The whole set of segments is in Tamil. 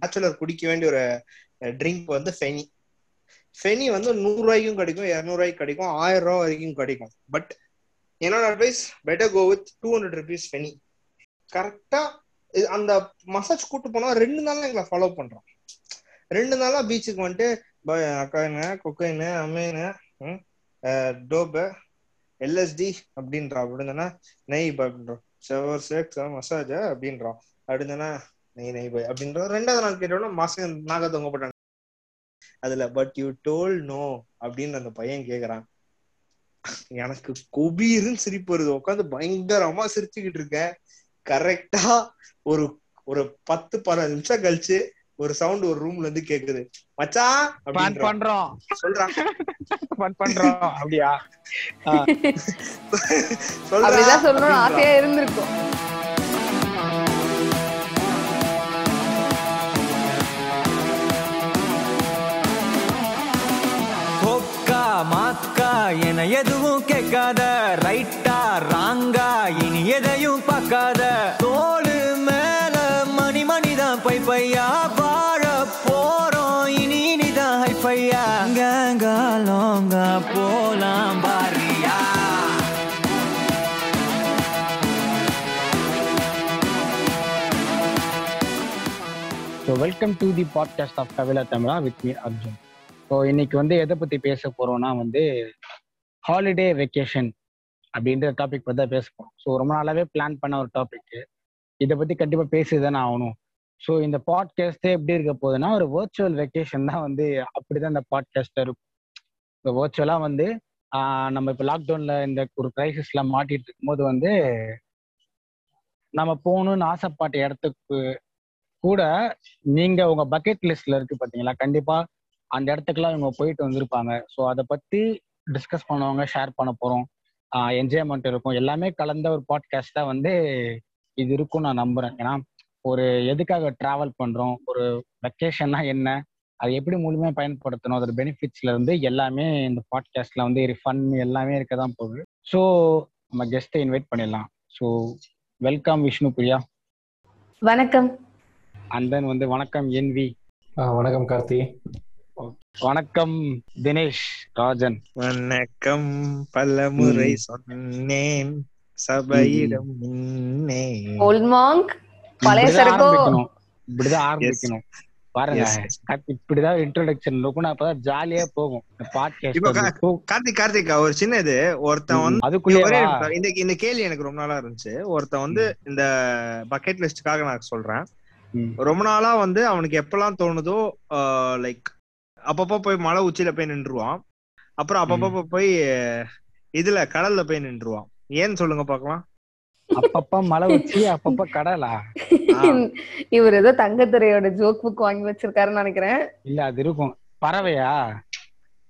பேச்சுலர் குடிக்க வேண்டிய ஒரு ட்ரிங்க் வந்து ஃபெனி ஃபெனி வந்து நூறு ரூபாய்க்கும் கிடைக்கும் இரநூறுவாய்க்கு கிடைக்கும் ஆயிரம் ரூபா வரைக்கும் கிடைக்கும். பட் என்னோட advice better go with two hundred rupees feni கரெக்டா அந்த மசாஜ் கூட்டு போனா ரெண்டு நாள் எங்களை ஃபாலோ பண்றோம். ரெண்டு நாளா பீச்சுக்கு வந்துட்டு அக்காயினு கொக்கைனு அமீனு டோபு எல்எஸ்டி அப்படின்றா அப்படின்னா நெய் அப்படின்றோம். செவர் சேக்ஸ் மசாஜ் அப்படின்றோம். அப்படின்னா நெய் நெய் பாய் அப்படின்ற ரெண்டாவது நாள் கேட்டோம்னா மாசம் நாக தொங்க அதுல பட் யூ டோல் நோ அப்படின்னு அந்த பையன் கேக்குறான். எனக்கு கொபீர்னு சிரிப்பு வருது. உட்காந்து பயங்கரமா சிரிச்சுக்கிட்டு இருக்கேன் கரெக்டா ஒரு ஒரு பத்து பதினஞ்சு நிமிஷம் கழிச்சு ஒரு சவுண்ட் ஒரு ரூம்ல இருந்து கேக்குது. மச்சான் ஃபன் பண்றோம். சொல்றான். பண்றோம். அப்படியா? சொல்லணும்னு ஆசையா இருந்திருக்கும். மாக்கா என எதுவும் கேட்காத. ரைட்டா ராங்கா இனி எதையும் பார்க்காத. தோடு மேல மணி மணிதான் பை பையா. வாழ போறோம் இனி இனிதான் ஹைஃபையா கேங்கா லோங்கா போலாம் பாரியா. So welcome to the podcast of கவிலா தமிழா வித் மீ அர்ஜுன் ஸோ இன்னைக்கு வந்து எதை பத்தி பேச போறோம்னா வந்து ஹாலிடே வெக்கேஷன் அப்படின்ற டாபிக் பத்தி தான் பேச போறோம். ஸோ ரொம்ப நாளாவே பிளான் பண்ண ஒரு டாபிக் இதை பத்தி கண்டிப்பா பேசிதானே ஆகணும். ஸோ இந்த பாட்காஸ்டே எப்படி இருக்க போகுதுன்னா ஒரு வர்ச்சுவல் வெக்கேஷன் தான் வந்து அப்படிதான் இந்த பாட்காஸ்ட் இருக்கும். இப்போ வர்ச்சுவலா வந்து நம்ம இப்போ லாக்டவுன்ல இந்த ஒரு கிரைசிஸ்ல மாட்டிட்டு இருக்கும்போது வந்து நம்ம போகணும்னு ஆசைப்பட்ட இடத்துக்கு கூட நீங்க உங்க பக்கெட் லிஸ்ட்ல இருக்கு பாத்தீங்களா? கண்டிப்பா அந்த இடத்துக்குலாம் இவங்க போயிட்டு வந்திருப்பாங்க. ஸோ அதை பத்தி டிஸ்கஸ் பண்ணுவாங்க ஷேர் பண்ண போறோம். என்ஜாய்மெண்ட் இருக்கும். எல்லாமே கலந்த ஒரு பாட்காஸ்டா வந்து இது இருக்கும் நான் நம்புறேன். ஏன்னா ஒரு எதுக்காக டிராவல் பண்றோம்? ஒரு வெக்கேஷன்னா என்ன? அது எப்படி முழுமையாக பயன்படுத்தணும்? அதோட பெனிஃபிட்ஸ்ல இருந்து எல்லாமே இந்த பாட்காஸ்ட்ல வந்து ஃபன் எல்லாமே இருக்க தான் போகுது. ஸோ நம்ம கெஸ்ட்டை இன்வைட் பண்ணிடலாம். ஸோ வெல்கம் விஷ்ணு பிரியா வணக்கம். அண்ட் தென் வந்து வணக்கம் என்வி வணக்கம் கார்த்தி. வணக்கம் தினேஷ் ராஜன். வணக்கம் பல முறை சொன்னேன். சபையிடம் முன்னே பழைய இப்படிதான் சரக்கோ ஆரம்பிக்கணும். இப்படிதான் ஆரம்பிக்கணும். பாருங்க. இப்படிதான் இன்ட்ரோடக்ஷன் இருக்கும்னா அப்பதான் ஜாலியா போகும். பாட்காஸ்ட் கார்த்திக் கார்த்திக் ஒரு சின்ன இது ஒருத்தன் வந்து அதுக்குள்ளே. இந்த இந்த கேள்வி எனக்கு ரொம்ப நாளா இருந்துச்சு. ஒருத்தன் வந்து இந்த பக்கெட் லிஸ்டுக்காக நான் சொல்றேன். ரொம்ப நாளா வந்து அவனுக்கு எப்பெல்லாம் தோணுதோ லைக் அப்பப்போ போய் மலை உச்சியில போய் நின்றுவான். அப்புறம் அப்பப்போ போய் இதுல கடல்ல போய் நின்றுவான். ஏன்னு சொல்லுங்க பாக்கலாம் அப்பப்ப மழை வச்சு அப்பப்ப கடலா? இவர் ஏதோ தங்கத்துறையோட ஜோக் புக் வாங்கி வச்சிருக்காருன்னு நினைக்கிறேன். இல்ல அது இருக்கும். பறவையா?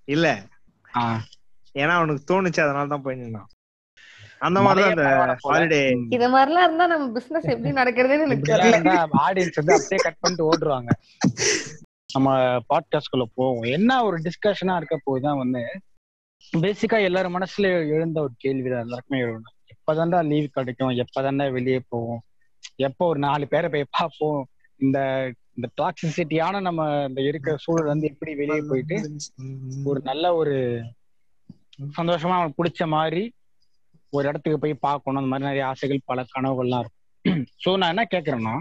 இல்ல. ஆ. ஏன்னா அவனுக்கு தோணுச்சு அதனால தான் போய் நின்னான். அந்த பரவாயில்ல போல. ஹாலிடே இத மாதிரிலாம் இருந்தா நம்ம பிசினஸ் எப்படி நடக்கிறதுன்னு எனக்கு தெரியல. ஆடியன்ஸ் வந்து அப்படியே கட் பண்ணிட்டு ஓடுறாங்க நம்ம பாட்காஸ்ட்குள்ள போவோம். என்ன ஒரு டிஸ்கஷனா இருக்க போதுதான் வந்து பேசிக்கா எல்லாரும் மனசுல எழுந்த ஒரு கேள்வி தான் எல்லாருக்குமே எழுதணும் எப்பதான்டா லீவ் கிடைக்கும்? எப்பதான்டா வெளியே போவோம்? எப்போ ஒரு நாலு பேரை போய் பார்ப்போம்? இந்த இந்த டாக்ஸிசிட்டியான நம்ம இந்த இருக்கிற சூழல் வந்து எப்படி வெளியே போயிட்டு ஒரு நல்ல ஒரு சந்தோஷமா அவனுக்கு பிடிச்ச மாதிரி ஒரு இடத்துக்கு போய் பார்க்கணும். அந்த மாதிரி நிறைய ஆசைகள் பல கனவுகள்லாம் இருக்கும். ஸோ நான் என்ன கேட்கறேன்னா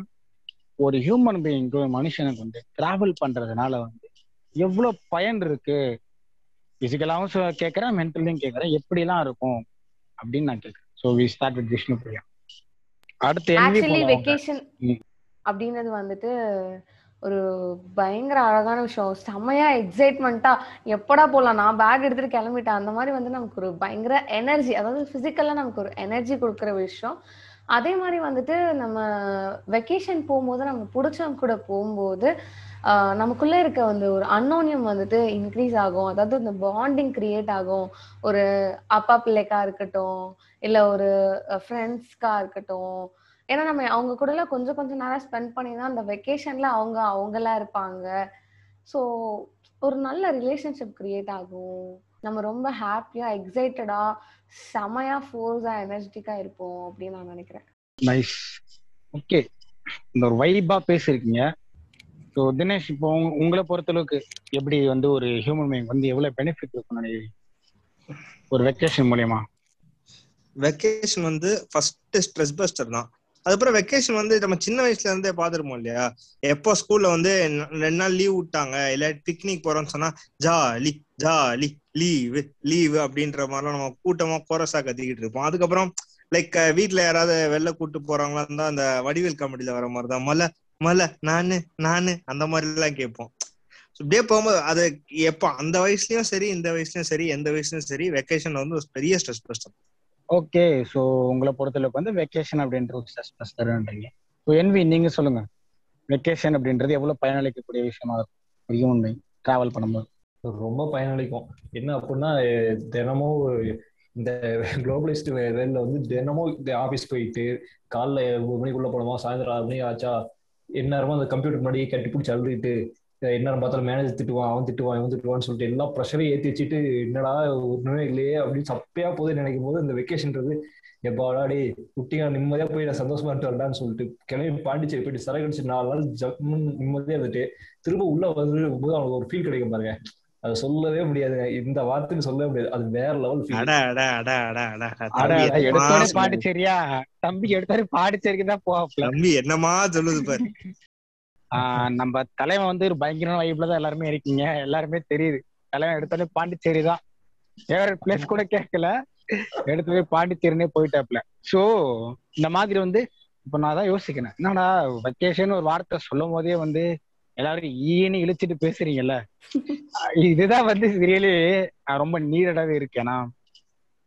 ஒரு ஹியூமன் பீயிங்க்கு ஒரு மனுஷனுக்கு வந்து டிராவல் பண்றதுனால வந்து எவ்வளவு பயன் இருக்கு? பிசிக்கலாவும் கேட்கறேன் மென்டலையும் கேட்கறேன் எப்படிலாம் இருக்கும்? அப்படின்னு நான் கேட்கறேன் so we start with Vishnu Priya அடுத்து ஆக்சுவலி. வெக்கேஷன். அப்படின்றது வந்துட்டு ஒரு பயங்கர அழகான விஷயம். செம்மையா எக்ஸைட்மெண்ட்டா எப்படா போலாம்? நான் பேக் எடுத்துட்டு கிளம்பிட்டேன். அந்த மாதிரி வந்து நமக்கு ஒரு பயங்கர எனர்ஜி அதாவது பிசிக்கலா நமக்கு ஒரு எனர்ஜி கொடுக்குற விஷயம். அதே மாதிரி வந்துட்டு நம்ம வெக்கேஷன் போகும்போது நம்ம பிடிச்சவங்க கூட போகும்போது நமக்குள்ள இருக்க வந்து ஒரு அன்னோனியம் வந்துட்டு இன்க்ரீஸ் ஆகும். அதாவது இந்த பாண்டிங் கிரியேட் ஆகும். ஒரு அப்பா பிள்ளைக்கா இருக்கட்டும் இல்ல ஒரு ஃப்ரெண்ட்ஸ்க்கா இருக்கட்டும். ஏன்னா நம்ம அவங்க கூட எல்லாம் கொஞ்சம் கொஞ்சம் நேரம் ஸ்பெண்ட் பண்ணி தான் அந்த வெக்கேஷன்ல அவங்க அவங்களா இருப்பாங்க. ஸோ ஒரு நல்ல ரிலேஷன்ஷிப் கிரியேட் ஆகும். நம்ம ரொம்ப ஹாப்பியா எக்ஸைட்டடா செமையா ஃபோர்ஸா எனர்ஜெட்டிக்கா இருப்போம் அப்படின்னு நான் நினைக்கிறேன். நைஸ் ஓகே இந்த ஒரு வைபா பேசியிருக்கீங்க. ஸோ தினேஷ் இப்போ உங்க- உங்களை பொறுத்தளவுக்கு எப்படி வந்து ஒரு ஹியூமன் பீயிங் வந்து எவ்வளவு பெனிஃபிட் இருக்கும்னு நினைக்கிறீங்க ஒரு வெக்கேஷன் மூலியமா? வெக்கேஷன் வந்து ஃபர்ஸ்ட் ஸ்ட்ரெஸ் பஸ்டர் தான். அதுக்கப்புறம் வெக்கேஷன் வந்து நம்ம சின்ன வயசுல இருந்தே பாத்துருப்போம் இல்லையா? எப்போ ஸ்கூல்ல வந்து ரெண்டு நாள் லீவ் விட்டாங்க இல்ல பிக்னிக் போறோம்னு சொன்னா ஜாலி ஜாலி லீவு லீவு அப்படின்ற மாதிரிலாம் நம்ம கூட்டமா கோரஸா கத்திக்கிட்டு இருப்போம். அதுக்கப்புறம் லைக் வீட்டுல யாராவது வெளில கூட்டு போறாங்களா இருந்தா அந்த வடிவேல் காமெடியில வர மாதிரி தான் மலை மலை நானு நானு அந்த மாதிரி எல்லாம் கேட்போம். அப்படியே இப்படியே போகும்போது அது எப்போ அந்த வயசுலயும் சரி இந்த வயசுலயும் சரி எந்த வயசுலயும் சரி வெக்கேஷன் வந்து ஒரு பெரிய ஸ்ட்ரெஸ் பிரச்சனை ஓகே ஸோ உங்களை பொறுத்தளவுக்கு வந்து வெக்கேஷன் அப்படின்ற ஒரு சஸ்பென்ஸ் தருன்றீங்க ஸோ என்வி நீங்க சொல்லுங்க. வெக்கேஷன் அப்படின்றது எவ்வளவு பயனளிக்கக்கூடிய விஷயமா இருக்கும்? ஒரு உண்மை. டிராவல் பண்ணும்போது. ரொம்ப பயனளிக்கும். என்ன அப்படின்னா தினமும் இந்த குளோபலிஸ்ட் வேலையில் வந்து தினமும் இந்த ஆஃபீஸ் போயிட்டு காலைல ஒரு மணிக்குள்ள போனோமா சாயந்தரம் ஆறு மணி ஆச்சா எந்நேரமும் அந்த கம்ப்யூட்டர் முன்னாடியே கட்டி பிடிச்சி அழுதுட்டு எந்நேரம் பார்த்தாலும் மேனேஜர் திட்டுவான் அவன் திட்டுவான் இவன் திட்டுவான்னு சொல்லிட்டு எல்லா ப்ரெஷரையும் ஏத்தி வச்சுட்டு என்னடா ஒண்ணுமே இல்லையே அப்படின்னு சப்பையா போகுது நினைக்கும் போது இந்த வெக்கேஷன்ன்றது எப்பாடா டே குட்டிங்க நிம்மதியா போய் நான் சந்தோஷமா இருந்துட்டு வரலான்னு சொல்லிட்டு கிளம்பி பாண்டிச்சேரி போயிட்டு சரக்கு அடிச்சு நாலு நாள் ஜம்முன்னு நிம்மதியா இருந்துட்டு திரும்ப உள்ள வந்து போது அவனுக்கு ஒரு ஃபீல் கிடைக்கும் பாருங்க. அதை சொல்லவே முடியாதுங்க. இந்த வார்த்தைக்கு சொல்லவே முடியாது. அது வேற லெவல் ஃபீல் அட அட அட அட அட அட, தம்பி அட, என்னமா எடுத்தோடனே சொல்லுது? பாண்டிச்சேரியா? தம்பி எடுத்தோடனே பாண்டிச்சேரிக்கு தான் போவாப்ல தம்பி என்னமா சொல்லுது பாரு. நம்ம தலைவன் வந்து ஒரு பயங்கரமான வைப்ல தான் எல்லாருமே இருக்கீங்க. எல்லாருமே தெரியுது. தலைவன் எடுத்தாலே பாண்டிச்சேரி தான். வேற பிளேஸ் கூட கேட்கல எடுத்து பாண்டிச்சேரினே போயிட்டாப்ல சோ இந்த மாதிரி வந்து இப்ப நான் தான் யோசிக்கிறேன். என்னடா வெக்கேஷன் ஒரு வார்த்தை சொல்லும் போதே வந்து எல்லாரும் ஈன்னு இழுச்சிட்டு பேசுறீங்கல்ல? இதுதான் வந்து ரியலி ரொம்ப நீரடாவே இருக்கேனா?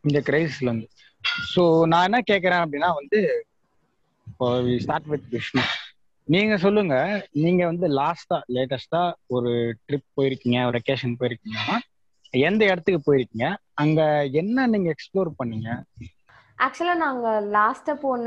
இந்த கிரைசிஸ்ல வந்து. சோ நான் என்ன கேக்குறேன் அப்படின்னா வந்து இப்போ ஸ்டார்ட் வித் விஷ்ணு நீங்க சொல்லுங்க. நீங்க வந்து லாஸ்டா லேட்டஸ்டா ஒரு ட்ரிப் போயிருக்கீங்க ஒரு வெக்கேஷன் போயிருக்கீங்கன்னா எந்த இடத்துக்கு போயிருக்கீங்க? அங்க என்ன நீங்க எக்ஸ்ப்ளோர் பண்ணீங்க? ஆக்சுவலா நாங்க லாஸ்டா போன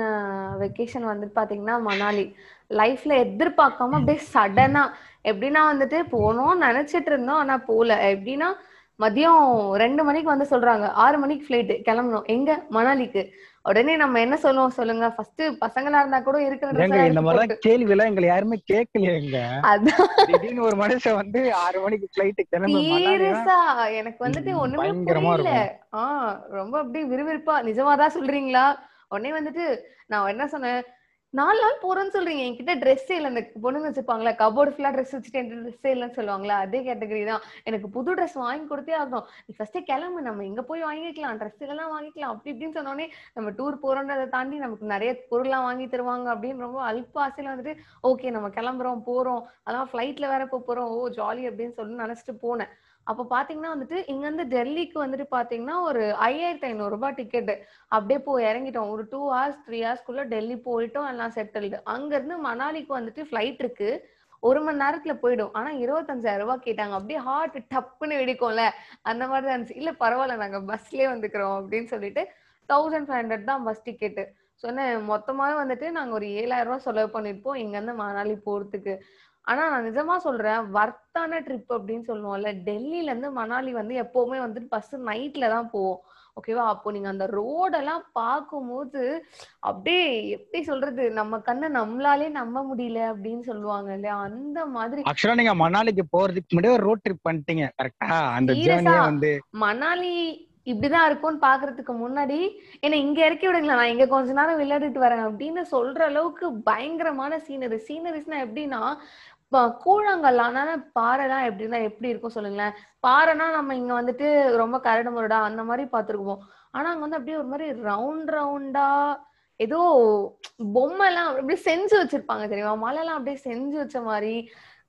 வெக்கேஷன் வந்துட்டு பாத்தீங்கன்னா மணாலி. லைஃப்ல எதிர்பார்க்காம அப்படியே சடனா எப்படின்னா வந்துட்டு போனோம் நினைச்சிட்டு இருந்தோம் ஆனா போல. எப்படின்னா மதியம் ரெண்டு மணிக்கு வந்து சொல்றாங்க. ஆறு மணிக்கு ஃபிளைட் கிளம்பணும். எங்க? மணாலிக்கு. உடனே நம்ம என்ன சொல்லுவோம் சொல்லுங்க. ஃபர்ஸ்ட் பசங்களா இருந்தா கூட இருக்கிற இந்த கேள்வி எல்லாம் எங்களை யாருமே கேட்கலையேங்க. திடீர்னு ஒரு மனுஷன் வந்து ஆறு மணிக்கு ஃபிளைட் கிளம்பி சீரியஸா. எனக்கு வந்துட்டு ஒண்ணுமே புரியல. ஆஹ் ரொம்ப அப்படியே விறுவிறுப்பா. நிஜமாதான் சொல்றீங்களா? உடனே வந்துட்டு நான் என்ன சொன்னேன்? நாலு நாள் போறேன்னு சொல்றீங்க. என்கிட்ட ட்ரெஸ்ஸே இல்லை இந்த பொண்ணுங்க வச்சுப்பாங்களா கபோர்டு ஃபுல்லா ட்ரெஸ் வச்சுட்டு என்கிட்ட ட்ரெஸ்ஸே இல்லைன்னு சொல்லுவாங்களா அதே கேட்டகரி தான். எனக்கு புது ட்ரெஸ் வாங்கி கொடுத்தே ஆகணும். நீ ஃபர்ஸ்டே கிளம்பு நம்ம எங்க போய் வாங்கிக்கலாம்? ட்ரெஸ் எல்லாம் வாங்கிக்கலாம். அப்படி இப்படின்னு சொன்னோடனே நம்ம டூர் போறோன்றதை தாண்டி நமக்கு நிறைய பொருள்லாம் வாங்கி தருவாங்க அப்படின்னு ரொம்ப அல்ப ஆசையில வந்துட்டு ஓகே நம்ம கிளம்புறோம் போறோம். அதான் ஃபிளைட்ல வேற போக போறோம். ஓ ஜாலி அப்படின்னு சொல்லி நினைச்சிட்டு போனேன். அப்ப பாத்தீங்கன்னா வந்துட்டு இங்க இருந்து டெல்லிக்கு வந்துட்டு பாத்தீங்கன்னா ஒரு ஐயாயிரத்தி ஐநூறு ரூபாய் டிக்கெட் அப்படியே போய் இறங்கிட்டோம். ஒரு டூ ஹவர்ஸ் த்ரீ ஹவர்ஸ்க்குள்ள டெல்லி போயிட்டோம். எல்லாம் செட்டில்டு அங்க இருந்து மணாலிக்கு வந்துட்டு ஃபிளைட் இருக்கு. ஒரு மணி நேரத்துல போயிடும். ஆனா இருபத்தஞ்சாயிரம் ரூபாய் கேட்டாங்க. அப்படியே ஹார்ட் டப்புன்னு வெடிக்கும்ல. அந்த மாதிரி தான் இருந்துச்சு. இல்ல பரவாயில்ல. நாங்க பஸ்லயே வந்துக்கிறோம் அப்படின்னு சொல்லிட்டு தௌசண்ட் ஃபைவ் ஹண்ட்ரட் தான் பஸ் டிக்கெட்டு சொன்னேன். மொத்தமாவே வந்துட்டு நாங்க ஒரு ஏழாயிரம் ரூபாய் செலவு பண்ணிருப்போம். இங்க இருந்து மணாலி போறதுக்கு. ஆனா நான் நிஜமா சொல்றேன் வர்த்தான ட்ரிப் அப்படின்னு சொல்லுவோம்ல டெல்லில இருந்து மணாலி வந்து எப்பவுமே வந்துட்டு பஸ் நைட்ல தான் போவோம். ஓகேவா அப்போ நீங்க அந்த ரோடெல்லாம் பார்க்கும்போது அப்படியே எப்படி சொல்றது நம்ம கண்ணை நம்மளாலே நம்ப முடியல அப்படின்னு சொல்லுவாங்க இல்லையா? அந்த மாதிரி ஆக்சுவலா நீங்க மணாலிக்கு போறதுக்கு முன்னாடி ஒரு ரோட் ட்ரிப் பண்ணிட்டீங்க கரெக்டா அந்த ஆ? வந்து மணாலி இப்படிதான் இருக்கும்னு பாக்குறதுக்கு முன்னாடி என்ன இங்க இறக்கி விடுங்களா நான் இங்க கொஞ்ச நேரம் விளையாடிட்டு வரேன் அப்படின்னு சொல்ற அளவுக்கு பயங்கரமான சீனரி சீனரிஸ்னா எப்படின்னா கூழாங்கல்லான பாறைலாம் எப்படின்னா எப்படி இருக்கும் சொல்லுங்களேன். பாறைனா நம்ம இங்க வந்துட்டு ரொம்ப கரடு முரடா அந்த மாதிரி பார்த்துருக்குவோம் ஆனா அங்க வந்து அப்படியே ஒரு மாதிரி ரவுண்ட் ரவுண்டா ஏதோ பொம்மை எல்லாம் அப்படியே செஞ்சு வச்சிருப்பாங்க தெரியுமா? மலை எல்லாம் அப்படியே செஞ்சு வச்ச மாதிரி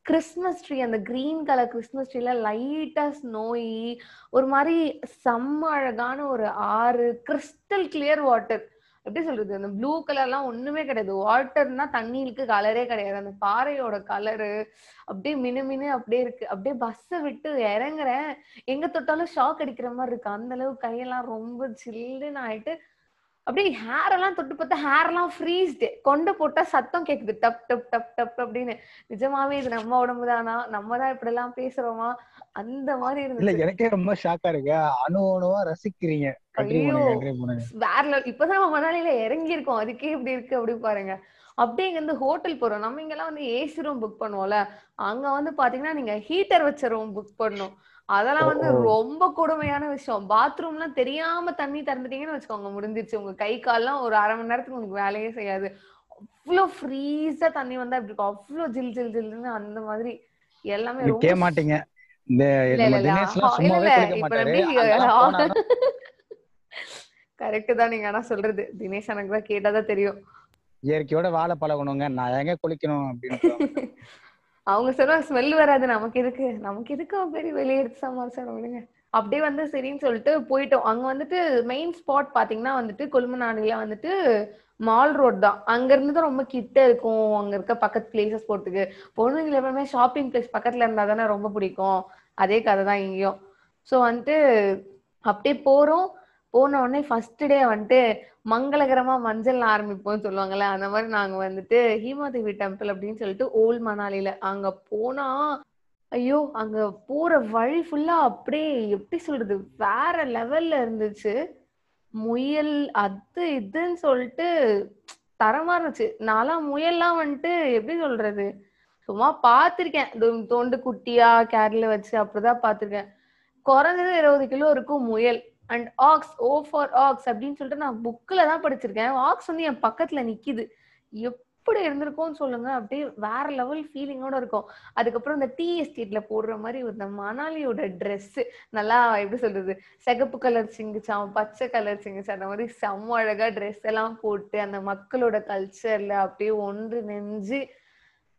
கிறிஸ்மஸ் ட்ரீ அந்த கிரீன் கலர் கிறிஸ்மஸ் ட்ரீல லைட்டா ஸ்னோயி ஒரு மாதிரி செம்ம அழகான ஒரு ஆறு கிறிஸ்டல் கிளியர் வாட்டர் எப்படி சொல்றது? அந்த ப்ளூ கலர்லாம் ஒண்ணுமே கிடையாது. வாட்டர்னா தண்ணிக்கு கலரே கிடையாது. அந்த பாறையோட கலரு அப்படியே மினு மினு அப்படியே இருக்கு. அப்படியே பஸ்ஸை விட்டு இறங்குறேன். எங்க தொட்டாலும் ஷாக் அடிக்கிற மாதிரி இருக்கு. அந்த அளவு கையெல்லாம் ரொம்ப சில்லுன்னு ஆயிட்டு அப்படியே ஹேர் எல்லாம் தொட்டு பார்த்தா ஹேர் எல்லாம் ஃப்ரீஸ்டு கொண்டு போட்டா சத்தம் கேக்குது. டப் டப் டப் டப் அப்படின்னு. நிஜமாவே இது நம்ம உடம்பு தானா நம்ம தான் இப்படி எல்லாம் பேசுறோமா? அந்த மாதிரி இல்ல இருந்துச்சு எனக்கே ரொம்ப ஷாக்கா இருக்கு. அணு அணுவா ரசிக்கிறீங்க. வேற. இப்பதான் நம்ம மணாலியில இறங்கி இருக்கோம் அதுக்கே இப்படி இருக்கு அப்படி பாருங்க. அப்படியே இங்க இருந்து ஹோட்டல் போறோம். நம்ம இங்கெல்லாம் வந்து ஏசி ரூம் புக் பண்ணுவோம்ல. அங்க வந்து பாத்தீங்கன்னா நீங்க ஹீட்டர் வச்ச ரூம் புக் பண்ணணும். அதெல்லாம் வந்து. ரொம்ப கொடுமையான விஷயம். பாத்ரூம்லாம் தெரியாம தண்ணி திறந்துட்டீங்கன்னு வச்சுக்கோங்க முடிஞ்சிருச்சு. உங்க கை கால்லாம் ஒரு அரை மணி நேரத்துக்கு உங்களுக்கு வேலையே செய்யாது. அவ்வளோ ஃப்ரீஸா தண்ணி வந்தா இப்படி இருக்கும். அவ்வளோ ஜில் ஜில் ஜில்னு அந்த மாதிரி எல்லாமே மாட்டீங்க கரெக்ட் தான் நீங்க ஆனா சொல்றது. தினேஷ் எனக்கு தான் கேட்டாதான் தெரியும். இயற்கையோட வாழ பழகணுங்க. நான் எங்க குளிக்கணும் அப்படின்னு அவங்க சொல்லுவாங்க ஸ்மெல் வராது. நமக்கு எதுக்கு? நமக்கு எதுக்கு அவன் பெரிய வெளியே எடுத்து சமாளிச்சாரம் விடுங்க. அப்படியே வந்து சரின்னு சொல்லிட்டு போயிட்டோம். அங்க வந்துட்டு மெயின் ஸ்பாட் பாத்தீங்கன்னா வந்துட்டு கொல்லுமனாடில வந்துட்டு மால் ரோட் தான். அங்க இருந்து தான் ரொம்ப கிட்ட இருக்கும். அங்க இருக்க பக்கத்து பிளேசஸ் போறதுக்கு. பொண்ணுங்களை எப்பவுமே ஷாப்பிங் பிளேஸ் பக்கத்துல இருந்தா தானே ரொம்ப பிடிக்கும். அதே கதை தான் இங்கேயும். ஸோ வந்துட்டு அப்படியே போறோம். போன உடனே ஃபர்ஸ்ட் டே வந்துட்டு மங்களகரமா மஞ்சள் ஆரம்பிப்போம்னு சொல்லுவாங்கல்ல அந்த மாதிரி நாங்க வந்துட்டு ஹீமாதேவி டெம்பிள் அப்படின்னு சொல்லிட்டு ஓல்ட் மணாலில அங்க போனா ஐயோ அங்க போற வழி ஃபுல்லா அப்படியே எப்படி சொல்றது வேற லெவல்ல இருந்துச்சு. முயல் அது இதுன்னு சொல்லிட்டு தரமா இருந்துச்சு. நான்லாம் முயல்லாம் வந்துட்டு எப்படி சொல்றது? சும்மா பார்த்துருக்கேன். தோண்டு குட்டியா கேரள வச்சு அப்படிதான் பார்த்துருக்கேன். குறைஞ்சது இருபது கிலோ இருக்கும் முயல். And ox o for ox அப்படின்னு சொல்லிட்டு நான் புக்கில் தான் படிச்சிருக்கேன். ஆக்ஸ் வந்து என் பக்கத்தில் நிற்கிது எப் எப்படி இருந்திருக்கும்னு சொல்லுங்க. அப்படியே வேற லெவல் ஃபீலிங்கோட இருக்கும். அதுக்கப்புறம் இந்த டீ எஸ்டேட்ல போடுற மாதிரி இந்த மணாலியோட ட்ரெஸ் நல்லா எப்படி சொல்றது? சிகப்பு கலர் சிங்கிச்சான் பச்சை கலர் சிங்கிச்சான் அந்த மாதிரி செம்ம அழகா ட்ரெஸ் எல்லாம் போட்டு அந்த மக்களோட கல்ச்சர்ல அப்படியே ஒன்று நெஞ்சு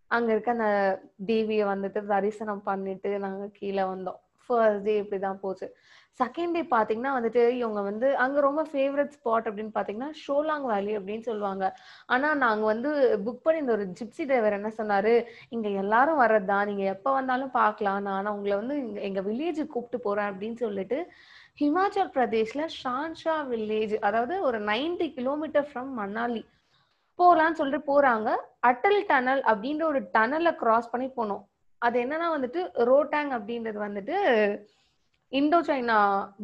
அங்க இருக்க அந்த தேவியை வந்துட்டு தரிசனம் பண்ணிட்டு நாங்க கீழே வந்தோம். ஃபர்ஸ்ட் டே இப்படிதான் போச்சு. செகண்ட் டே பாத்தீங்கன்னா வந்துட்டு இவங்க வந்து அங்க ரொம்ப ஃபேவரட் ஸ்பாட் அப்படின்னு பாத்தீங்கன்னா ஷோலாங் வேலி அப்படின்னு சொல்லுவாங்க. ஆனா நாங்க வந்து புக் பண்ணியிருந்த ஒரு ஜிப்சி டிரைவர் என்ன சொன்னாரு இங்க எல்லாரும் வர்றதுதான். நீங்க எப்ப வந்தாலும் பார்க்கலாம். நான் உங்களை வந்து இங்கே எங்க வில்லேஜுக்கு கூப்பிட்டு போறேன் அப்படின்னு சொல்லிட்டு ஹிமாச்சல் பிரதேஷ்ல ஷான்ஷா வில்லேஜ் அதாவது ஒரு 90 கிலோமீட்டர் ஃப்ரம் மணாலி போகலான்னு சொல்லிட்டு போறாங்க. அட்டல் டனல் அப்படின்ற ஒரு டனலை கிராஸ் பண்ணி போனோம். அது என்னன்னா வந்துட்டு ரோட்டாங் அப்படின்றது வந்துட்டு இந்தோ சைனா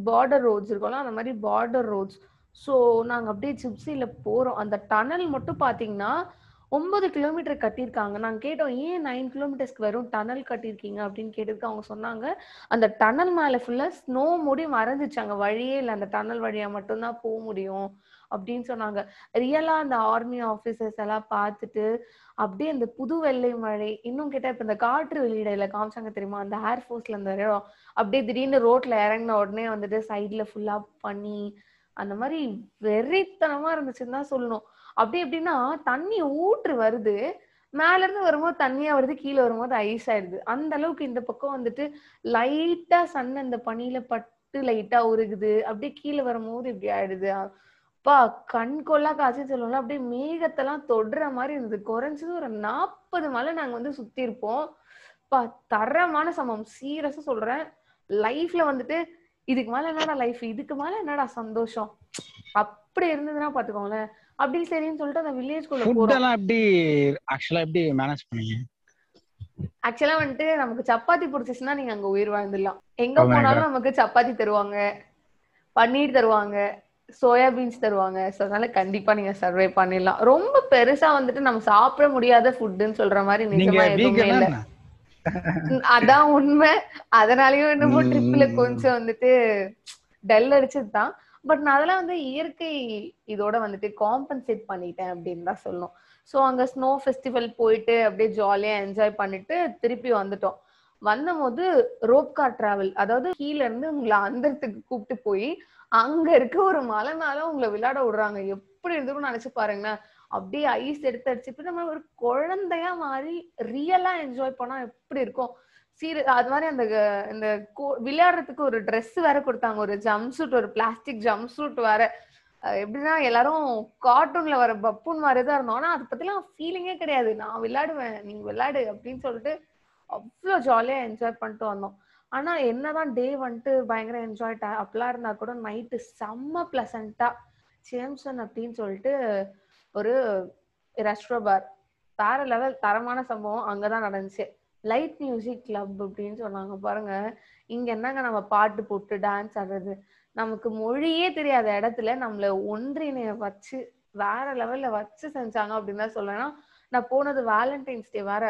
பார்டர் ரோட்ஸ் இருக்கும்ல அந்த மாதிரி பார்டர் ரோட்ஸ் ஸோ நாங்கள் அப்படியே ஜிப்சியில் போகிறோம் அந்த டனல் மட்டும் பார்த்தீங்கன்னா ஒன்பது கிலோமீட்டர் கட்டியிருக்காங்க. நாங்கள் கேட்டோம் ஏன் நைன் கிலோமீட்டர்ஸ்க்கு வெறும் டனல் கட்டியிருக்கீங்க? அப்படின்னு கேட்டதுக்கு அவங்க சொன்னாங்க அந்த டனல் மேலே ஃபுல்லாக ஸ்னோ மூடி மறந்துச்சு அங்கே வழியே இல்லை. அந்த டனல் வழியாக மட்டும்தான் போக முடியும். அப்படின்னு சொன்னாங்க. ரியலா அந்த ஆர்மி ஆபீசர்ஸ் எல்லாம் பார்த்துட்டு அப்படியே அந்த புது வெள்ளை மழை இன்னும் கேட்டா இப்ப இந்த காற்று வெளியிடையில காமிச்சாங்க தெரியுமா? அந்த ஏர்ஃபோர்ஸ்ல அந்த இடம். அப்படியே திடீர்னு ரோட்ல இறங்கின உடனே வந்துட்டு சைட்ல ஃபுல்லா பண்ணி அந்த மாதிரி வெறித்தனமா இருந்துச்சுன்னு தான் சொல்லணும். அப்படி எப்படின்னா தண்ணி ஊற்று வருது. மேல இருந்து வரும்போது தண்ணியா வருது கீழே வரும்போது ஐஸ் ஆயிடுது. அந்த அளவுக்கு இந்த பக்கம் வந்துட்டு லைட்டா சன் அந்த பனியில பட்டு லைட்டா உருகுது. அப்படியே கீழே வரும்போது இப்படி ஆயிடுது. அப்பா கண் கொள்ளா காட்சி சொல்லுவோம்ல அப்படியே மேகத்தெல்லாம் தொடுற மாதிரி இருந்தது. குறைஞ்சது ஒரு நாற்பது மலை நாங்க வந்து சுத்தி இருப்போம். பா தரமான சமம் சீரியஸா சொல்றேன். லைஃப்ல வந்துட்டு இதுக்கு மேல என்னடா லைஃப்? இதுக்கு மேல என்னடா சந்தோஷம்? அப்படி இருந்ததுன்னா பாத்துக்கோங்களேன் அப்படி சரின்னு சொல்லிட்டு அந்த வில்லேஜ்குள்ள ஃபுட் போறோம். எப்படி ஆக்சுவலா எப்படி மேனேஜ் பண்ணீங்க? ஆக்சுவலா வந்துட்டு நமக்கு சப்பாத்தி பிடிச்சிச்சுன்னா நீங்க அங்க உயிர் வாழ்ந்துடலாம். எங்க Oh போனாலும் நமக்கு சப்பாத்தி தருவாங்க. பன்னீர் தருவாங்க. சோயா பீன்ஸ் தருவாங்க. ஸோ அதனால கண்டிப்பா நீங்க சர்வை பண்ணிடலாம். ரொம்ப பெருசா வந்துட்டு நம்ம சாப்பிட முடியாத ஃபுட்டுன்னு சொல்ற மாதிரி நிஜமா எதுவுமே இல்ல. அதான் உண்மை. அதனாலயும் என்னமோ ட்ரிப்ல கொஞ்சம் வந்துட்டு டல் அடிச்சதுதான். பட் நான் அதெல்லாம் வந்து இயற்கை இதோட வந்துட்டு காம்பன்சேட் பண்ணிட்டேன் அப்படின்னு தான் சொல்லணும். ஸோ அங்க ஸ்னோ ஃபெஸ்டிவல் போயிட்டு அப்படியே ஜாலியா என்ஜாய் பண்ணிட்டு திருப்பி வந்துட்டோம். வந்தபோது ரோப் கார் டிராவல் அதாவது கீழ இருந்து உங்களை அந்தரத்துக்கு கூப்பிட்டு போய் அங்க இருக்க ஒரு மலை மேல உங்களை விளையாட விடுறாங்க. எப்படி இருந்திருக்கும் நினைச்சு பாருங்களேன். அப்படியே ஐஸ் எடுத்து அடிச்சுட்டு நம்ம ஒரு குழந்தையா மாதிரி ரியலா என்ஜாய் பண்ணா எப்படி இருக்கும்? சீரு அது மாதிரி அந்த க- இந்த கோ- விளையாடுறதுக்கு ஒரு ட்ரெஸ் வேற கொடுத்தாங்க. ஒரு ஜம்ப் சூட் ஒரு பிளாஸ்டிக் ஜம்ப் சூட் வேற. எப்படின்னா எல்லாரும் கார்ட்டூன்ல வர பப்புன் மாதிரி தான் இருந்தோம். ஆனா அதை பத்திலாம் ஃபீலிங்கே கிடையாது. நான் விளையாடுவேன் நீங்க விளையாடு அப்படின்னு சொல்லிட்டு அவ்வளோ ஜாலியா என்ஜாய் பண்ணிட்டு வந்தோம். ஆனா என்னதான் டே வந்துட்டு பயங்கர என்ஜாய் அப்படிலாம் இருந்தா கூட நைட்டு செம்ம பிளசண்டா சேம்சன் அப்படின்னு சொல்லிட்டு ஒரு ரெஸ்ட்ரோ பார் வேற லெவல் தரமான சம்பவம் அங்கதான் நடந்துச்சு. லைட் மியூசிக் கிளப் அப்படின்னு சொன்னாங்க பாருங்க. இங்க என்னங்க நம்ம பாட்டு போட்டு டான்ஸ் ஆடுறது? நமக்கு மொழியே தெரியாத இடத்துல நம்மள ஒன்றிணைய வச்சு வேற லெவல்ல வச்சு செஞ்சாங்க அப்படின்னு தான் சொல்லலாம் நான் போனது வேலண்டைன்ஸ் டே வேற.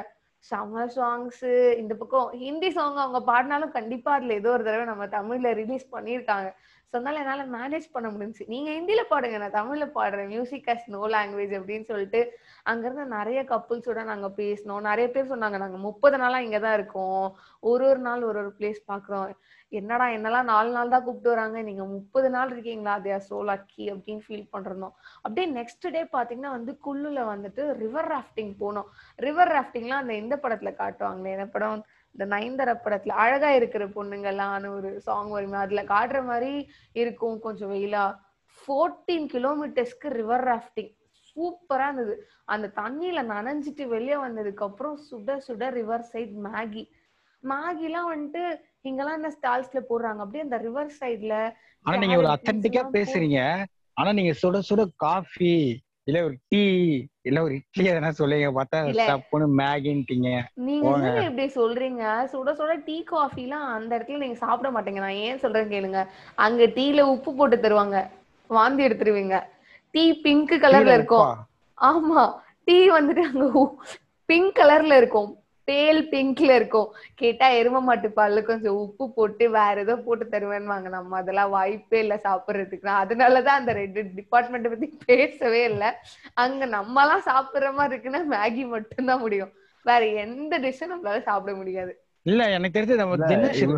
செம்ம சாங்ஸ் இந்த பக்கம் ஹிந்தி சாங் அவங்க பாடினாலும் கண்டிப்பா அதுல ஏதோ ஒரு தடவை நம்ம தமிழ்ல ரிலீஸ் பண்ணியிருக்காங்க. ஸோ அதனால என்னால மேனேஜ் பண்ண முடிஞ்சுச்சு. நீங்க ஹிந்தில பாடுங்க நான் தமிழ்ல பாடுறேன். மியூசிக் அஸ் நோ லாங்குவேஜ் அப்படின்னு சொல்லிட்டு அங்க இருந்து நிறைய கப்புள்ஸோட நாங்க பேசினோம். நிறைய பேர் சொன்னாங்க நாங்க முப்பது நாளா இங்கதான் இருக்கோம். ஒரு ஒரு நாள் ஒரு ஒரு பிளேஸ் பாக்குறோம். என்னடா என்னெல்லாம் நாலு நாள் தான் கூப்பிட்டு வராங்க? நீங்க முப்பது நாள் இருக்கீங்களா? தே ஆர் சோ லக்கி அப்படின்னு ஃபீல் பண்றோம். அப்படியே நெக்ஸ்ட் டே பாத்தீங்கன்னா வந்து குள்ளுல வந்துட்டு ரிவர் ராஃப்டிங் போனோம். ரிவர் ராஃப்டிங்லாம் அந்த இந்த படத்துல காட்டுவாங்களே? என்ன படம் இந்த நயன்தர படத்துல அழகா இருக்கிற பொண்ணுங்களான்னு ஒரு சாங் வருமே அதுல காட்டுற மாதிரி இருக்கும் கொஞ்சம் வெயிலா. ஃபோர்டீன் கிலோமீட்டர்ஸ்க்கு ரிவர் ராஃப்டிங் சூப்பரா இருந்தது. அந்த தண்ணியில நனைஞ்சிட்டு வெளியே வந்ததுக்கு அப்புறம் சுட சுட ரிவர் சைட் மேகி. மேகிலாம் வந்துட்டு இங்கெல்லாம் இந்த ஸ்டால்ஸ்ல போடுறாங்க? அப்படியே அந்த ரிவர் சைட்ல ஆனா நீங்க ஒரு அத்தன்டிக்கா பேசுறீங்க. ஆனா நீங்க சுட சுட காஃபி இல்ல ஒரு டீ இல்ல ஒரு இட்லி எதனா சொல்லுங்க பார்த்தா இல்ல. சப்புன்னு மேகின்ட்டீங்க நீங்க. என்ன இப்படி சொல்றீங்க? சுட சுட டீ காஃபி எல்லாம் அந்த இடத்துல நீங்க சாப்பிட மாட்டீங்க. நான் ஏன் சொல்றேன் கேளுங்க. அங்க டீல உப்பு போட்டு தருவாங்க. வாந்தி எடுத்துருவீங்க. டீ பிங்க் கலர்ல இருக்கும். ஆமா. டீ வந்துட்டு அங்க பிங்க் கலர்ல இருக்கும். பேல் பிங்க்ல இருக்கும் கேட்டா எரும மாட்டு பால்ல கொஞ்சம் உப்பு போட்டு வேற ஏதோ போட்டு தருவேன்னு நம்ம அதெல்லாம் வாய்ப்பே இல்ல சாப்பிடுறதுக்கு நான் அதனாலதான் அந்த ரெண்டு டிபார்ட்மெண்ட் பத்தி பேசவே இல்ல அங்க நம்ம எல்லாம் சாப்பிடுற மாதிரி இருக்குன்னா மேகி மட்டும்தான் முடியும் வேற எந்த டிஷ்ஷும் நம்மளால சாப்பிட முடியாது இல்ல எனக்கு தெரிஞ்சு நம்ம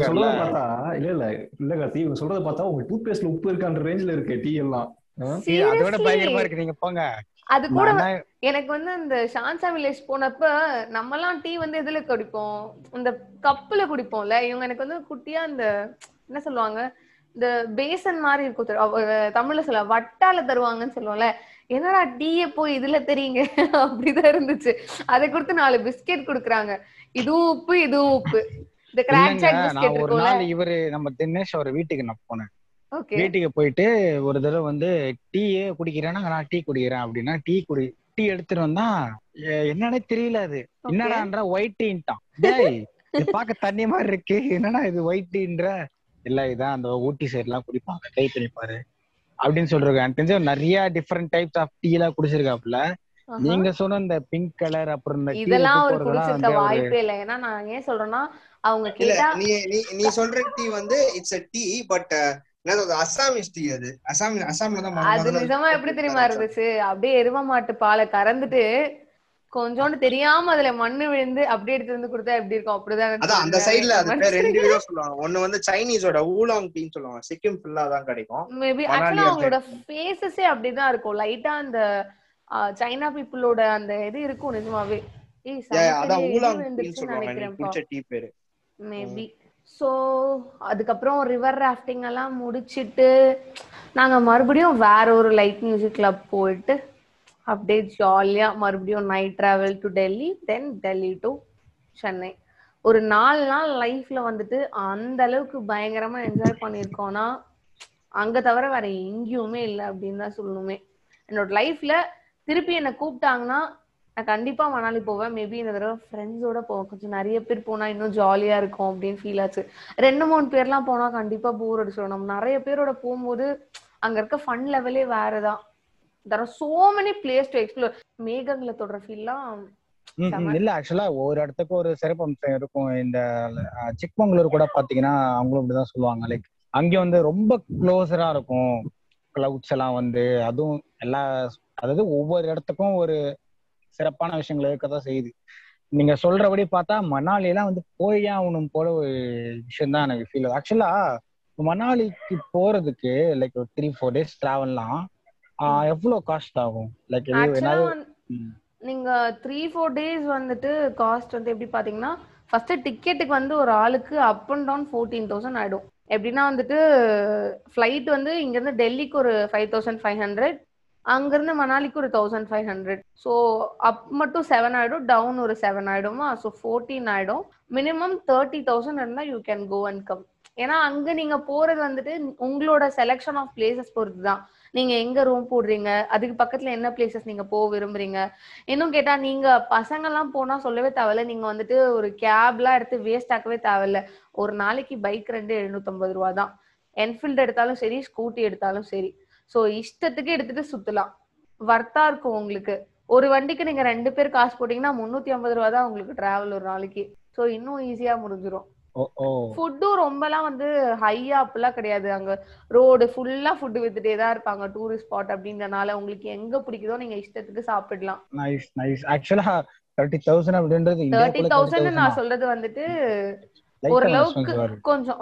சொல்றத பார்த்தா இல்ல இல்ல இல்ல கார்த்தி இவங்க சொல்றத பார்த்தா உங்க டூத் பேஸ்ட்ல உப்பு இருக்கான்ற ரேஞ்ச்ல இருக்கு டீ எல்லாம் அதோட Seriously. பயங்கரமா இருக்கு. நீங்க போங்க. அது கூட எனக்கு வந்து அந்த ஷான்சா வில்லேஜ் போனப்ப நம்மலாம் டீ வந்து எதுல குடிப்போம்? இந்த கப்புல குடிப்போம்ல. இவங்க எனக்கு வந்து குட்டியா இந்த என்ன சொல்லுவாங்க? இந்த பேசன் மாதிரி இருக்கும். தமிழ்ல சொல்ல வட்டால தருவாங்கன்னு சொல்லுவோம்ல. என்னடா டீயே போய் இதுல தெரியுங்க? அப்படிதான் இருந்துச்சு. அதை கொடுத்து நாலு பிஸ்கெட் குடுக்குறாங்க. இதுவும் உப்பு இதுவும் உப்பு. இந்த கிராக் பிஸ்கெட் இருக்கும்ல. இவரு நம்ம தினேஷ் அவர் வீட்டுக்கு நான் போனேன். ஓகே வீட்டுக்கு போயிட்டு ஒரு தடவை வந்து டீயே குடிக்கிறேன்னா நான் டீ குடிக்கிறேன் அப்படின்னா டீ குடி டீ எடுத்துட்டு வந்தா என்னன்னே தெரியல அது. என்னடான்ற ஒயிட் டீன்ட்டான் டேய் இது பார்க்க தண்ணி மாதிரி இருக்கு. என்னடா இது ஒயிட் டீன்ற இல்ல இதான் அந்த ஊட்டி சைடு எல்லாம் குடிப்பாங்க. ட்ரை பண்ணி பாரு. அப்படின்னு சொல்றாங்க எனக்கு தெரிஞ்ச நிறைய டிஃப்ரெண்ட் டைப்ஸ் ஆஃப் டீ எல்லாம் குடிச்சிருக்காப்புல. நீங்க சொன்ன இந்த பிங்க் கலர் அப்புறம் இந்த இதெல்லாம் அவர் குடிச்சிருக்க வாய்ப்பே இல்லை. ஏன்னா நான் ஏன் சொல்றேன்னா அவங்க இல்ல கேட்டா நீ நீ நீ சொல்ற டீ வந்து இட்ஸ் a டீ பட் அது நிஜமா எப்படி தெரியுமா இருந்துச்சு? அப்படியே எரும மாட்டு பாலை கறந்துட்டு கொஞ்சோண்டு தெரியாம அதுல மண்ணு விழுந்து அப்படியே எடுத்து வந்து கொடுத்தா எப்படி இருக்கும்? அப்படிதான் இருந்துச்சு. அதான் அந்த சைடுல அது பேர் ரெண்டு மனுஷங்க- விதம் சொல்லுவாங்க. ஒண்ணு வந்து சைனீஸோட ஊலாங் டீன்னு சொல்லுவாங்க. சிக்கிம் ஃபுல்லா தான் கிடைக்கும். மேபி ஆக்சுவலா அவங்களோட ஃபேஸஸே அப்படிதான் இருக்கும். லைட்டா அந்த சைனா பீப்புளோட அந்த இது இருக்கும் நிஜமாவே. ஏய் அதான் ஊலாங் டீன்னு விழுந்துருச்சுன்னு சொல்லுவாங்க. நீ நினைக்கிறேன்ப்பா குடிச்ச டீ பேரு மேபி ஸோ அதுக்கப்புறம் ரிவர் ராஃப்டிங் எல்லாம் முடிச்சுட்டு நாங்கள் மறுபடியும் வேற ஒரு லைட் மியூசிக் கிளப் போயிட்டு அப்படியே ஜாலியாக மறுபடியும் night travel to Delhi then Delhi to Chennai ஒரு நாலு நாள் லைஃப்ல வந்துட்டு அந்த அளவுக்கு பயங்கரமா என்ஜாய் பண்ணியிருக்கோம்னா அங்க தவிர வேற எங்கேயுமே இல்லை அப்படின்னு தான் சொல்லணுமே. என்னோட லைஃப்ல திருப்பி என்னை கூப்பிட்டாங்கன்னா நான் கண்டிப்பா மணாலி போவேன். மேபி இந்த தடவை ஃப்ரெண்ட்ஸோட போவேன். கொஞ்சம் நிறைய பேர் போனா இன்னும் ஜாலியா இருக்கும் அப்படின்னு ஃபீல் ஆச்சு. ரெண்டு மூணு பேர்லாம் போனா கண்டிப்பா போர் அடிச்சிடும் நம்ம நிறைய பேரோட போகும்போது அங்க இருக்க ஃபன் லெவலே வேறதான். There are so many place to explore. மேகங்களை தொடர ஃபீல்லாம் இல்ல ஆக்சுவலா ஒரு இடத்துக்கு ஒரு சிறப்பம்சம் இருக்கும். இந்த சிக்மங்களூர் கூட பாத்தீங்கன்னா அவங்களும் இப்படிதான் சொல்லுவாங்க. லைக் அங்க வந்து ரொம்ப க்ளோஸரா இருக்கும். கிளவுட்ஸ் எல்லாம் வந்து அதுவும் எல்லா அதாவது ஒவ்வொரு இடத்துக்கும் ஒரு சிறப்பான விஷயங்கள் இருக்கதான் செய்யுது. நீங்க சொல்றபடி பார்த்தா மணாலி எல்லாம் வந்து போய் ஆகணும் போல ஒரு விஷயம் தான் எனக்கு ஃபீல் ஆக்சுவலா மணாலிக்கு போறதுக்கு லைக் ஒரு த்ரீ ஃபோர் டேஸ் டிராவல்லாம் எவ்வளவு காஸ்ட் ஆகும்? லைக். நீங்க த்ரீ ஃபோர் டேஸ் வந்துட்டு காஸ்ட் வந்து எப்படி பாத்தீங்கன்னா ஃபர்ஸ்ட் டிக்கெட்டுக்கு வந்து ஒரு ஆளுக்கு up and down fourteen thousand ஆயிடும். எப்படின்னா வந்துட்டு ஃப்ளைட் வந்து இங்க இருந்து டெல்லிக்கு ஒரு ஃபைவ் தௌசண்ட் ஃபைவ் ஹண்ட்ரட் அங்கிருந்து மணாலிக்கு ஒரு thousand five hundred so up மட்டும் செவன் ஆயிடும் டவுன் ஒரு செவன் ஆயிடுமா? ஸோ ஃபோர்டீன் ஆயிடும். மினிமம் தேர்ட்டி தௌசண்ட் இருந்தால் you can go and come ஏன்னா அங்க நீங்க போறது வந்துட்டு உங்களோட செலெக்ஷன் ஆஃப் பிளேசஸ் பொறுத்து தான் நீங்க எங்க ரூம் போடுறீங்க? அதுக்கு பக்கத்துல என்ன பிளேசஸ் நீங்க போக விரும்புறீங்க? இன்னும் கேட்டா நீங்க பசங்க எல்லாம் போனா சொல்லவே தேவையில்ல. நீங்க வந்துட்டு ஒரு கேப்லாம் எடுத்து வேஸ்ட் ஆக்கவே தேவையில்ல. ஒரு நாளைக்கு பைக் ரெண்டு எழுநூத்தம்பது ரூபா தான் என்ஃபீல்டு எடுத்தாலும் சரி ஸ்கூட்டி எடுத்தாலும் சரி. ஸோ இஷ்டத்துக்கு எடுத்துட்டு சுத்தலாம். வர்த்தா இருக்கும் உங்களுக்கு. ஒரு வண்டிக்கு நீங்க ரெண்டு பேர் காசு போட்டீங்கன்னா முன்னூத்தி ஐம்பது ரூபா தான் உங்களுக்கு டிராவல் ஒரு நாளைக்கு. சோ இன்னும் ஈஸியா ஓ ஃபுட்டும் ரொம்பலாம் வந்து ஹையா அப்படிலாம் கிடையாது. அங்க ரோடு ஃபுல்லா ஃபுட் வித்துட்டே தான் இருப்பாங்க. டூரிஸ்ட் ஸ்பாட் அப்படின்றனால உங்களுக்கு எங்க பிடிக்குதோ நீங்க இஷ்டத்துக்கு சாப்பிடலாம் நைஸ் நைஸ் ஆக்சுவலா தேர்ட்டி தௌசண்ட் அப்படின்றது தேர்ட்டி தௌசண்ட் நான் சொல்றது வந்துட்டு ஓரளவுக்கு கொஞ்சம்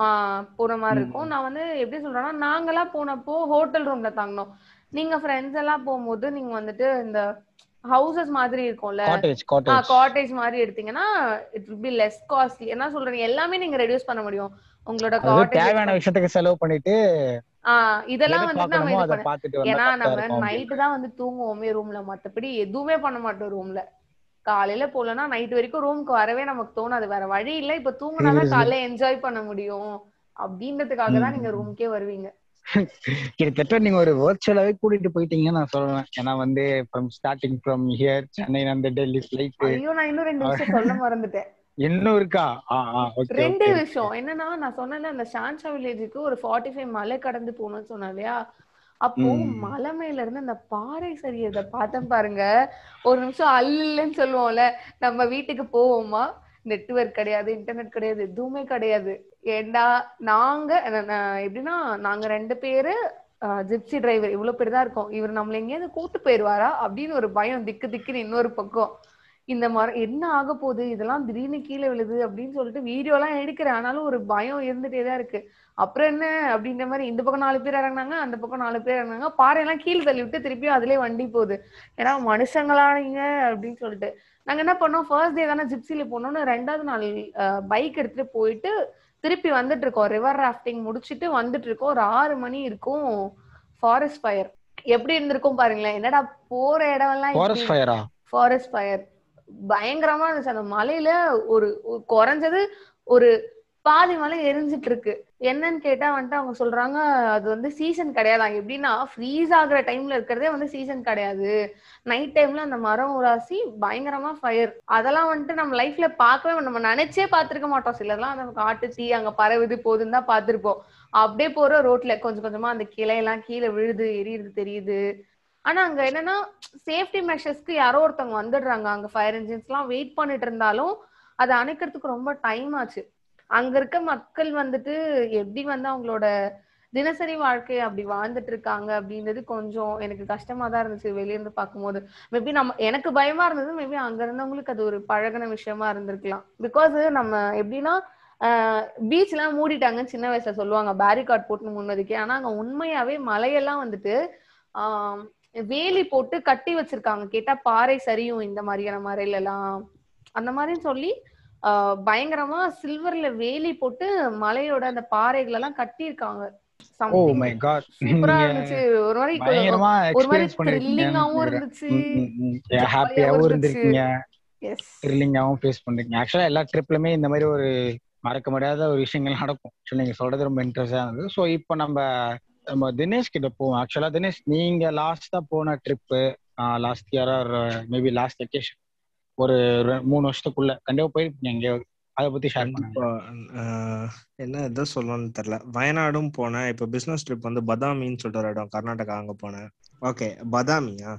போன மாதிரி. இருக்கும். நான் வந்து எப்படி சொல்றேன்னா நாங்கெல்லாம் போனப்போ ஹோட்டல் ரூம்ல தங்கினோம். நீங்க ஃப்ரெண்ட்ஸ் எல்லாம் போகும்போது நீங்க வந்துட்டு இந்த ஹவுசஸ் மாதிரி இருக்கும்ல காட்டேஜ் மாதிரி எடுத்தீங்கன்னா it will be less costly என்ன சொல்றீங்க எல்லாமே நீங்க ரெடியூஸ் பண்ண முடியும். உங்களோட தேவையான விஷயத்துக்கு செலவு பண்ணிட்டு இதெல்லாம் வந்து நம்ம ஏன்னா நம்ம. நைட்டு தான் வந்து தூங்குவோமே ரூம்ல மத்தபடி எதுவுமே பண்ண மாட்டோம் ரூம்ல காலையில போலனா நைட் வரைக்கும் ரூமுக்கு வரவே நமக்கு தோணாது. வேற வழி இல்ல. இப்ப தூங்குனாதான். காலைல என்ஜாய் பண்ண முடியும். அப்படின்றதுக்காக தான். நீங்க ரூமுக்கே வருவீங்க. கிட்டத்தட்ட நீங்க ஒரு வர்ச்சுவலாவே கூட்டிட்டு போயிட்டீங்கன்னு நான் சொல்லுவேன். ஏன்னா வந்து from starting from here Chennai அந்த டெல்லி ஃபிளைட் ஐயோ நான் இன்னும் ரெண்டு விஷயம் சொல்ல மறந்துட்டேன். இன்னும் இருக்கா? ரெண்டே விஷயம். என்னன்னா நான் சொன்னேன்ல அந்த ஷான்ஷா வில்லேஜுக்கு ஒரு ஃபார்ட்டி ஃபைவ் மலை கடந்து போகணும்னு சொன்னேன் இல்லையா? அப்போ. மலை மேல இருந்து அந்த பாறை சரியதை பார்த்தேன் பாருங்க. ஒரு நிமிஷம் அல்லன்னு சொல்லுவோம்ல நம்ம வீட்டுக்கு போவோமா? நெட்வொர்க் கிடையாது இன்டர்நெட் கிடையாது எதுவுமே கிடையாது. ஏண்டா நாங்க எப்படின்னா நாங்க ரெண்டு பேரு ஜிப்சி டிரைவர் இவ்வளவு பேர் தான் இருக்கோம். இவர் நம்மள எங்கேயாவது கூட்டு போயிருவாரா? அப்படின்னு ஒரு பயம் திக்கு திக்குன்னு இன்னொரு பக்கம். இந்த மரம் என்ன ஆக போகுது? இதெல்லாம் திடீர்னு கீழே விழுது அப்படின்னு சொல்லிட்டு வீடியோ எல்லாம் எடுக்கிறேன். ஆனாலும் ஒரு பயம் இருந்துட்டே தான் இருக்கு. அப்புறம் என்ன அப்படின்ற மாதிரி இந்த பக்கம் நாலு பேர் இறங்குனாங்க அந்த பக்கம் நாலு பேர் இறங்குனாங்க. பாறையெல்லாம் கீழே தள்ளி விட்டு திருப்பியும் அதுலயே வண்டி போகுது. ஏன்னா மனுஷங்களா நீங்க அப்படின்னு சொல்லிட்டு. நாங்க என்ன பண்ணோம்? ஃபர்ஸ்ட் டே தானே ஜிப்சில போனோம்னு ரெண்டாவது நாள் பைக் எடுத்துட்டு போயிட்டு திருப்பி வந்துட்டு இருக்கோம். ரிவர் ராஃப்டிங் முடிச்சிட்டு வந்துட்டு இருக்கோம். ஒரு ஆறு மணி இருக்கும் ஃபாரஸ்ட் ஃபயர் எப்படி இருந்திருக்கும் பாருங்களேன். என்னடா போற இடம் எல்லாம் ஃபாரஸ்ட் ஃபயரா ஃபாரஸ்ட் ஃபயர் பயங்கரமா இருந்துச்சு. அந்த மலையில ஒரு குறைஞ்சது ஒரு பாதி மலை எரிஞ்சிட்டு இருக்கு. என்னன்னு கேட்டா வந்துட்டு அவங்க சொல்றாங்க அது வந்து சீசன் கிடையாது. எப்படின்னா ஃப்ரீஸ் ஆகுற டைம்ல இருக்கிறதே வந்து சீசன் கிடையாது. நைட் டைம்ல அந்த மரம் உராசி பயங்கரமா ஃபயர் அதெல்லாம் வந்துட்டு நம்ம லைஃப்ல பார்க்கவே நம்ம நினைச்சே பார்த்திருக்க மாட்டோம். சிலதெல்லாம் அந்த காட்டு தீ அங்க பரவுது போதுன்னு தான் பார்த்திருப்போம். அப்படியே போற ரோட்ல கொஞ்சம் கொஞ்சமா அந்த கிளையெல்லாம் கீழே விழுது எரியுது தெரியுது. ஆனா அங்க என்னன்னா சேஃப்டி மெஷர்ஸ்க்கு யாரோ ஒருத்தவங்க வந்துடுறாங்க. அங்க ஃபயர் இன்ஜின்ஸ் எல்லாம் வெயிட் பண்ணிட்டு இருந்தாலும் அதை அணைக்கிறதுக்கு ரொம்ப டைம் ஆச்சு. அங்க இருக்க மக்கள் வந்துட்டு எப்படி வந்து அவங்களோட தினசரி வாழ்க்கை அப்படி வாழ்ந்துட்டு இருக்காங்க அப்படின்றது கொஞ்சம் எனக்கு கஷ்டமா தான் இருந்துச்சு வெளியிருந்து பார்க்கும்போது. மேபி நம்ம எனக்கு பயமா இருந்தது மேபி அங்க இருந்தவங்களுக்கு அது ஒரு பழகின விஷயமா இருந்திருக்கலாம். பிகாஸ் நம்ம எப்படின்னா பீச் எல்லாம் மூடிட்டாங்கன்னு சின்ன வயசுல சொல்லுவாங்க பேரிகார்ட் போட்டு முன்னதுக்கே. ஆனா அங்க உண்மையாவே மலையெல்லாம் வந்துட்டு ஆஹ் வேலி போட்டு கட்டி வச்சிருக்காங்க. கேட்டா பாறை சரியும் இந்த மாதிரியான மறையில எல்லாம் அந்த மாதிரின்னு சொல்லி பயங்கரமா சில்வர்ல வேலி போட்டு மலையோட அந்த பாறைகள் எல்லாம் கட்டி இருக்காங்க சூப்பரா இருந்துச்சு. ஒரு மாதிரி ஒரு மாதிரி பண்ணிருக்கீங்க த்ரில்லிங்காவும் இருந்துச்சு. ஹாப்பியாவும் இருந்துச்சு. இருந்திருக்கீங்க. எஸ் த்ரில்லிங்காவும் ஃபேஸ் பண்றீங்க ஆக்சுவலா எல்லா ட்ரிப்லயுமே இந்த மாதிரி ஒரு மறக்க முடியாத ஒரு விஷயங்கள் நடக்கும். ஸோ நீங்க சொல்றது ரொம்ப இன்ட்ரெஸ்டா இருந்தது. ஸோ இப்போ நம்ம நம்ம தினேஷ் கிட்ட போவோம். ஆக்சுவலா தினேஷ் நீங்க லாஸ்டா போன trip last year maybe last vacation ஒரு மூணு வருஷத்துக்குள்ள. கண்டிப்பா போயிருப்பீங்க எங்கேயாவது அதை பத்தி ஷேர் பண்ணுங்க. என்ன எதை சொல்லணும்னு தெரியல. வயநாடும் போனேன். இப்ப பிசினஸ் ட்ரிப் வந்து பதாமின்னு சொல்லிட்டு ஒரு இடம் கர்நாடகா அங்க போனேன். ஓகே பதாமியா?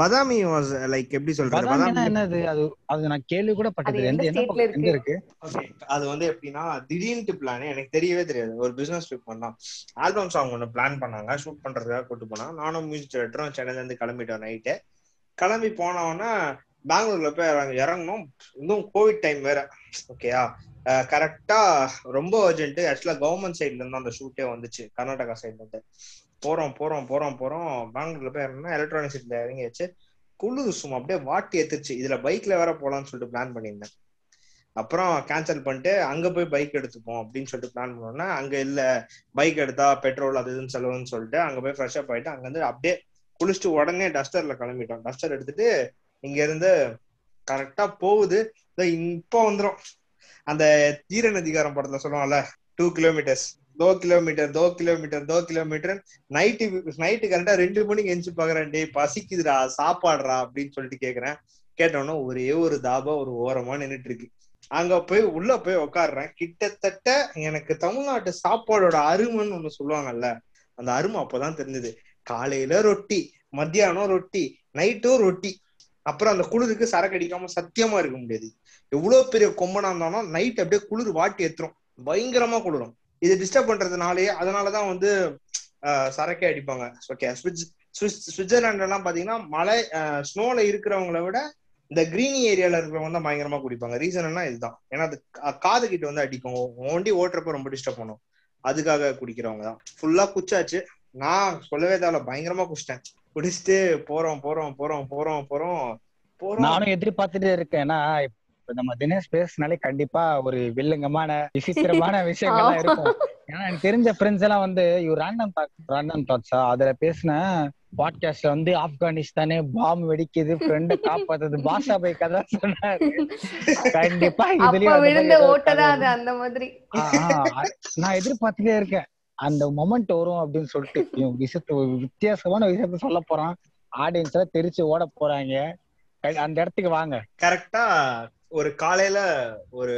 பதாமி வாஸ் லைக் எப்படி சொல்றது? பதாமினா பதாமி என்னது? அது அது நான் கேள்வி கூட பட்டது எந்த எங்க இருக்கு? ஓகே அது வந்து எப்படின்னா திடீர்னு பிளான் எனக்கு தெரியவே தெரியாது. ஒரு பிசினஸ் ட்ரிப் பண்ணலாம் ஆல்பம் சாங் ஒன்று பிளான் பண்ணாங்க. ஷூட் பண்றதுக்காக கூட்டு போனா நானும் மியூசிக் டைரக்டரும் சென்னையில இருந்து கிளம்பிட்டோம் நைட்டு கிளம்பி போனவொன்னே பெங்களூர்ல போய் இறங்க- இறங்கணும். இன்னும் கோவிட் டைம் வேற. ஓகேயா கரெக்டா ரொம்ப அர்ஜென்ட் ஆக்சுவலா கவர்மெண்ட் சைட்ல இருந்து அந்த ஷூட்டே வந்துச்சு. கர்நாடகா சைட்ல இருந்து போறோம் போறோம் போறோம் போறோம். பெங்களூர்ல போய் இறங்கணும் எலக்ட்ரானிக் சைட்ல இறங்கியாச்சு. குளிர் சும்மா அப்படியே வாட்டி ஏத்துருச்சு இதுல பைக்ல வேற போலாம்னு சொல்லிட்டு பிளான் பண்ணியிருந்தேன். அப்புறம் கேன்சல் பண்ணிட்டு அங்க போய் பைக் எடுத்துப்போம் அப்படின்னு சொல்லிட்டு பிளான் பண்ணோம்னா அங்க இல்ல பைக் எடுத்தா பெட்ரோல் அது இதுன்னு செலவுன்னு சொல்லிட்டு அங்க போய் ஃப்ரெஷ் அப் ஆயிட்டு அங்க இருந்து அப்படியே குளிச்சுட்டு உடனே டஸ்டர்ல கிளம்பிட்டோம். டஸ்டர் எடுத்துட்டு இங்க இருந்து கரெக்டா போகுது. இப்போ வந்துரும். அந்த தீர நதிகாரம் படத்துல சொல்லுவாங்கல்ல டூ கிலோமீட்டர்ஸ் தோ கிலோமீட்டர் தோ கிலோமீட்டர் தோ கிலோமீட்டர் நைட்டு நைட்டு கரெக்டா ரெண்டு மணிக்கு எஞ்சி பாக்குறேன். டே பசிக்குதுடா சாப்பாடுறா அப்படின்னு சொல்லிட்டு கேக்குறேன். கேட்டோன்னா ஒரே ஒரு தாபா ஒரு ஓரமா நின்னுட்டு இருக்கு அங்க போய் உள்ள போய் உட்காடுறேன் கிட்டத்தட்ட எனக்கு தமிழ்நாட்டு சாப்பாடோட அருமைன்னு ஒண்ணு சொல்லுவாங்கல்ல அந்த அருமை அப்பதான் தெரிஞ்சது. காலையில ரொட்டி மத்தியானம் ரொட்டி நைட்டும் ரொட்டி. அப்புறம் அந்த குளிருக்கு சரக்கு அடிக்காம சத்தியமா இருக்க முடியாது. எவ்வளவு பெரிய கொம்பனா இருந்தாலும் நைட் அப்படியே குளிர் வாட்டி ஏத்துரும். பயங்கரமா குளிரும். இது டிஸ்டர்ப் பண்றதுனாலே அதனாலதான் வந்து ஆஹ், சரக்கே அடிப்பாங்க. ஓகே சுவிட்சர்லாண்ட் எல்லாம் பாத்தீங்கன்னா மலை ஸ்னோல இருக்கிறவங்கள விட இந்த கிரீனி ஏரியால இருக்கிறவங்க தான் பயங்கரமா குடிப்பாங்க ரீசன் என்ன இதுதான். ஏன்னா அது காது கிட்ட வந்து அடிக்கும். ஓண்டி ஓட்டுறப்ப ரொம்ப டிஸ்டர்ப் பண்ணும். அதுக்காக குடிக்கிறவங்க தான். ஃபுல்லா குச்சாச்சு. நான் சொல்லவே தேவையில்ல. பயங்கரமா குடிச்சிட்டேன் குடிச்சிட்டு போறோம் போறோம் போறோம் போறோம் போறோம். போறோம். நானும் எதிர்பார்த்துட்டே இருக்கேன். ஏன்னா இப்ப நம்ம தினேஷ் பேசினாலே கண்டிப்பா ஒரு வில்லங்கமான விசித்திரமான விஷயங்கள்லாம் இருக்கும். ஏன்னா எனக்கு தெரிஞ்ச ஃப்ரெண்ட்ஸ் எல்லாம் வந்து இவர் ரேண்டம் ரேண்டம் தாட்ஸா அதுல பேசின பாட்காஸ்ட்ல வந்து ஆப்கானிஸ்தானே பாம் வெடிக்குது ஃப்ரெண்ட காப்பாத்துது பாஷா பை கதை சொன்னாரு. கண்டிப்பா இதுலயும் அந்த மாதிரி நான் எதிர்பார்த்துட்டே இருக்கேன். அந்த மொமெண்ட் வரும் அப்படின்னு சொல்லிட்டு இவன் விஷயத்த வித்தியாசமான விஷயத்த சொல்ல போறான். ஆடியன்ஸ் எல்லாம் தெரிச்சு ஓட போறாங்க. அந்த இடத்துக்கு வாங்க. கரெக்டா ஒரு காலையில ஒரு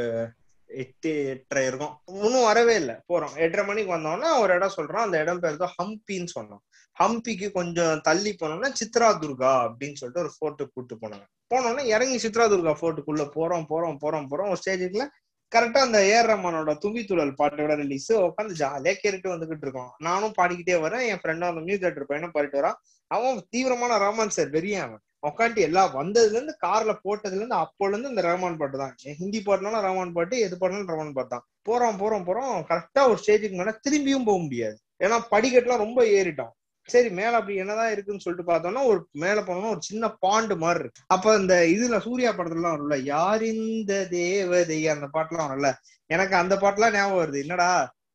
எட்டு எட்டரை இருக்கும். இன்னும் வரவே இல்லை. போறோம். எட்டரை மணிக்கு வந்தோம்னா ஒரு இடம் சொல்றோம் அந்த இடம் பேர் தான் ஹம்பின்னு சொன்னோம் ஹம்பிக்கு கொஞ்சம் தள்ளி போனோம்னா சித்ரா துர்கா அப்படின்னு சொல்லிட்டு ஒரு ஃபோர்ட்டுக்கு கூட்டு போனாங்க. போனோம்னா இறங்கி சித்ரா துர்கா ஃபோர்ட்டுக்குள்ள போறோம் போறோம் போறோம் போறோம். ஒரு ஸ்டேஜுக்குள்ள கரெக்டா அந்த ஏஆர் ரஹ்மானோட தும்பி துழல் பாட்டோட ரிலீஸ் உட்காந்து ஜாலியா கேட்டுட்டு வந்துகிட்டு இருக்கோம். நானும் பாடிக்கிட்டே வரேன். என் ஃப்ரெண்டா அந்த மியூசிக் டேரக்டர் பையனும் பாடிட்டு வரான். அவன் தீவிரமான ரஹ்மான் சார் வெறிய அவன். உட்காந்து எல்லாம் வந்ததுல இருந்து கார்ல போட்டதுல இருந்து அப்போல இருந்து இந்த ரஹ்மான் பாட்டு தான். ஹிந்தி பாட்டுனாலும் ரஹ்மான் பாட்டு எது பாடினாலும் ரஹ்மான் பாட்டு தான். போறோம் போறோம் போறோம். கரெக்டா ஒரு ஸ்டேஜுக்கு மேல திரும்பியும் போக முடியாது. ஏன்னா படிக்கட்டுலாம் ரொம்ப ஏறிட்டோம். சரி மேல அப்படி என்னதான் இருக்குன்னு சொல்லிட்டு பார்த்தோம்னா ஒரு மேல போனோம்னா ஒரு சின்ன பாண்டு மாதிரி இருக்கு. அப்ப இந்த இதுல சூர்யா படத்துல எல்லாம் வரும்ல யார் இந்த தேவதை? அந்த பாட்டுலாம் வரும்ல. எனக்கு அந்த பாட்டுலாம் ஞாபகம் வருது. என்னடா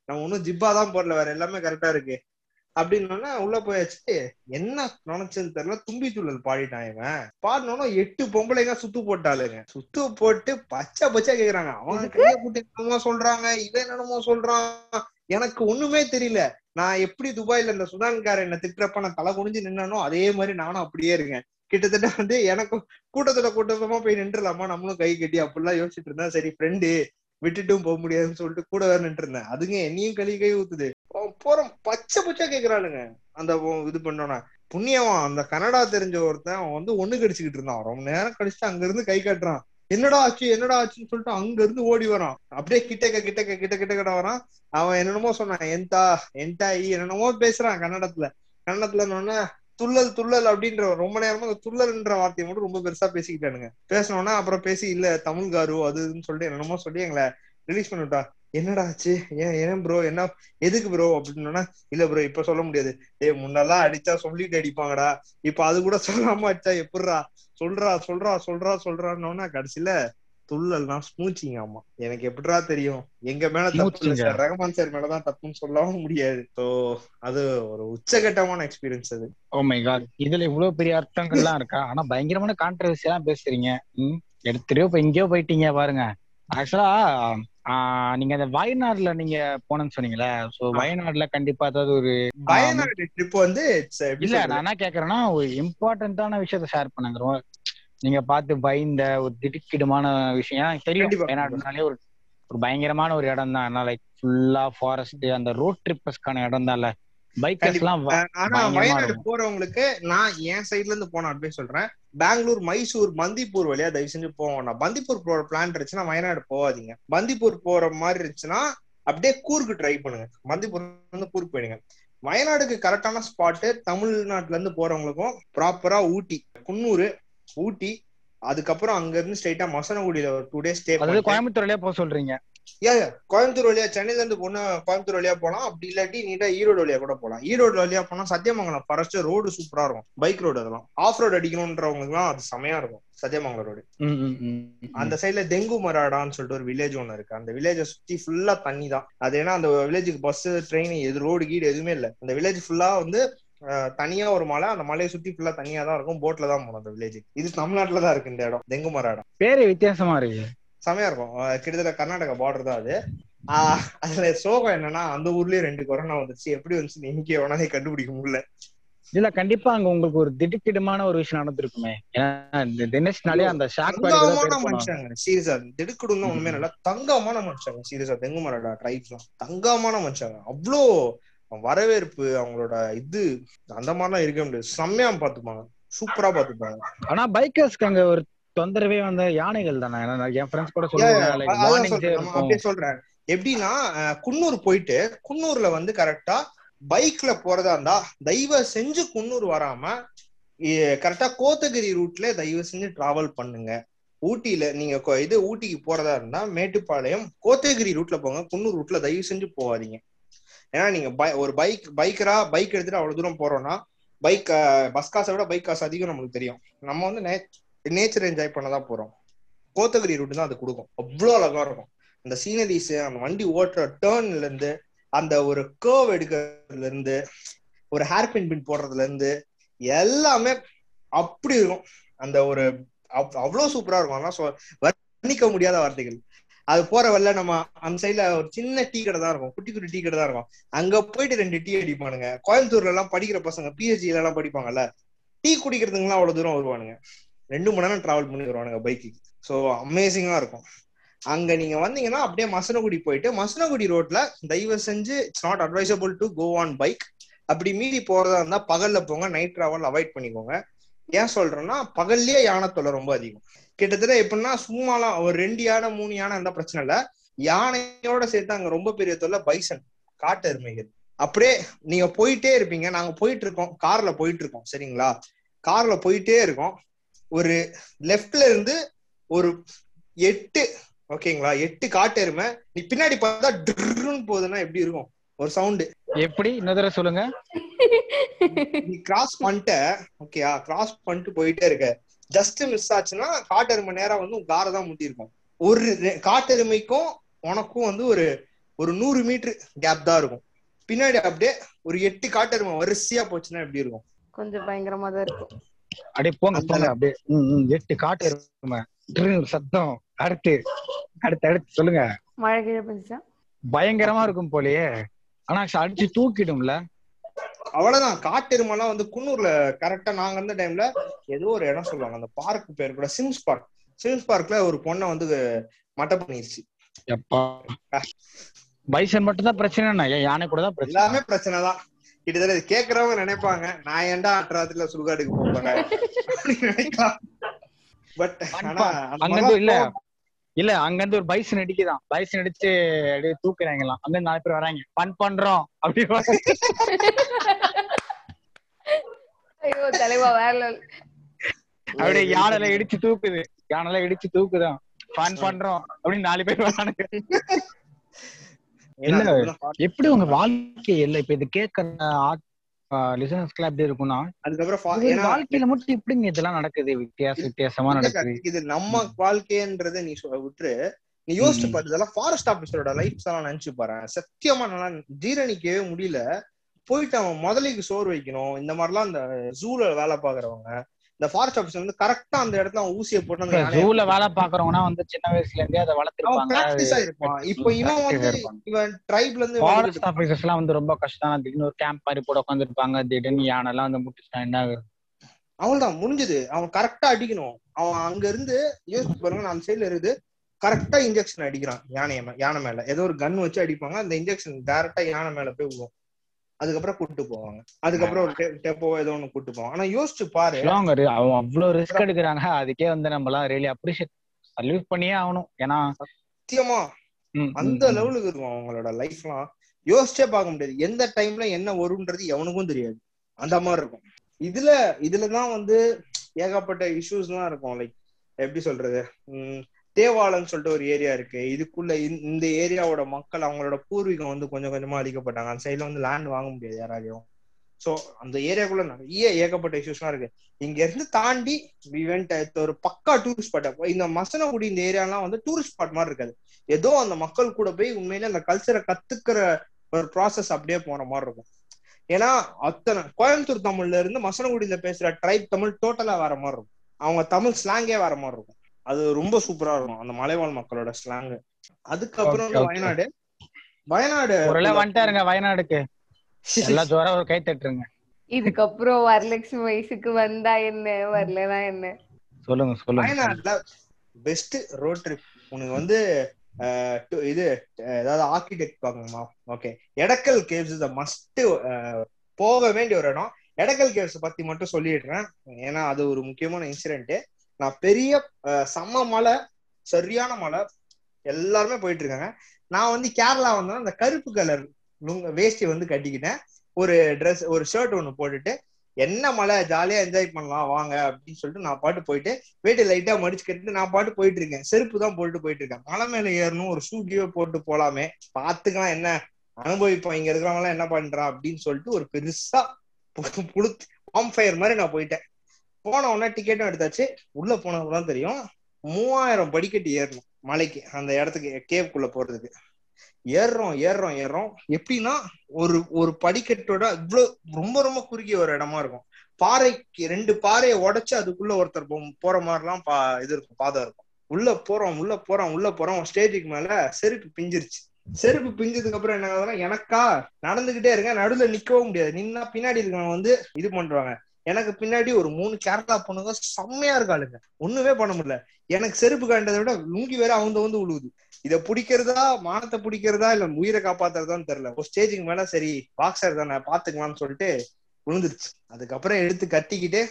நம்ம ஒன்னும் ஜிப்பா தான் போடல வேற எல்லாமே கரெக்டா இருக்கு. அப்படின்னா உள்ள போயாச்சு என்ன நினைச்சதுன்னு தெரியல தும்பி துள்ளல் பாடிட்டான் இவன். பாடினோன்னா எட்டு பொம்பளைங்க சுத்து போட்டாளுங்க. சுத்து போட்டு பச்சை பச்சை கேக்குறாங்க. அவங்க கைய கூட்டி என்னமோ சொல்றாங்க இவன் என்னமோ சொல்றான். எனக்கு ஒண்ணுமே தெரியல. நான் எப்படி துபாயில இந்த சுதான்கார என்ன திட்டுறப்ப நான் தலை குனிஞ்சு நின்னனோ அதே மாதிரி நானும் அப்படியே இருக்கேன். கிட்டத்தட்ட வந்து எனக்கு கூட்டத்துல கூட்டமா போய் நின்றுலாமா நம்மளும் கை கட்டி அப்படிலாம் யோசிச்சுட்டு இருந்தேன். சரி ஃப்ரெண்டு விட்டுட்டும் போக முடியாதுன்னு சொல்லிட்டு கூட வேற நின்று இருந்தேன் அதுங்க என்னையும் கழுவி கை ஊத்துது போறோம் பச்சை பச்சை கேக்குறாளுங்க. அந்த இது பண்ணோன்னா. புண்ணியவன் அந்த கனடா தெரிஞ்ச ஒருத்தன் அவன் வந்து ஒண்ணு கடிச்சுக்கிட்டு இருந்தான். ரொம்ப நேரம் கழிச்சுட்டு அங்க இருந்து கை காட்டுறான். என்னடா ஆச்சு என்னடா ஆச்சுன்னு சொல்லிட்டு அங்க இருந்து ஓடி வரான். அப்படியே கிட்டக்க கிட்டக்க கிட்ட கிட்ட கிட்ட வரான். அவன் என்னென்னமோ சொன்னான். என்தா என்டா என்னென்னமோ பேசுறான் கன்னடத்துல. கன்னடத்துல என்னன்னா துள்ளல் துள்ளல் அப்படின்ற ரொம்ப நேரமா அந்த துள்ளல்ன்ற வார்த்தையை மட்டும் ரொம்ப பெருசா பேசிக்கிட்டானுங்க. பேசணும்னா அப்புறம் பேசி இல்ல தமிழ்காரு அது இதுன்னு சொல்லிட்டு என்னென்னமோ சொல்லி எங்களை ரிலீஸ் பண்ணிவிட்டா என்னடா ஆச்சு? ஏன் ஏன் ப்ரோ என்ன எதுக்கு ப்ரோ அப்படின்னா இல்ல ப்ரோ இப்ப சொல்ல முடியாது. ஏய் முன்னெல்லாம் அடிச்சா சொல்லிட்டு அடிப்பாங்கடா. இப்ப அது கூட சொல்லாம அடிச்சா எப்படிரா சொல்றா சொல்றா சொல்றா சொல்றான்னு கடைசியில துள்ளல்னா ஸ்மூச்சிங் ஆமா. எனக்கு எப்படிடா தெரியும்? எங்க மேல தப்பு இல்ல? சார். ரஹ்மான் சார் மேலதான் தப்புன்னு சொல்லவும் முடியாது. சோ அது ஒரு உச்சகட்டமான எக்ஸ்பீரியன்ஸ் அது. ஓ மை காட் இதுல இவ்வளவு பெரிய அர்த்தங்கள்லாம் இருக்கா? ஆனா பயங்கரமான கான்ட்ரவர்சி எல்லாம் பேசுறீங்க. எடுத்துட்டு இப்ப எங்கேயோ போயிட்டீங்க பாருங்க. ஆக்சுவலா நீங்க அந்த வயநாடுல நீங்க போனேன்னு சொன்னீங்களே சோ வயநாடுல கண்டிப்பா ஏதாவது ஒரு வயநாடு ட்ரிப் வந்து இல்ல? நான் என்ன கேக்குறேன்னா ஒரு இம்பார்ட்டன்டான விஷயத்த ஷேர் பண்ணுங்க நீங்க பார்த்து பயந்த ஒரு திடுக்கிடுமான விஷயம். தெரியும். வயநாடுனாலே ஒரு ஒரு பயங்கரமான ஒரு இடம் தான் லைக் ஃபுல்லா ஃபாரஸ்ட் அந்த ரோட் ட்ரிப்பர்ஸ்க்கான இடம் தான்ல ஆனா வயநாடு. போறவங்களுக்கு நான் என் சைடுல இருந்து போன அட்வைஸ் சொல்றேன். பெங்களூர் மைசூர் பந்திப்பூர் வழியா தயவு செஞ்சு போவோம் பந்திப்பூர் போற பிளான் இருந்துச்சுன்னா வயநாடு போகாதீங்க. பந்திப்பூர் போற மாதிரி இருந்துச்சுன்னா அப்படியே கூர்க்கு ட்ரை பண்ணுங்க. பந்திப்பூர் வந்து கூர்க்கு போயிடுங்க. வயநாடுக்கு கரெக்டான ஸ்பாட்டு தமிழ்நாட்டுல இருந்து போறவங்களுக்கும் ப்ராப்பரா ஊட்டி குன்னூர் ஊட்டி அதுக்கப்புறம் அங்க இருந்து ஸ்ட்ரைட்டா மசனகுடியில ஒரு டூ டேஸ் ஸ்டே கோயம்புத்தூர்லயே போக சொல்றீங்க. ஏன் கோயம்புத்தூர் வழியா சென்னையில இருந்து பொண்ணு கோயம்புத்தூர் வழியா போலாம். அப்படி இல்லாட்டி நீட்டா ஈரோடு வழியா கூட போலாம். ஈரோடு வழியா போனா சத்தியமங்கலம் ஃபாரஸ்ட் ரோடு சூப்பரா இருக்கும். பைக் ரோடு அதெல்லாம். ஆஃப் ரோடு அடிக்கணும்ன்றவங்களுக்கு எல்லாம் அது செமையா இருக்கும். சத்தியமங்கலம் ரோடு. அந்த சைடுல தெங்கு மராடான்னு சொல்லிட்டு ஒரு வில்லேஜ் ஒண்ணு இருக்கு. அந்த வில்லேஜை சுத்தி ஃபுல்லா தண்ணி தான். அது ஏன்னா அந்த வில்லேஜுக்கு பஸ் ட்ரெயின் எது ரோடு கீடு எதுவுமே இல்ல. அந்த வில்லேஜ் ஃபுல்லா வந்து தனியா ஒரு மலை அந்த மலையை சுத்தி ஃபுல்லா தனியா தான் இருக்கும். போட்ல தான் போகணும் அந்த வில்லேஜ் இது தமிழ்நாட்டுல தான் இருக்கு இந்த இடம். தெங்கு மராடா பேரு வித்தியாசமா இருக்கு. செமையா இருக்கும். கிட்டத்தட்ட கர்நாடகா பார்டர் தான் அது. அதுல சோகம் என்னன்னா அந்த ஊர்லயே ரெண்டு கொரோனா வந்துச்சு எப்படி வந்துச்சு இங்கே வேணாலே கண்டுபிடிக்க முடியல. இல்ல கண்டிப்பா அங்க உங்களுக்கு ஒரு திடுக்கிடுமான ஒரு விஷயம் நடந்திருக்குமே. தினேஷ்னாலே அந்த ஷாக் தங்கமான மனுஷங்க. சீரியஸா திடுக்குடுன்னு ஒண்ணுமே இல்ல. தங்கமான மனுஷங்க சீரியஸா. தெங்குமரடா ட்ரைப்ஸ் தங்கமான மனுஷங்க. அவ்வளோ வரவேற்பு அவங்களோட இது அந்த மாதிரிலாம் இருக்க முடியாது. செம்மையா பாத்துப்பாங்க சூப்பரா பாத்துப்பாங்க ஆனா பைக்கர்ஸ்க்கு அங்க ஒரு தொந்தரவே வந்து யானைகள் தானே? என் ஃப்ரெண்ட்ஸ் கூட. சொல்லுவாங்க சொல்றேன். அப்படியே எப்படின்னா குன்னூர் போயிட்டு குன்னூர்ல வந்து கரெக்டா பைக்ல போறதா இருந்தா தயவு செஞ்சு குன்னூர் வராம கரெக்டா கோத்தகிரி ரூட்ல தயவு செஞ்சு டிராவல் பண்ணுங்க. ஊட்டியில நீங்க இது ஊட்டிக்கு போறதா இருந்தா மேட்டுப்பாளையம் கோத்தகிரி ரூட்ல போங்க. குன்னூர் ரூட்ல தயவு செஞ்சு போகாதீங்க. ஏன்னா நீங்க பை- ஒரு பைக் பைக்கரா பைக் எடுத்துட்டு அவ்வளவு தூரம் போறோம்னா பைக் பஸ் காசை விட பைக் காசு அதிகம் நம்மளுக்கு தெரியும். நம்ம வந்து நேச்சர் என்ஜாய் பண்ண தான் போறோம். கோத்தகிரி ரூட் தான் அது கொடுக்கும். அவ்வளோ அழகா இருக்கும். அந்த சீனரிஸ் அந்த வண்டி ஓட்டுற டேர்ன்ல இருந்து அந்த ஒரு கேர்வ் எடுக்கிறதுல இருந்து ஒரு ஹேர் பின் பின் போடுறதுல இருந்து எல்லாமே அப்படி இருக்கும். அந்த ஒரு அவ்வளோ அவ்வளவு சூப்பரா இருக்கும். அதெல்லாம் சொ- வர்ணிக்க முடியாத வார்த்தைகள். அது போற வரல நம்ம அந்த சைடுல ஒரு சின்ன டீ கடை தான் இருக்கும். குட்டி குட்டி டீ கடை தான் இருக்கும். அங்க போயிட்டு ரெண்டு டீ அடிப்பானுங்க. கோயம்புத்தூர்ல எல்லாம் படிக்கிற பசங்க பிஹெச்டி எல்லாம் படிப்பாங்கல்ல டீ குடிக்கிறதுக்குலாம் அவ்வளவு தூரம் வருவானுங்க. ரெண்டு மணி நேரம் டிராவல் பண்ணி வருவானுங்க பைக்கு ஸோ அமேசிங்கா இருக்கும். அங்க நீங்க வந்தீங்கன்னா அப்படியே மசனகுடி போயிட்டு மசனகுடி ரோட்ல தயவு செஞ்சு it's not advisable to go on bike அப்படி மீறி போறதா இருந்தா பகல்ல போங்க நைட் டிராவல் அவாய்ட் பண்ணிக்கோங்க. ஏன் சொல்றேன்னா பகல்லயே யானை தொல்லை ரொம்ப அதிகம். கிட்டத்தட்ட எப்படின்னா சும்மாலாம் ஒரு ரெண்டு யானை மூணு யானை இருந்தா பிரச்சனை இல்ல. யானையோட சேர்த்து அங்க ரொம்ப பெரிய தொல்லை பைசன் காட்டு எருமைகள். அப்படியே நீங்க போயிட்டே இருப்பீங்க. நாங்க போயிட்டு இருக்கோம். கார்ல போயிட்டு இருக்கோம். சரிங்களா? கார்ல போயிட்டே இருக்கோம். ஒரு லெஃப்ட்ல இருந்து ஒரு எட்டு ஓகேங்களா எட்டு காட்டு எருமை. நீ பின்னாடி பார்த்தா ட்ருன்னு போகுதுன்னா எப்படி இருக்கும்? ஒரு சவுண்டு எப்படி? இன்னொரு சொல்லுங்க. நீ கிராஸ் பண்ணிட்ட ஓகேயா கிராஸ் பண்ணிட்டு போயிட்டே இருக்க. ஜஸ்ட் மிஸ் ஆச்சுன்னா காட்டெருமை நேரா வந்து உன் காரை தான் முட்டி இருக்கும் ஒரு ரெ- காட்டெருமைக்கும் உனக்கும் வந்து ஒரு ஒரு நூறு மீட்டர் கேப் தான் இருக்கும். பின்னாடி அப்படியே ஒரு எட்டு காட்டெருமை வரிசையா போச்சுன்னா எப்படி இருக்கும்? கொஞ்சம் பயங்கரமா தான் இருக்கும். அப்படியே போங்க போங்க அப்படியே எட்டு காட்டு இருக்குமே சத்தம் அடுத்து அடுத்து அடுத்து சொல்லுங்க. பயங்கரமா இருக்கும் போலயே. ஆனா அடிச்சு தூக்கிடும்ல. அவ்வளவுதான். காட்டெருமெல்லாம் வந்து குன்னூர்ல கரெக்டா நாங்க இருந்த டைம்ல ஏதோ ஒரு இடம் சொல்லுவாங்க. அந்த பார்க் பேர் கூட சிம்ஸ் பார்க் சிம்ஸ் பார்க்ல ஒரு பொண்ணை வந்து மட்டை பண்ணிருச்சு. எப்பா. பைசன் மட்டும் தான் பிரச்சனை என்ன? ஏன் யானை கூட தான் பிரச்சனை? எல்லாமே பிரச்சனை தான் கிட்டத்தட்ட கேக்குறவங்க நினைப்பாங்க நான் ஏன்டா அட்ராத்துல சுடுகாடுக்கு போறேன் பட் ஆனா அங்க இல்ல. இல்ல அங்க இருந்து ஒரு பைசன் அடிக்குதான். பைசன் அடிச்சு அப்படியே தூக்குறாங்களாம். அங்க இருந்து நாலு பேர் வராங்க. ஃபன் பண்றோம். அப்படி ஐயோ தலைவா வேற. அப்படியே யானைல இடிச்சு தூக்குது. யானைல இடிச்சு தூக்குதான். ஃபன் பண்றோம். அப்படின்னு நாலு பேர் வரானுங்க. ஏன்னா இல்ல. எப்படி உங்க வாழ்க்கை இல்ல இப்ப இது கேட்கற லிசனர்ஸ்க்குலாம் எப்படி இருக்கும்னா அதுக்கப்புறம் வாழ்க்கையில மட்டும் எப்படிங்க இதெல்லாம் நடக்குது? வித்தியாச வித்தியாசமா நடக்குது? இது நம்ம வாழ்க்கைன்றத நீ சொ- விட்டுரு. நீ யோசிச்சு. பாரு இதெல்லாம் ஃபாரஸ்ட் ஆபீசரோட லைஃப் எல்லாம் நினைச்சு பாரு. சத்தியமா நல்லா ஜீரணிக்கவே முடியல. போயிட்டு அவன் முதலைக்கு சோறு வைக்கணும். இந்த மாதிரிலாம் இந்த ஜூல வேலை பாக்குறவங்க இந்த ஃபாரஸ்ட் ஆபீசர் வந்து கரெக்டா அந்த இடத்துல அவன் ஊசியை போட்டு அந்த ஜூல வேலை பாக்குறவங்கன்னா வந்து சின்ன வயசுல இருந்தே அதை வளர்த்திருப்பாங்க. பிராக்டிஸ் இப்போ இவன் practice வந்து. இவன் ட்ரைப்ல இருந்து ஃபாரஸ்ட் ஆபீசர்ஸ் எல்லாம் வந்து ரொம்ப கஷ்டம் திடீர்னு ஒரு கேம்ப் மாதிரி போட உட்காந்துருப்பாங்க திடீர்னு யானை எல்லாம் வந்து முட்டுச்சா என்ன? அவன்தான் முடிஞ்சது. அவன் கரெக்டா அடிக்கணும். அவன் அங்க இருந்து யோசிச்சு பாருங்க அந்த சைடுல இருந்து கரெக்டா இன்ஜெக்ஷன் அடிக்கிறான். யானை யானை மேல. ஏதோ ஒரு கன் வச்சு அடிப்பாங்க. அந்த இன்ஜெக்ஷன் டைரக்டா யானை மேல போய் விழும். அதுக்கப்புறம் கூட்டு போவாங்க. அதுக்கப்புறம் ஒரு டெப்போ ஏதோ ஒண்ணு கூட்டு போவாங்க. ஆனா யோசிச்சு பாரு. அவங்க அவ்வளவு ரிஸ்க் எடுக்கிறாங்க. அதுக்கே வந்து நம்ம எல்லாம் ரியலி அப்ரிஷியேட் சல்யூட் பண்ணியே ஆகணும். ஏன்னா சத்தியமா. அந்த. லெவலுக்கு இருக்கும் அவங்களோட லைஃப்லாம் யோசிச்சே பார்க்க முடியாது. எந்த டைம்ல என்ன வரும்ன்றது எவனுக்கும் தெரியாது. அந்த மாதிரி இருக்கும். இதுல இதுலதான் வந்து ஏகப்பட்ட இஷ்யூஸ் எல்லாம் இருக்கும். லைக் எப்படி சொல்றது? தேவாலன்னு சொல்லிட்டு ஒரு ஏரியா இருக்கு. இதுக்குள்ள இந்த- இந்த ஏரியாவோட மக்கள் அவங்களோட பூர்வீகம் வந்து கொஞ்சம் கொஞ்சமா அழிக்கப்பட்டாங்க. அந்த சைடுல வந்து லேண்ட் வாங்க முடியாது யாராலையும். சோ அந்த ஏரியாக்குள்ள நிறைய ஏகப்பட்ட இஷ்யூஸ்லாம் இருக்கு. இங்க இருந்து தாண்டி விவென்ட் ஒரு பக்கா டூரிஸ்ட் ஸ்பாட் இந்த மசனகுடி இந்த ஏரியாலாம் வந்து டூரிஸ்ட் ஸ்பாட் மாதிரி இருக்காது. ஏதோ அந்த மக்கள் கூட போய் உண்மையிலே அந்த கல்ச்சரை கத்துக்கிற ஒரு ப்ராசஸ் அப்படியே போற மாதிரி இருக்கும். ஏன்னா அத்தனை கோயம்புத்தூர் தமிழ்ல இருந்து மசனகுடியில பேசுற ட்ரைப் தமிழ் டோட்டலா வேற மாதிரி இருக்கும். அவங்க தமிழ் ஸ்லாங்கே வேற மாதிரி இருக்கும். அது ரொம்ப சூப்பரா இருக்கும் அந்த மலைவாழ் மக்களோட ஸ்லாங் அதுக்கப்புறம். வயநாடு. வயநாடு வந்துட்டாருங்க வயநாடுக்கு. எல்லாம் ஜோரா ஒரு கை தட்டுருங்க. இதுக்கப்புறம் வரலட்சுமி வயசுக்கு வந்தா என்ன? வரலனா என்ன? சொல்லுங்க சொல்லுங்க வயநாடுல பெஸ்ட் ரோட் ட்ரிப் உனக்கு வந்து இது ஏதாவது ஆர்கிடெக்ட் பார்க்கணுமா? Okay Edakkal caves is must போக வேண்டிய ஒரு இடம். எடக்கல் கேவ்ஸ் பத்தி மட்டும் சொல்லிடுறேன். ஏன்னா அது ஒரு முக்கியமான இன்சிடென்ட் நான் பெரிய அஹ், செம்ம மலை சரியான மலை எல்லாருமே போயிட்டு இருக்காங்க நான் வந்து கேரளா வந்தேன். அந்த கருப்பு கலர் வேஷ்டி வந்து கட்டிக்கிட்டேன். ஒரு ட்ரெஸ் ஒரு ஷர்ட் ஒன்று போட்டுட்டு என்ன மழை? ஜாலியா என்ஜாய் பண்ணலாம் வாங்க அப்படின்னு சொல்லிட்டு நான் பாட்டு போயிட்டு வீட்டு லைட்டா மடிச்சு கட்டிட்டு நான் பாட்டு போயிட்டு இருக்கேன் செருப்பு தான் போட்டு போயிட்டு இருக்கேன் மலை மேல ஏறணும் ஒரு ஷூ போட்டு போலாமே. பாத்துக்கலாம் என்ன அனுபவிப்போம். இங்க இருக்கிறவங்க எல்லாம் என்ன பண்றான் அப்படின்னு சொல்லிட்டு ஒரு பெருசா புழு பாம் ஃபயர் மாதிரி நான் போயிட்டேன். போன உடனே டிக்கெட்டும் எடுத்தாச்சு. உள்ள போனதுதான் தெரியும். மூவாயிரம் படிக்கட்டு ஏறணும் மலைக்கு அந்த இடத்துக்கு கேவ்க்குள்ள போறதுக்கு. ஏறுறோம் ஏறுறோம் ஏறுறோம். எப்படின்னா ஒரு ஒரு படிக்கட்டோட இவ்வளோ ரொம்ப ரொம்ப குறுகிய ஒரு இடமா இருக்கும். பாறைக்கு ரெண்டு பாறையை உடைச்சு அதுக்குள்ள ஒருத்தர் போ- போற மாதிரிலாம் பா இது இருக்கும் பாதை இருக்கும். உள்ள போறோம் உள்ள போறோம் உள்ள போறோம். ஸ்டேஜுக்கு மேல செருப்பு பிஞ்சிருச்சு. செருப்பு பிஞ்சதுக்கு அப்புறம் என்ன ஆகுதுன்னா எனக்கா நடந்துகிட்டே இருக்கேன் நடுவுல நிக்கவும் முடியாது. நின்னா பின்னாடி இருக்கவங்க வந்து இது பண்றாங்க. எனக்கு பின்னாடி ஒரு மூணு கேரளா பொண்ணுங்க செம்மையா இருக்காளுங்க. ஒண்ணுமே பண்ண முடியல. எனக்கு செருப்பு காண்டதை விட லுங்கி வேற அவங்க வந்து உழுவுது. இத பிடிக்கிறதா மானத்தை பிடிக்கிறதா இல்ல உயிரை காப்பாத்துறதான்னு தெரியல. ஒரு ஸ்டேஜுக்கு மேல சரி பாக்ஸர் தானே பாத்துக்கலாம்னு சொல்லிட்டு விழுந்துருச்சு அதுக்கப்புறம் எடுத்து கட்டிக்கிட்டு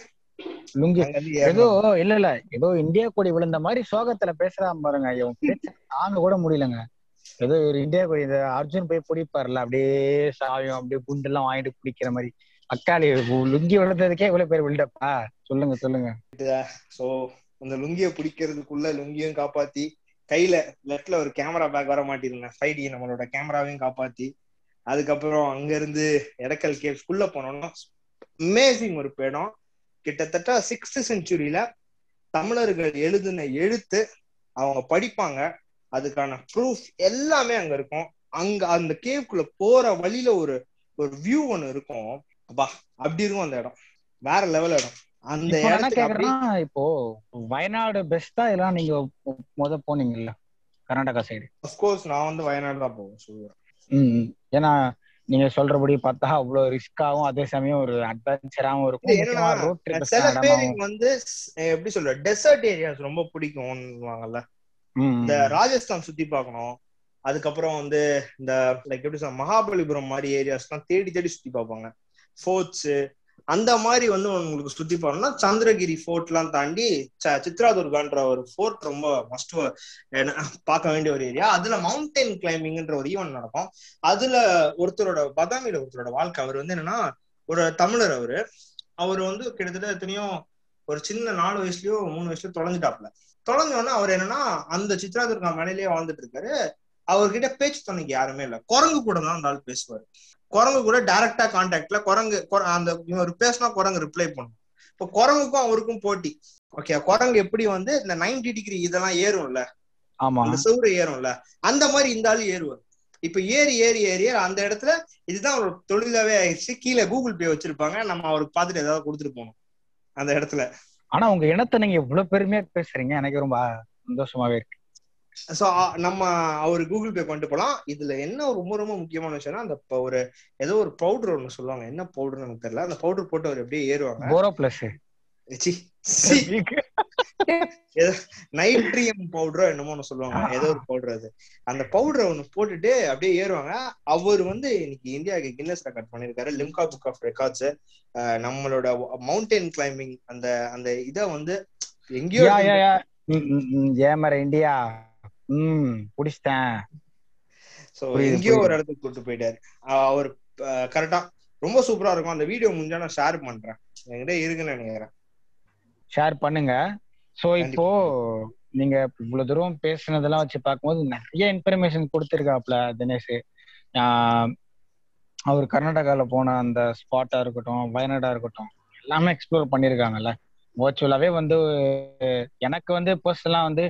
லுங்கி. ஏதோ. இல்ல இல்ல. ஏதோ இந்தியா கொடி விழுந்த மாதிரி சோகத்துல பேசுறான் பாருங்க. தாங்க கூட முடியலங்க. ஏதோ ஒரு இந்தியா கொடி இந்த அர்ஜுன் போய் பிடிப்பாருல. அப்படியே சாயம் அப்படியே குண்டெல்லாம் வாங்கிட்டு பிடிக்கிற மாதிரி. அக்காளி லுங்கி வளர்ந்ததுக்கே இவ்வளவு பேர் விழுந்தப்பா சொல்லுங்க சொல்லுங்க. சோ அந்த லுங்கிய பிடிக்கிறதுக்குள்ள லுங்கியும் காப்பாத்தி கையில லெஃப்ட்ல ஒரு கேமரா பேக் வர மாட்டிருந்தேன். ஃபைவ் நம்மளோட கேமராவையும் காப்பாத்தி அதுக்கப்புறம் அங்க இருந்து எடக்கல் கேவ்ஸ்குள்ள போனோம்னா அமேசிங் ஒரு இடம் கிட்டத்தட்ட சிக்ஸ்த் செஞ்சுரியில தமிழர்கள் எழுதின எழுத்து அவங்க படிப்பாங்க. அதுக்கான ப்ரூஃப் எல்லாமே அங்க இருக்கும். அங்க அந்த கேவ்க்குள்ள போற வழியில ஒரு ஒரு வியூ ஒன்னு இருக்கும். அப்பா அப்படி இருக்கும் அந்த இடம். வேற லெவல் இடம். அந்த என்ன கேக்குறேன்னா இப்போ வயநாடு பெஸ்டா எல்லாம் நீங்க முத போனீங்கல்ல கர்நாடகா சைடு அஃப்கோர்ஸ் நான் வந்து வயநாடு தான் போவேன் சொல்லுவேன். ஏன்னா நீங்க சொல்றபடி பார்த்தா அவ்வளவு ரிஸ்காவும் அதே சமயம் ஒரு அட்வென்ச்சராவும் இருக்கும். ரோட் ட்ரிப் சில பேருக்கு வந்து எப்படி சொல்ற டெசர்ட் ஏரியாஸ் ரொம்ப பிடிக்கும்வாங்கல்ல இந்த ராஜஸ்தான் சுத்தி பார்க்கணும். அதுக்கப்புறம் வந்து இந்த லைக் எப்படி சொல்ல மகாபலிபுரம் மாதிரி ஏரியாஸ்லாம் தேடி தேடி சுத்தி பார்ப்பாங்க. ஃபோர்ட்ஸ் அந்த மாதிரி வந்து உங்களுக்கு சுத்தி பார்க்கணும்னா சந்திரகிரி ஃபோர்ட் எல்லாம் தாண்டி ச- சித்ராதுர்கான்ற ஒரு ஃபோர்ட் ரொம்ப மஸ்ட் பார்க்க வேண்டிய ஒரு ஏரியா அதுல மவுண்டைன் கிளைம்பிங்ன்ற ஒரு ஈவெண்ட் நடக்கும். அதுல ஒருத்தரோட பதாமியில ஒருத்தரோட வாழ்க்கை. அவர் வந்து என்னன்னா ஒரு தமிழர் அவரு. அவர் வந்து கிட்டத்தட்ட எத்தனையோ ஒரு சின்ன நாலு வயசுலயோ மூணு வயசுலயோ தொலைஞ்சிட்டாப்ல தொலைஞ்சோடனே அவர் என்னன்னா அந்த சித்ராதுர்கா மலையிலேயே வாழ்ந்துட்டு இருக்காரு. அவர்கிட்ட பேச்சு துணைக்கு யாருமே இல்ல. குரங்கு கூட தான் அந்த ஆள் பேசுவாரு. குரங்கு கூட டைரக்டா கான்டாக்ட்ல குரங்கு குர- அந்த இவர் பேசினா குரங்கு ரிப்ளை பண்ணும். இப்போ குரங்குக்கும் அவருக்கும் போட்டி. ஓகே குரங்கு எப்படி வந்து இந்த 90 டிகிரி இதெல்லாம் ஏறும்ல? ஆமா. அந்த செவுரு ஏறும்ல? அந்த மாதிரி இந்த ஆளு ஏறுவார். இப்ப ஏறி ஏறி ஏறி அந்த இடத்துல இதுதான் ஒரு தொழிலாவே ஆயிடுச்சு. கீழே கூகுள் பே வச்சிருப்பாங்க. நம்ம அவருக்கு பார்த்துட்டு ஏதாவது கொடுத்துட்டு போகணும். அந்த இடத்துல. ஆனா உங்க இனத்தை நீங்க இவ்வளவு பெருமையா பேசுறீங்க. எனக்கு ரொம்ப சந்தோஷமாவே இருக்கு. சோ நம்ம அவர் கூகுள் பே கொண்டு போலாம். இதுல என்ன ரொம்ப ரொம்ப முக்கியமான விஷயம்னா அந்த ஒரு ஏதோ ஒரு பவுடர் ஒண்ணு சொல்லுவாங்க. என்ன பவுடர் எனக்கு தெரியல. அந்த பவுடர் போட்டு அவர் எப்படியே ஏறுவாங்க. போரோ பிளஸ் நைட்ரியம் பவுடரோ என்னமோ ஒண்ணு சொல்லுவாங்க. ஏதோ ஒரு பவுடர் அது. அந்த பவுடரை ஒண்ணு போட்டுட்டு அப்படியே ஏறுவாங்க. அவர் வந்து இன்னைக்கு இந்தியாவுக்கு கின்னஸ் ரெக்கார்ட் பண்ணிருக்காரு லிம்கா புக் ஆஃப் ரெக்கார்ட்ஸ் நம்மளோட மவுண்டைன் கிளைம்பிங் அந்த அந்த இத வந்து எங்கேயோ ஏமர இந்தியா ம் புடிச்சிட்டேன். சோ எங்கேயோ ஒரு. இடத்துக்கு கூட்டு போயிட்டாரு. அவர் கரெக்டா ரொம்ப சூப்பரா இருக்கும். அந்த வீடியோ முடிஞ்சா நான் ஷேர் பண்றேன். என்கிட்ட இருக்குன்னு நினைக்கிறேன். ஷேர் பண்ணுங்க. சோ இப்போ நீங்க இவ்வளவு தூரம் பேசுனதெல்லாம் வச்சு பார்க்கும்போது நிறைய இன்ஃபர்மேஷன் கொடுத்துருக்காப்ல தினேஷ். அவர் கர்நாடகால போன அந்த ஸ்பாட்டா இருக்கட்டும் வயநாடா இருக்கட்டும் எல்லாமே எக்ஸ்ப்ளோர் பண்ணிருக்காங்கல்ல வர்ச்சுவலாவே வந்து எனக்கு வந்து பர்சனலா வந்து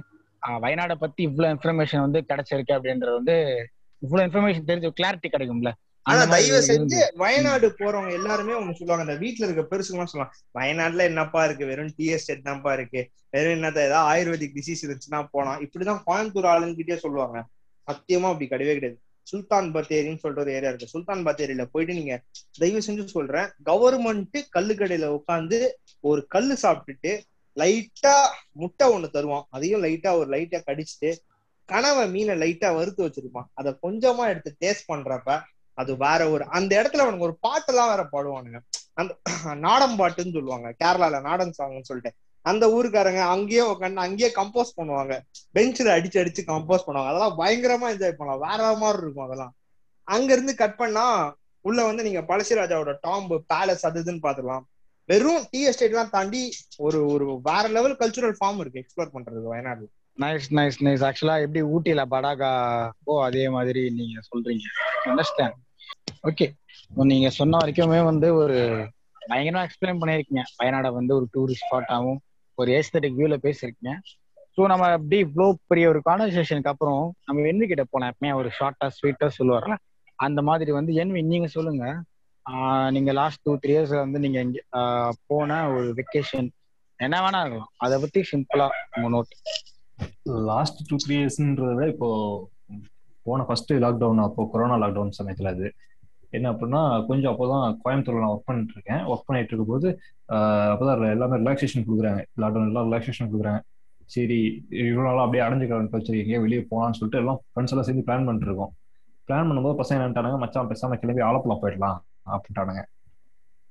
வயநாடை பத்தி இவ்வளவு இன்ஃபர்மேஷன் வந்து கிடைச்சிருக்கு அப்படின்றது வந்து இவ்வளவு இன்ஃபர்மேஷன் தெரிஞ்சு கிளாரிட்டி கிடைக்கும்ல. ஆனா தயவு செஞ்சு வயநாடு போறவங்க எல்லாருமே ஒண்ணு சொல்லுவாங்க. அந்த வீட்டுல இருக்க பெருசுலாம் சொல்லுவாங்க வயநாடுல என்னப்பா இருக்கு? வெறும் டி எஸ்டேட் தான்ப்பா இருக்கு. வெறும் என்னத்த ஏதாவது ஆயுர்வேதிக் டிசீஸ் இருந்துச்சுன்னா போலாம். இப்படிதான் கோயம்புத்தூர் ஆளுங்கிட்டே சொல்லுவாங்க. சத்தியமா அப்படி கிடையவே கிடையாது. சுல்தான் பத்தேரின்னு சொல்லிட்டு ஒரு ஏரியா இருக்கு. சுல்தான் பத்தேரியில போயிட்டு நீங்க தயவு செஞ்சு சொல்றேன். கவர்மெண்ட் கல்லுக்கடையில உட்காந்து ஒரு கல்லு சாப்பிட்டுட்டு லைட்டா முட்டை ஒண்ணு தருவான். அதையும் லைட்டா ஒரு லைட்டா கடிச்சிட்டு கனவை மீனை லைட்டா வறுத்து வச்சிருப்பான். அதை கொஞ்சமா எடுத்து டேஸ்ட் பண்றப்ப அது வேற ஒரு அந்த இடத்துல அவனுக்கு ஒரு பாட்டெல்லாம் வேற பாடுவானுங்க. அந்த நாடம் பாட்டுன்னு சொல்லுவாங்க. கேரளால நாடன் சாங்னு சொல்லிட்டு. அந்த ஊருக்காரங்க அங்கேயே உட்காந்து அங்கேயே கம்போஸ் பண்ணுவாங்க. பெஞ்சில் அடிச்சு அடிச்சு கம்போஸ் பண்ணுவாங்க. அதெல்லாம் பயங்கரமா என்ஜாய் பண்ணலாம். வேற மாதிரி இருக்கும் அதெல்லாம். அங்க இருந்து கட் பண்ணா உள்ள வந்து நீங்க பழசிராஜாவோட டாம்பு பேலஸ் அது இதுன்னு பாத்துக்கலாம் வெறும் டீ எஸ்டேட் எல்லாம் தாண்டி ஒரு ஒரு வேற லெவல் கல்ச்சுரல் ஃபார்ம் இருக்கு. எக்ஸ்ப்ளோர் பண்றது வயநாடு. நைஸ் நைஸ் நைஸ் ஆக்சுவலா எப்படி ஊட்டியில படாகா ஓ அதே மாதிரி நீங்க சொல்றீங்க. அண்டர்ஸ்டாண்ட் ஓகே நீங்க சொன்ன வரைக்குமே வந்து ஒரு பயங்கரமா எக்ஸ்பிளைன் பண்ணியிருக்கீங்க. வயநாடை வந்து ஒரு டூரிஸ்ட் ஸ்பாட்டாகவும் ஒரு ஏஸ்தட்டிக் வியூல பேசியிருக்கீங்க. ஸோ நம்ம அப்படி இவ்வளோ பெரிய ஒரு கான்வர்சேஷனுக்கு அப்புறம் நம்ம என்ன கிட்ட போனோம். எப்பவுமே ஒரு ஷார்ட்டா ஸ்வீட்டா சொல்லுவார்ல. அந்த மாதிரி வந்து என்வி நீங்க சொல்லுங்க. நீங்க லாஸ்ட் டூ த்ரீ இயர்ஸ்ல வந்து நீங்க இங்க போன ஒரு வெக்கேஷன் என்ன வேணா இருக்கலாம். அதை பத்தி சிம்பிளா உங்க நோட் லாஸ்ட் டூ த்ரீ இயர்ஸ்ன்றத இப்போ போன ஃபர்ஸ்ட் லாக்டவுன் அப்போ கொரோனா லாக்டவுன் சமயத்துல அது. என்ன அப்படின்னா கொஞ்சம் அப்போதான் கோயம்புத்தூர்ல நான் ஒர்க் பண்ணிட்டு இருக்கேன் ஒர்க் பண்ணிட்டு இருக்கும்போது போது அப்போதான் எல்லாமே ரிலாக்ஸேஷன் கொடுக்குறாங்க. லாக்டவுன் எல்லாம் ரிலாக்ஸேஷன் கொடுக்குறாங்க. சரி இவ்வளோ நாளாக அப்படியே அடைஞ்சுக்கலாம் சரி எங்கேயோ வெளியே போகலான்னு சொல்லிட்டு எல்லாம் ஃப்ரெண்ட்ஸ் எல்லாம் சேர்ந்து பிளான் பண்ணிட்டு இருக்கோம். பிளான் பண்ணும்போது பசங்க என்னட்டானுங்க மச்சான் பேசாம கிளம்பி ஆலப்புழா போயிடலாம். அப்படின்ட்டானுங்க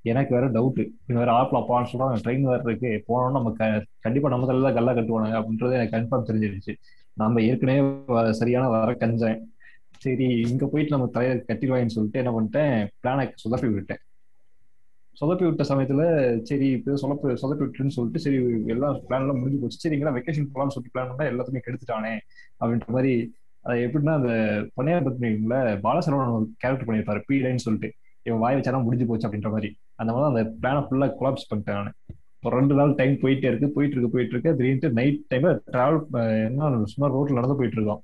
எனக்கு வேற டவுட்டு இது வேற ஆப்பில் அப்பான்னு சொல்றாங்க ட்ரெயின் வேற இருக்கு. போனோம்னா நம்ம க- கண்டிப்பா நம்ம தலையில தான் கல்லா கட்டுவானுங்க. அப்படின்றது எனக்கு கன்ஃபார்ம் தெரிஞ்சிருச்சு. நம்ம ஏற்கனவே சரியான வர கஞ்சேன் சரி இங்க போயிட்டு நம்ம தலையை கட்டிடுவாங்கன்னு சொல்லிட்டு என்ன பண்ணிட்டேன் பிளானை சொதப்பி விட்டேன் சொதப்பி விட்ட சமயத்துல சரி இப்போ சொதப்பி சொதப்பி விட்டுன்னு சொல்லிட்டு சரி எல்லா பிளான்லாம் முடிஞ்சு போச்சு. சரி இங்கெல்லாம் வெக்கேஷன் போகலாம்னு சொல்லிட்டு பிளான் பண்ணா எல்லாத்தையுமே கெடுத்துட்டானே அப்படின்ற மாதிரி அது எப்படின்னா அந்த பொன்னியார் பத்மில பாலசரவணன் ஒரு கேரக்டர் பண்ணியிருப்பாரு பீடைன்னு சொல்லிட்டு. இவன் வாய் வச்சாதான் முடிஞ்சு போச்சு அப்படின்ற மாதிரி. அந்த மாதிரி அந்த பிளானை ஃபுல்லா கொலாப்ஸ் பண்ணிட்டேன் நான். ஒரு ரெண்டு நாள் டைம் போயிட்டே இருக்கு போயிட்டு இருக்கு போயிட்டு இருக்கு. திடீர்னு நைட் டைம்ல டிராவல் என்ன சும்மா ரோட்ல நடந்து போயிட்டு இருக்கோம்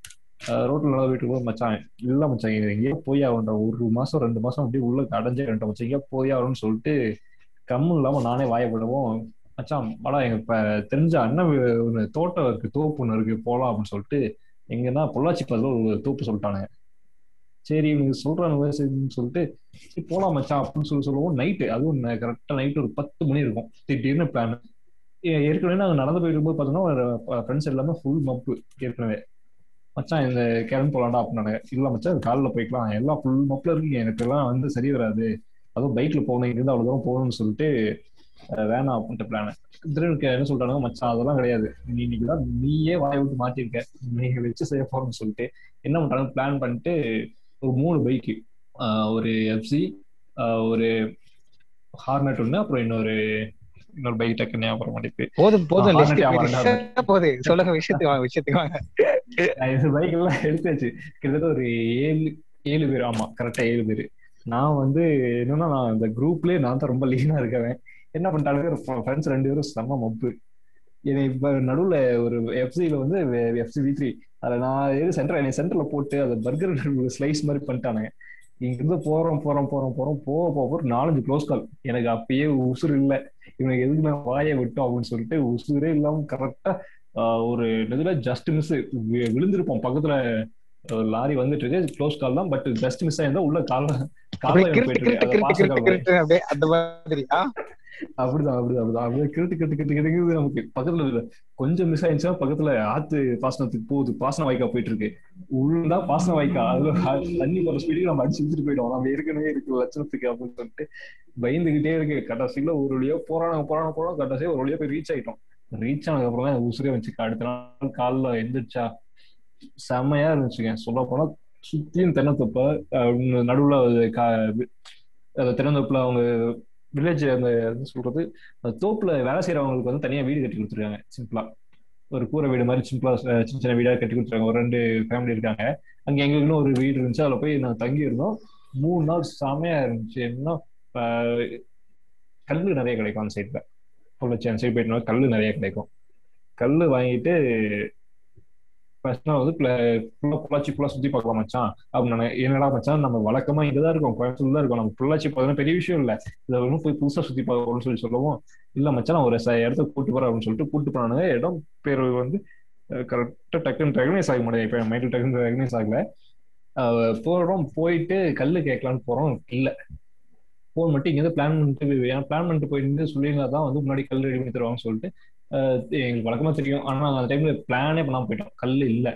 ரோட்ல நடந்து போயிட்டு இருக்கும்போது மச்சான் இல்ல மச்சான் எங்கேயோ போய் ஆகணும்டா. ஒரு மாசம் ரெண்டு மாசம் அப்படியே உள்ள அடைஞ்சே ரெண்டு மச்சான். எங்கேயோ போய் ஆகணும்னு சொல்லிட்டு கம்மு இல்லாம நானே வாயப்படவும் மச்சான் வாடா எங்க இப்ப தெரிஞ்ச அண்ணன் ஒரு தோட்டம் இருக்கு தோப்பு ஒண்ணு இருக்கு போலாம் அப்படின்னு சொல்லிட்டு எங்கன்னா பொள்ளாச்சி பதில் ஒரு தோப்பு சொல்லிட்டானுங்க. சரி இவங்க சொல்றானுங்க சரின்னு சொல்லிட்டு சரி போலாம் மச்சான் அப்படின்னு சொல்லி சொல்லுவோம். நைட்டு அதுவும் கரெக்டா நைட்டு ஒரு பத்து மணி இருக்கும். திடீர்னு பிளான் ஏற்கனவே நாங்கள் நடந்து போயிட்டு இருக்கும்போது பார்த்தோம்னா ஃப்ரெண்ட்ஸ் எல்லாமே ஃபுல் மப்பு ஏற்கனவே. மச்சான் இந்த கிளம்பி போலாண்டா அப்படின்னாங்க. இல்லை மச்சான் அது காலைல போய்க்கலாம். எல்லாம் ஃபுல் மப்பில் இருக்கு எனக்கு எல்லாம் வந்து சரி வராது. அதுவும் பைக்கில் போகணும். இருந்து அவ்வளோ தூரம் போகணும்னு சொல்லிட்டு வேணாம் அப்படின்ட்டு பிளான் திரும்ப என்ன சொல்றாங்க மச்சான் அதெல்லாம் கிடையாது. நீ இன்னைக்கு தான் நீயே வாயை விட்டு மாட்டிருக்க. நீ வச்சு செய்ய போறோம்னு சொல்லிட்டு என்ன பண்றாங்க பிளான் பண்ணிட்டு ஒரு மூணு பைக்கு ஒரு எஃப்சி ஒரு ஹார்னட் ஒண்ணு அப்புறம் இன்னொரு இன்னொரு பைக் டக்கு ஞாபகம் மாட்டேங்குது. போதும் போதும். போகுது சொல்லுங்க விஷயத்துக்கு வாங்க விஷயத்துக்கு வாங்க. பைக் எல்லாம் எடுத்தாச்சு. கிட்டத்தட்ட ஒரு ஏழு ஏழு பேர் ஆமா கரெக்டா ஏழு பேர். நான் வந்து என்னன்னா நான் இந்த குரூப்லயே நான் தான் ரொம்ப லீனா இருக்கவன். என்ன பண்ணிட்டாங்க ஃப்ரெண்ட்ஸ் ரெண்டு பேரும் செம்ம மப்பு. என்னை இப்ப நடுவுல ஒரு எஃப்சில வந்து எஃப்சி வி த்ரீ அதுல நான் எது சென்டர் என்னை சென்டர்ல போட்டு அதை பர்கர் ஸ்லைஸ் மாதிரி பண்ணிட்டானுங்க. இங்கிருந்து போறோம் போறோம் போறோம் போறோம். போக போக போற நாலஞ்சு க்ளோஸ் கால் எனக்கு அப்பயே உசுறு இல்ல. இவனுக்கு எதுக்கு நான் வாயை விட்டோம் அப்படின்னு சொல்லிட்டு உசுரே இல்லாம கரெக்டா ஒரு இதுல ஜஸ்ட் மிஸ் விழுந்திருப்போம். பக்கத்துல ஒரு லாரி வந்துட்டு இருக்கு. க்ளோஸ் கால் தான். பட் ஜஸ்ட் மிஸ் ஆயிருந்தா உள்ள கால கால அந்த மாதிரி அப்படிதான் அப்படிதான் அப்படிதான். அப்படியே கிருட்டு கிருட்டு கிருட்டு நமக்கு பக்கத்துல இல்ல கொஞ்சம் மிஸ் ஆயிடுச்சா பக்கத்துல ஆத்து பாசனத்துக்கு போகுது. பாசன வாய்க்கா போயிட்டு இருக்கு உள்ளா பாசன வாய்க்கா. அதுல தண்ணி போற ஸ்பீடுக்கு நம்ம அடிச்சு விட்டுட்டு போயிடும் நம்ம ஏற்கனவே இருக்கு லட்சணத்துக்கு அப்படின்னு சொல்லிட்டு பயந்துகிட்டே இருக்கு. கடைசியில ஒரு வழியா போறாங்க போறாங்க போறோம் கடைசியா ஒரு வழியா போய் ரீச் ஆயிட்டோம். ரீச் ஆனதுக்கு அப்புறம் தான் உசுரே வச்சு அடுத்த நாள் காலைல எந்திரிச்சா செம்மையா இருந்துச்சுங்க சொல்ல போனா சுத்தியும் தென்னத்தப்ப நடுவுல அது கா- அந்த அவங்க வில்லேஜ் அந்த என்ன சொல்றது? அந்த தோப்புல வேலை செய்யறவங்களுக்கு வந்து தனியா வீடு கட்டி கொடுத்துருக்காங்க சிம்பிளா ஒரு கூரை வீடு மாதிரி சிம்பிளா சின்ன சின்ன வீடா கட்டி கொடுத்துருக்காங்க. ஒரு ரெண்டு ஃபேமிலி இருக்காங்க. அங்க எங்களுக்குன்னு ஒரு வீடு இருந்துச்சு. அதுல போய் நாங்க தங்கி இருந்தோம் மூணு நாள் செமையா இருந்துச்சு. என்ன கல் கல்லு நிறைய கிடைக்கும் அந்த சைட்ல அவ்வளோ சைடு போயிட்டோம்னா கல் நிறைய கிடைக்கும். கல் வாங்கிட்டு ஃபர்ஸ்ட் வந்து ஃபுல்லாக பொள்ளாச்சி ஃபுல்லா சுத்தி பார்க்கலாம் மச்சான். அப்படின்னு என்னடா மச்சான் நம்ம வழக்கமா இங்கதான் இருக்கோம் கோயம்புத்தூர் தான் இருக்கோம். நம்ம பொள்ளாச்சி பார்த்தோன்னா பெரிய விஷயம் இல்ல. இதை ஒன்றும் போய் புதுசா சுத்தி பார்க்கணும்னு சொல்லி சொல்லுவோம். இல்ல மச்சான் ஒரு இடத்த கூட்டு போறேன் அப்படின்னு சொல்லிட்டு கூட்டு போனானுங்க. இடம் பேர் வந்து கரெக்டா டக்குன்னு ரெகனைஸ் ஆக முடியாது. இப்ப மைண்ட் டக்குன்னு ரெகனைஸ் ஆகல. அஹ் போறோம் போயிட்டு கல்லு கேட்கலான்னு போறோம். இல்ல. போன் மட்டும் இங்க பிளான் பண்ணிட்டு ஏன்னா பிளான் பண்ணிட்டு போயிட்டு சொல்லியிருந்தா தான் வந்து முன்னாடி கல் ரெடி பண்ணி தருவாங்கன்னு சொல்லிட்டு எங்களுக்கு வழக்கமா தெரியும். ஆனா அந்த டைம்ல பிளானே பண்ணாம போயிட்டோம். கல் இல்ல.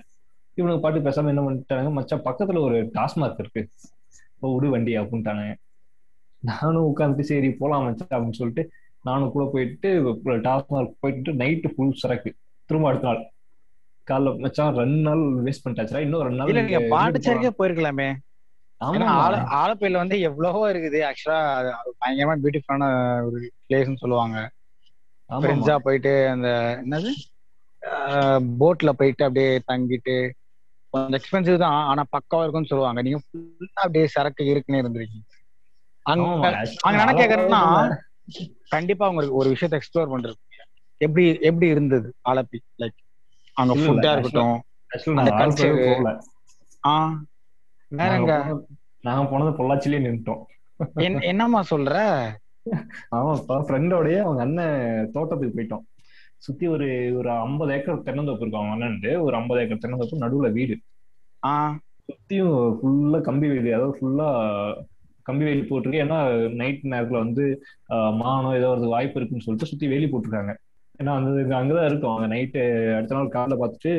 இவனுக்கு பாட்டு பேசாம என்ன பண்ணிட்டாங்க மச்சான் பக்கத்துல ஒரு டாஸ்மாக் இருக்கு. இப்போ விடு வண்டி அப்படின்ட்டானுங்க. நானும் உட்காந்துட்டு சரி போலாம் மச்சான் அப்படின்னு சொல்லிட்டு நானும் கூட போயிட்டு டாஸ்மாக் போயிட்டு நைட்டு ஃபுல் சரக்கு. திரும்ப அடுத்த நாள். காலைல மச்சான் ரெண்டு நாள் வேஸ்ட் பண்ணிட்டாச்சுடா. இன்னும் ரெண்டு நாள் நீங்க பாண்டிச்சேரிக்கே போயிருக்கலாமே. ஆமா ஆல ஆலப்பையில வந்து எவ்வளவோ இருக்குது. ஆக்சுவலா பயங்கரமா பியூட்டிஃபுல்லான ஒரு பிளேஸ்னு சொல்லுவாங்க. ஃப்ரெண்ட்ஸா போயிட்டு அந்த என்னது? போட்ல போயிட்டு அப்படியே தங்கிட்டு கொஞ்சம் எக்ஸ்பென்சிவ் தான் ஆனா பக்காவா இருக்கும்னு சொல்லுவாங்க. நீங்க ஃபுல்லா அப்படியே சரக்கு இருக்குன்னு இருந்திருக்கீங்க. அங்க அங்க என்ன கேக்குறேன்னா கண்டிப்பா உங்களுக்கு ஒரு விஷயத்த எக்ஸ்ப்ளோர் பண்றது எப்படி எப்படி இருந்தது ஆலப்பி லைக் அங்க ஃபுட்டா இருக்கட்டும் அந்த நான் ஆலப்புழா culture- போகல. ஆ வேற எங்க? போனது- நாங்க போனது பொள்ளாச்சிலே நின்றுட்டோம் என்ன- என்னம்மா சொல்ற? ஆமாப்பா ஃப்ரெண்டோடய அவங்க அண்ணன் தோட்டத்துக்கு போயிட்டோம். சுத்தி ஒரு ஒரு ஐம்பது ஏக்கர் தென்னந்தோப்பு இருக்கும் அவங்க அண்ணன்ட்டு. ஒரு ஐம்பது ஏக்கர் தென்னந்தோப்பு நடுவுல வீடு. சுத்தியும் ஃபுல்லா கம்பி வேலி. அதாவது ஃபுல்லா கம்பி வேலி போட்டிருக்கு. ஏன்னா நைட் நேரத்துல வந்து மானம் ஏதோ ஒரு வாய்ப்பு இருக்குன்னு சொல்லிட்டு சுத்தி வேலி போட்டிருக்காங்க. ஏன்னா அந்த இது அங்கதான் இருக்கும். அவங்க நைட்டு அடுத்த நாள் காலைல பார்த்துட்டு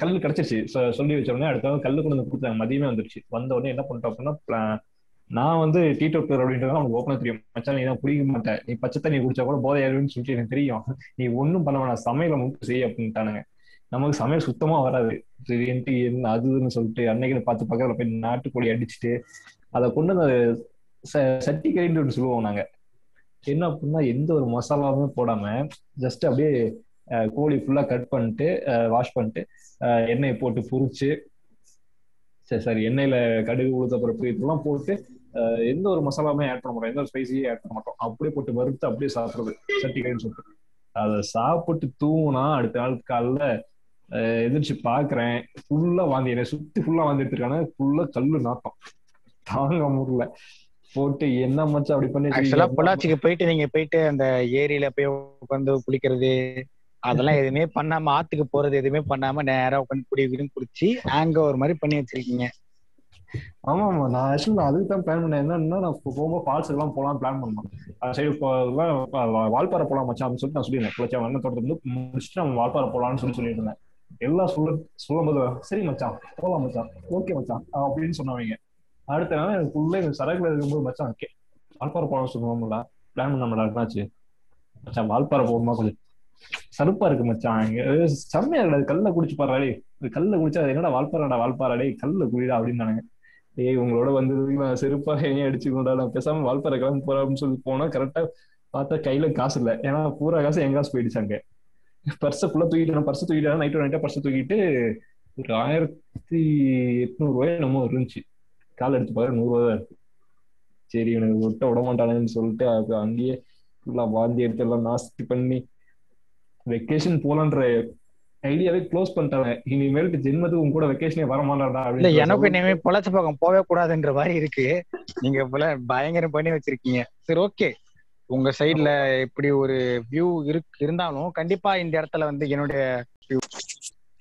கல்லு கிடைச்சிருச்சு. சொல்லி வச்ச உடனே அடுத்த நாள் கல்லு கொண்டு வந்து கொடுத்தாங்க. மதியமே வந்துருச்சு. வந்த உடனே என்ன பண்ணிட்டோம் அப்படின்னா நான் வந்து டீ டோக்கர் அப்படின்றது அவனுக்கு ஓப்பனா தெரியும். மச்சான் நீ தான் குடிக்க மாட்டேன் நீ பச்சை தண்ணி குடிச்சா கூட போதை ஏறுன்னு சொல்லிட்டு எனக்கு தெரியும். நீ ஒன்றும் பண்ண வேணாம். சமையல மட்டும் செய்ய அப்படின்ட்டானுங்க. நமக்கு சமையல் சுத்தமா வராது. சரின்ட்டு என்ன அதுன்னு சொல்லிட்டு அன்னைக்கு பார்த்து பக்கத்துல போய் நாட்டுக்கோழி அடிச்சுட்டு அதை கொண்டு வந்து ச- சட்டி கறின்னு சொல்லுவோம் நாங்க. என்ன அப்படின்னா எந்த ஒரு மசாலாவுமே போடாம ஜஸ்ட் அப்படியே கோழி ஃபுல்லா கட் பண்ணிட்டு வாஷ் பண்ணிட்டு எண்ணெயை போட்டு பொறிச்சு சரி சரி எண்ணெயில கடுகு உளுத்த பருப்பு இதெல்லாம் போட்டு எந்த ஒரு மசாலாவுமே ஆட் பண்ண மாட்டோம். எந்த ஒரு ஸ்பைசியும் ஆட் பண்ண மாட்டோம். அப்படியே போட்டு வறுத்து அப்படியே சாப்பிடுறது. சட்டி கறின்னு சொல்லிட்டு. அதை சாப்பிட்டு தூங்குனா அடுத்த நாள் காலைல அஹ், எந்திரிச்சு பாக்குறேன். ஃபுல்லா வாந்தி. என்னை சுத்தி ஃபுல்லா வாந்தி எடுத்திருக்காங்க ஃபுல்லா கல்லு நாட்டம் தாங்க முடியல. போட்டு என்ன மச்சான் அப்படி பண்ணி ஆக்சுவலா? பொள்ளாச்சிக்கு போயிட்டு நீங்க போயிட்டு அந்த ஏரியில போய் உட்காந்து குளிக்கிறது அதெல்லாம் எதுவுமே பண்ணாம ஆத்துக்கு போறது எதுவுமே பண்ணாம நேரா உட்காந்து குடி குடிச்சு அங்க ஒரு மாதிரி பண்ணி வச்சிருக்கீங்க. ஆமா ஆமா நான் ஆக்சுவலி நான் அதுக்கு தான் பிளான் பண்ணேன். என்னன்னா நான் போகும்போது ஃபால்ஸ் எல்லாம் போலாம் பிளான் பண்ணோம் அந்த சைடு வால்பாறை போலாம் மச்சான் அப்படின்னு சொல்லிட்டு நான் சொல்லியிருந்தேன். குளச்சா வண்ண தோட்டத்துல இருந்து முடிச்சுட்டு நம்ம வால்பாறை போலாம்னு சொல்லி சொல்லியிருந்தேன். எல்லாம் சொல்ல சொல்லும் போது சரி மச்சான் போலாம் மச்சான் ஓகே மச்சான் அப்படின்னு சொன்னவங்க அடுத்த நாள் எனக்கு உள்ளே சரக்குல இருக்கும்போது மச்சான் ஓகே வால்பாறை போகலாம்னு சொல்லுவோம்ல பிளான் பண்ண என்னாச்சு மச்சான் வால்பாறை போகணுமா கொஞ்சம்? சருப்பா இருக்கு மச்சான் இங்க செம்மையா இருக்காது கல்ல குடிச்சு பாடுறாடே கல்ல குடிச்சா என்னடா வால்பாறாடா வால்பாறாடே கல்ல குடிடா அப்படின்னு ஏய் உங்களோட வந்ததுக்கு நான் செருப்பா என்னையும் அடிச்சுக்கோடா நான் பேசாம வால்பாறை கிளம்பி போறான்னு சொல்லி போனா கரெக்டா பார்த்தா கையில காசு இல்ல. ஏன்னா பூரா காசு என் காசு போயிடுச்சு அங்க. பர்ஸை ஃபுல்லா தூக்கிட்டு பர்ஸை தூக்கிட்டு நைட்டு நைட்டா பர்ஸை தூக்கிட்டு ஒரு ஆயிரத்தி எட்நூறு ரூபாய் என்னமோ இருந்துச்சு. கால் எடுத்து பாரு நூறுரூவா தான் இருக்கு. சரி எனக்கு விட்ட விட மாட்டானுன்னு சொல்லிட்டு அது அங்கேயே ஃபுல்லா வாந்தி எடுத்து எல்லாம் நாஸ்தி பண்ணி வெக்கேஷன் போலான்ற ஐடியாவே க்ளோஸ் பண்ணிட்டாங்க. இனிமேலுக்கு ஜென்மத்துக்கு உங்க கூட வெக்கேஷனே வர மாட்டாடா இல்ல எனக்கு இனிமே பொள்ளாச்சி பக்கம் போவே கூடாதுன்ற மாதிரி இருக்கு. நீங்க போல பயங்கரம் பண்ணி வச்சிருக்கீங்க. சரி ஓகே உங்க சைடுல இப்படி ஒரு வியூ இருக்கு இருந்தாலும் கண்டிப்பா இந்த இடத்துல வந்து என்னுடைய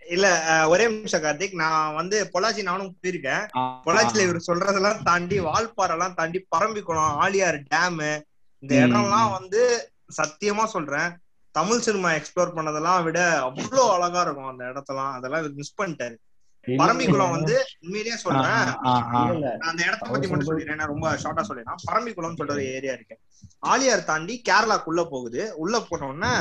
இல்ல ஒரே நிமிஷம் கார்த்திக். நான் வந்து பொள்ளாச்சி நானும் போயிருக்கேன். பொள்ளாச்சியில இவர் சொல்றதெல்லாம் தாண்டி வால்பாறை எல்லாம் தாண்டி பரம்பிக்குளம் ஆலியார் டேம் இந்த ம். இடம்லாம் வந்து சத்தியமா சொல்றேன். தமிழ் சினிமா எக்ஸ்ப்ளோர் பண்ணதெல்லாம் விட அவ்வளோ அழகா இருக்கும் அந்த இடத்தெல்லாம். அதெல்லாம் மிஸ் பண்ணிட்டாரு. பரம்பிக்குளம் வந்து உண்மையிலேயே சொல்றேன். அந்த இடத்த பத்தி மட்டும் சொல்லிடுறேன். ரொம்ப ஷார்ட்டா சொல்லிடுறேன். பரம்பிக்குளம் சொல்ற ஒரு ஏரியா இருக்கு ஆலியார் தாண்டி கேரளாக்குள்ள போகுது. உள்ள போன உடனே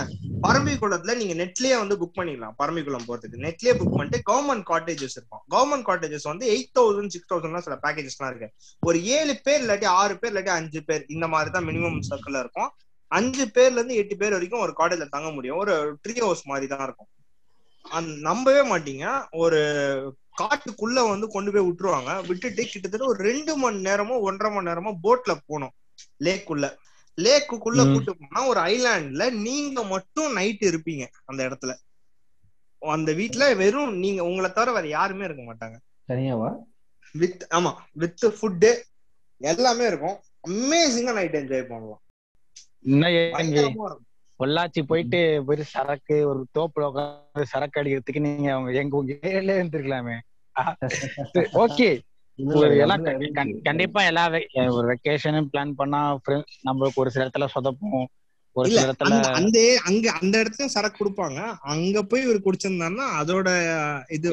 பரம்பிக்குளத்துல நீங்க நெட்லயே வந்து புக் பண்ணிக்கலாம் பரம்பிக்குளம் போறதுக்கு. நெட்லயே புக் பண்ணிட்டு கவர்மெண்ட் காட்டேஜஸ் இருக்கும் கவர்மெண்ட் காட்டேஜஸ் வந்து எயிட் தௌசண்ட் சிக்ஸ் தௌசண்ட் சில பேக்கேஜஸ்லாம் இருக்கு. ஒரு ஏழு பேர் இல்லாட்டி ஆறு பேர் இல்லாட்டி அஞ்சு பேர் இந்த மாதிரி தான் மினிமம் சர்க்கிள்ல இருக்கும். அஞ்சு பேர்ல இருந்து எட்டு பேர் வரைக்கும் ஒரு காட்டேஜ்ல தங்க முடியும். ஒரு ட்ரீ ஹவுஸ் மாதிரி தான் இருக்கும் நம்பவே மாட்டீங்க. ஒரு காட்டுக்குள்ள வந்து கொண்டு போய் விட்டுருவாங்க. விட்டுட்டு கிட்டத்தட்ட ஒரு ரெண்டு மணி நேரமோ ஒன்றரை மணி நேரமோ போட்ல போகணும். லேக்குள்ள லேக்குக்குள்ள. கூட்டு போனா ஒரு ஐலாண்ட்ல நீங்க மட்டும் நைட் இருப்பீங்க அந்த இடத்துல. அந்த வீட்ல வெறும் நீங்க உங்களை தவிர வேற யாருமே இருக்க மாட்டாங்க. தனியாவா? வித் ஆமா. வித் ஃபுட்டு எல்லாமே இருக்கும். அமேசிங்கா நைட் என்ஜாய் பண்ணலாம் இன்னும் பொள்ளாச்சி போயிட்டு ஒரு சரக்கு ஒரு தோப்புல உட்காந்து சரக்கு அடிக்கிறதுக்கு நீங்க அவங்க எங்க உங்க ஏரியால இருந்திருக்கலாமே. ஓகே. கண்டிப்பா எல்லா ஒரு வெக்கேஷனும் பிளான் பண்ணா நம்மளுக்கு ஒரு சில இடத்துல சொதப்பும். ஒரு சில இடத்துல அந்த அங்க அந்த இடத்துலயும் சரக்கு கொடுப்பாங்க. அங்க போய் இவர் குடிச்சிருந்தாருன்னா அதோட இது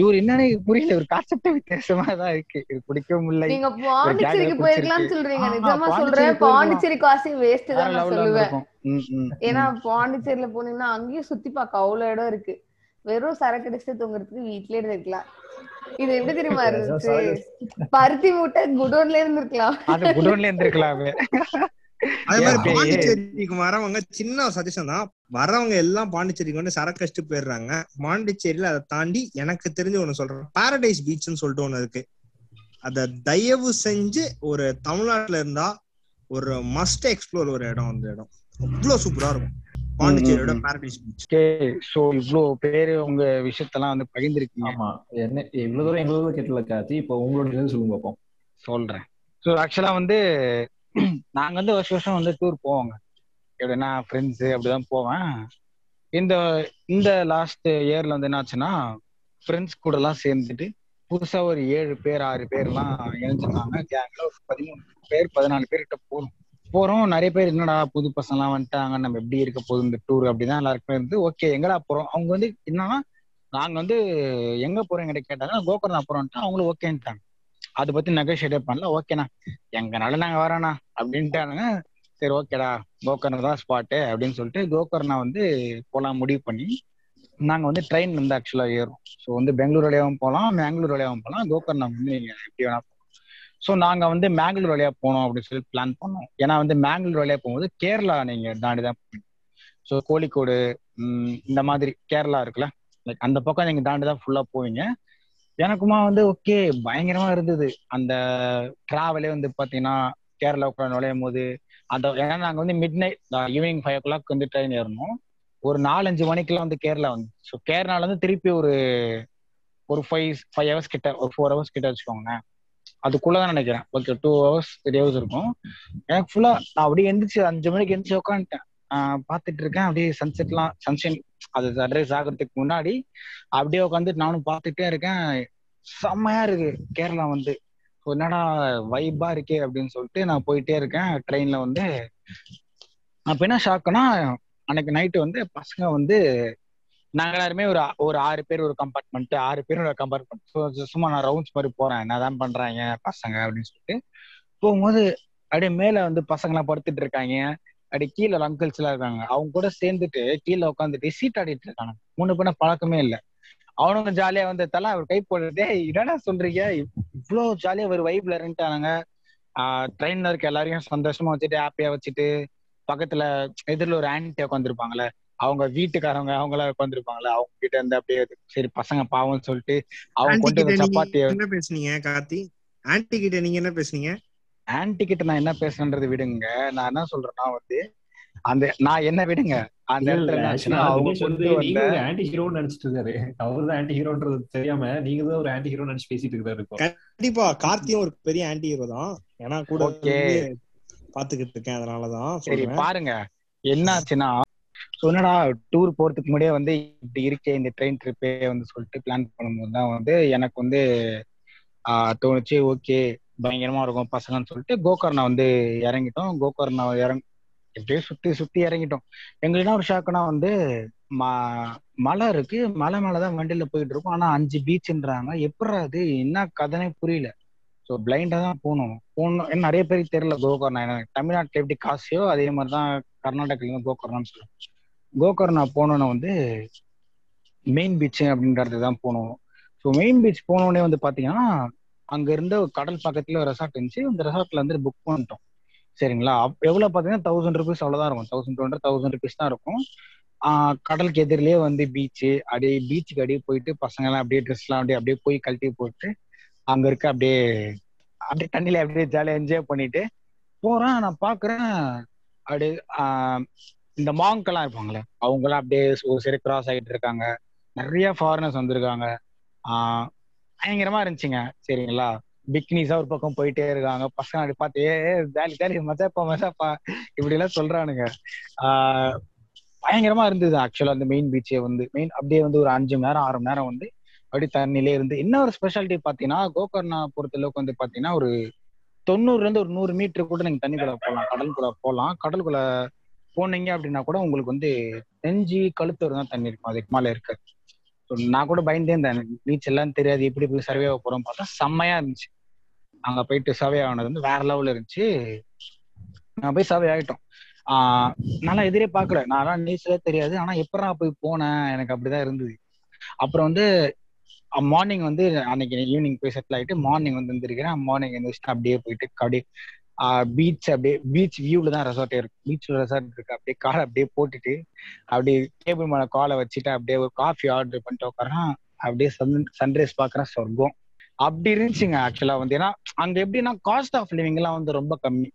இவர் என்னன்னு புரியல. ஒரு கான்செப்ட் வித்தியாசமா தான் இருக்கு. இது குடிக்கவும் இல்லை. நீங்க பாண்டிச்சேரிக்கு. போயிருக்கலாம்னு சொல்றீங்க. நிஜமா பாண்டிச்சேரி சொல்றேன். பாண்டிச்சேரி காசு வேஸ்ட் தான் நான் சொல்லுவேன். ஏன்னா. பாண்டிச்சேரியில போனீங்கன்னா அங்கேயும் சுத்தி பார்க்க அவ்வளவு இடம் இருக்கு. வெறும் சரக்கு அடிச்சுட்டு தூங்குறதுக்கு வீட்லயே இருக்கலாம் இது எப்படி தெரியுமா இருந்துச்சு? பருத்தி மூட்டை குடோன்ல இருந்திருக்கலாம். அது குடோன்ல இருந்திருக்கலாமே அதே மாதிரி பாண்டிச்சேரிக்கு வரவங்க சின்ன சஜஷன் தான். வரவங்க எல்லாம் பாண்டிச்சேரிக்கு வந்து சரக்கு அடிச்சுட்டு போயிடுறாங்க. பாண்டிச்சேரியில அதை தாண்டி எனக்கு தெரிஞ்ச ஒண்ணு சொல்றேன். பாரடைஸ் பீச்னு சொல்லிட்டு ஒண்ணு இருக்கு. அத தயவு செஞ்சு ஒரு தமிழ்நாட்டுல இருந்தா ஒரு மஸ்ட் எக்ஸ்ப்ளோர் ஒரு இடம் அந்த இடம். அவ்வளவு சூப்பரா இருக்கும். பாண்டிச்சேரியோட. பாரடைஸ் ஓகே சோ இவ்ளோ பேரு உங்க விஷயத்தெல்லாம் வந்து பகிர்ந்திருக்கீங்க. ஆமா. என்ன இவ்வளவு தூரம் எவ்வளவு கேட்டல கார்த்தி. இப்போ உங்களோட இது சொல்லுங்க பார்ப்போம். சொல்றேன். ஸோ ஆக்சுவலா வந்து நாங்க வந்து வருஷம் வருஷம் வந்து டூர் போவோங்க. எப்படின்னா ஃப்ரெண்ட்ஸ் அப்படிதான் போவேன். இந்த இந்த லாஸ்ட் இயர்ல வந்து என்னாச்சுன்னா ஃப்ரெண்ட்ஸ் கூட எல்லாம் சேர்ந்துட்டு புதுசா ஒரு ஏழு பேர் ஆறு பேர்லாம் இணைஞ்சிருந்தாங்க. கேங்ல ஒரு பதிமூணு பேர் பதினாலு பேர்கிட்ட போறோம் போறோம். நிறைய பேர் என்னடா புது பசங்கலாம் வந்துட்டாங்க நம்ம எப்படி இருக்க போகுது இந்த டூர் அப்படிதான் எல்லாருக்குமே இருந்து ஓகே எங்கடா போறோம்? அவங்க வந்து என்னன்னா நாங்க வந்து எங்க போறோம் என்கிட்ட கேட்டாங்க கோகர்ணா போறோம்ட்டு அவங்களும் ஓகேன்ட்டாங்க அதை பத்தி நெகோஷியேட்டே பண்ணல ஓகேண்ணா எங்கனால நாங்க வரோண்ணா அப்படின்ட்டானுங்க. சரி ஓகேடா கோகர்ணா தான் ஸ்பாட்டு அப்படின்னு சொல்லிட்டு கோகர்ணா வந்து போலாம் முடிவு பண்ணி நாங்க வந்து ட்ரெயின் வந்து ஆக்சுவலா ஏறும் ஸோ வந்து பெங்களூர் வழியாகவும் போகலாம் மேங்களூர் வழியாகவும் போகலாம் கோகர்ணா வந்து எப்படி வேணா ஸோ நாங்கள் வந்து மேங்களூர் வழியா போனோம் அப்படின்னு சொல்லி பிளான் பண்ணோம். ஏன்னா வந்து மேங்களூர் வழியாக போகும்போது கேரளா நீங்கள் தாண்டி தான் போகணும். ஸோ கோழிக்கோடு இந்த மாதிரி கேரளா இருக்குல்ல? லைக் அந்த பக்கம் நீங்கள் தாண்டி தான் ஃபுல்லாக போவீங்க. எனக்குமா வந்து ஓகே பயங்கரமா இருந்தது. அந்த டிராவலே வந்து பார்த்தீங்கன்னா கேரளாவுக்குள்ள நுழையும் போது அந்த ஏன்னா நாங்கள் வந்து midnight evening five o'clock வந்து ட்ரெயின் ஏறணும். ஒரு நாலஞ்சு மணிக்கெல்லாம் வந்து கேரளா வந்து ஸோ கேரளால இருந்து திருப்பி ஒரு ஒரு ஃபைவ் ஃபைவ் ஹவர்ஸ் கிட்ட ஒரு ஃபோர் ஹவர்ஸ் கிட்ட வச்சுக்கோங்களேன். அதுக்குள்ளதான் நினைக்கிறேன். Okay two hours three hours இருக்கும். எனக்கு ஃபுல்லா நான் அப்படியே எந்திரிச்சு அஞ்சு மணிக்கு எந்திரிச்சு உட்காந்துட்டேன் பார்த்துட்டு இருக்கேன். அப்படியே சன்செட்லாம் சன்ஷைன் அது சன்ரைஸ் ஆகிறதுக்கு முன்னாடி அப்படியே உட்காந்துட்டு நானும் பார்த்துட்டே இருக்கேன். செம்மையா இருக்கு. கேரளா வந்து. என்னடா வைபா இருக்கே அப்படின்னு சொல்லிட்டு நான் போயிட்டே இருக்கேன். ட்ரெயின்ல வந்து. அப்ப என்ன ஷாக்குன்னா அன்னைக்கு நைட்டு வந்து பசங்க வந்து நாங்க எல்லாருமே ஒரு ஒரு ஆறு பேர் ஒரு கம்பார்ட்மெண்ட் ஆறு பேர் ஒரு கம்பார்ட்மெண்ட் சும்மா நான் ரவுண்ட்ஸ் மாதிரி போறேன். என்னதான் பண்றாங்க பசங்க அப்படின்னு சொல்லிட்டு போகும்போது அப்படியே மேல வந்து பசங்க எல்லாம் படுத்துட்டு இருக்காங்க. அப்படியே கீழே அங்கிள்ஸ் எல்லாம் இருக்காங்க. அவங்க கூட சேர்ந்துட்டு கீழே உட்காந்துட்டு சீட் ஆடிட்டு இருக்காங்க. மூணு பேரும் பழக்கமே இல்லை. அவனுங்க ஜாலியா வந்து தலா அவர் கை போடுறதே என்னடா சொல்றீங்க? இவ்வளவு ஜாலியா ஒரு வைப்ல இருந்துட்டானுங்க ட்ரெயின்ல இருக்க எல்லாரையும் சந்தோஷமா வச்சுட்டு ஹாப்பியா வச்சுட்டு பக்கத்துல எதிரில் ஒரு ஆன்டி உட்காந்துருப்பாங்களே அவங்க வீட்டுக்காரவங்க அவங்க எல்லாம் உட்காந்துருப்பாங்கல்ல அவங்க கிட்ட இருந்து அப்படியே சரி பசங்க பாவம்னு சொல்லிட்டு அவங்க கொண்டு வந்த நீங்க சப்பாத்திய என்ன பேசுனீங்க கார்த்தி? ஆன்டி கிட்ட நீங்க என்ன பேசுனீங்க? ஆன்டி கிட்ட நான் என்ன பேசுறேன்றது விடுங்க. நான் என்ன சொல்றேன்னா வந்து அந்த நான் என்ன விடுங்க? அந்த இடத்துல அவங்க கொண்டு நீங்க வந்த ஆன்டி ஹீரோன்னு நினைச்சிட்டு இருக்காரு. அவர் தான் ஆன்டி ஹீரோன்றது தெரியாம நீங்க தான் ஒரு ஆன்டி ஹீரோ நினைச்சு பேசிட்டு இருக்காரு கண்டிப்பா கார்த்தியும் ஒரு பெரிய ஆன்டி ஹீரோ தான். ஏன்னா கூட பாத்துக்கிட்டு இருக்கேன் அதனாலதான் சரி பாருங்க. என்ன சொன்னடா டூர் போறதுக்கு முன்னாடியே வந்து இப்படி இருக்கே இந்த ட்ரெயின் ட்ரிப்பே வந்து சொல்லிட்டு பிளான் பண்ணும்போது தான் வந்து எனக்கு வந்து தோணுச்சு ஓகே பயங்கரமா இருக்கும் பசங்கன்னு சொல்லிட்டு கோகர்ணா வந்து இறங்கிட்டோம். கோகர்ணா இறங் எப்படியே சுத்தி சுத்தி இறங்கிட்டோம். எங்களுக்கு என்ன ஒரு ஷாக்குனா வந்து ம- மலை இருக்கு. மலை மேலதான் வண்டியில போயிட்டு இருக்கும். ஆனா அஞ்சு பீச்ன்றாங்க எப்படா அது என்ன கதைனே புரியல. ஸோ பிளைண்டா தான் போகணும் போகணும் நிறைய பேருக்கு தெரியல கோகர்ணா. எனக்கு தமிழ்நாட்டுல எப்படி காசியோ அதே மாதிரி தான் கர்நாடகாலையும் கோகர்ணான்னு சொல்லுவோம் கோகர்ணா போனோன்னே வந்து மெயின் பீச் அப்படின்றது தான் போனோம். ஸோ மெயின் பீச் போனோடனே வந்து பார்த்தீங்கன்னா அங்க இருந்த கடல் பக்கத்துல ரெசார்ட் இருந்துச்சு. அந்த ரெசார்ட்ல வந்து புக் பண்ணிட்டோம். சரிங்களா? எவ்வளோ எவ்வளவு பாத்தீங்கன்னா தௌசண்ட் ருபீஸ் அவ்வளவுதான் இருக்கும். Thousand two hundred thousand rupees தான் இருக்கும். கடலுக்கு எதிரிலேயே வந்து பீச்சு அப்படியே பீச்சுக்கு அப்படியே போயிட்டு பசங்க எல்லாம் அப்படியே ட்ரெஸ் எல்லாம் அப்படியே அப்படியே போய் கழட்டி போட்டு அங்க இருக்க அப்படியே அப்படியே தண்ணியில அப்படியே ஜாலியா என்ஜாய் பண்ணிட்டு போறேன். நான் பாக்குறேன். அப்படியே இந்த மாங்க் எல்லாம் இருப்பாங்களே அவங்கெல்லாம் அப்படியே ஒரு சரி கிராஸ் ஆகிட்டு இருக்காங்க. நிறைய ஃபாரினர்ஸ் வந்திருக்காங்க. ஆஹ் பயங்கரமா இருந்துச்சுங்க. சரிங்களா? பிக்னிஸா ஒரு பக்கம் போயிட்டே இருக்காங்க. பசங்க அப்படி பார்த்து ஏ ஏ, ஜாலி மச்சாப்பா மஜாப்பா இப்படி எல்லாம் சொல்றானுங்க. ஆஹ் பயங்கரமா இருந்தது. ஆக்சுவலா அந்த மெயின் பீச்சே வந்து மெயின் அப்படியே வந்து ஒரு அஞ்சு மணி நேரம் ஆறு மணி நேரம் வந்து அப்படி தண்ணிலே இருந்து என்ன ஒரு ஸ்பெஷாலிட்டி பாத்தீங்கன்னா கோகர்ணா பொறுத்த அளவுக்கு வந்து பாத்தீங்கன்னா ஒரு தொண்ணூறுல இருந்து ஒரு நூறு மீட்டர் கூட நீங்க தண்ணிக்குள்ள போகலாம். கடலுக்குள்ள போகலாம். கடலுக்குள்ள போனீங்க அப்படின்னா கூட உங்களுக்கு வந்து நெஞ்சி கழுத்து தான் தண்ணி இருக்கும். அதுக்கு மேல இருக்காது. நான் கூட பயந்தே இருந்தேன். பீச் எல்லாம் தெரியாது. எப்படி போய் சர்வே ஆக போறோம் பார்த்தா செம்மையா இருந்துச்சு. அங்க போயிட்டு சர்வே ஆனது வந்து வேற லெவல்ல இருந்துச்சு. நான் போய் சர்வே ஆயிட்டோம். ஆஹ் நல்லா எதிரே பாக்கல நான் நீச்சலே தெரியாது. ஆனா எப்படா போய் போனேன்? எனக்கு அப்படிதான் இருந்தது. அப்புறம் வந்து மார்னிங் வந்து அன்னைக்கு ஈவினிங் போய் செட்டில் ஆயிட்டு மார்னிங் வந்து வந்திருக்கிறேன் மார்னிங் எழுந்திரிச்சிட்டு அப்படியே போயிட்டு அப்படியே பீச் அப்படியே பீச் வியூல தான் ரெசார்ட் இருக்கு. பீச்சில் ரெசார்ட் இருக்கு. அப்படியே காலை அப்படியே போட்டுட்டு அப்படியே டேபிள் மேல காலை வச்சுட்டு அப்படியே ஒரு காஃபி ஆர்டர் பண்ணிட்டு உட்காரன் அப்படியே சன் சன்ரைஸ் பாக்குறேன் சொர்க்கம். அப்படி இருந்துச்சுங்க ஆக்சுவலா வந்து. ஏன்னா அங்க எப்படின்னா காஸ்ட் ஆஃப் லிவிங் எல்லாம் வந்து ரொம்ப கம்மி.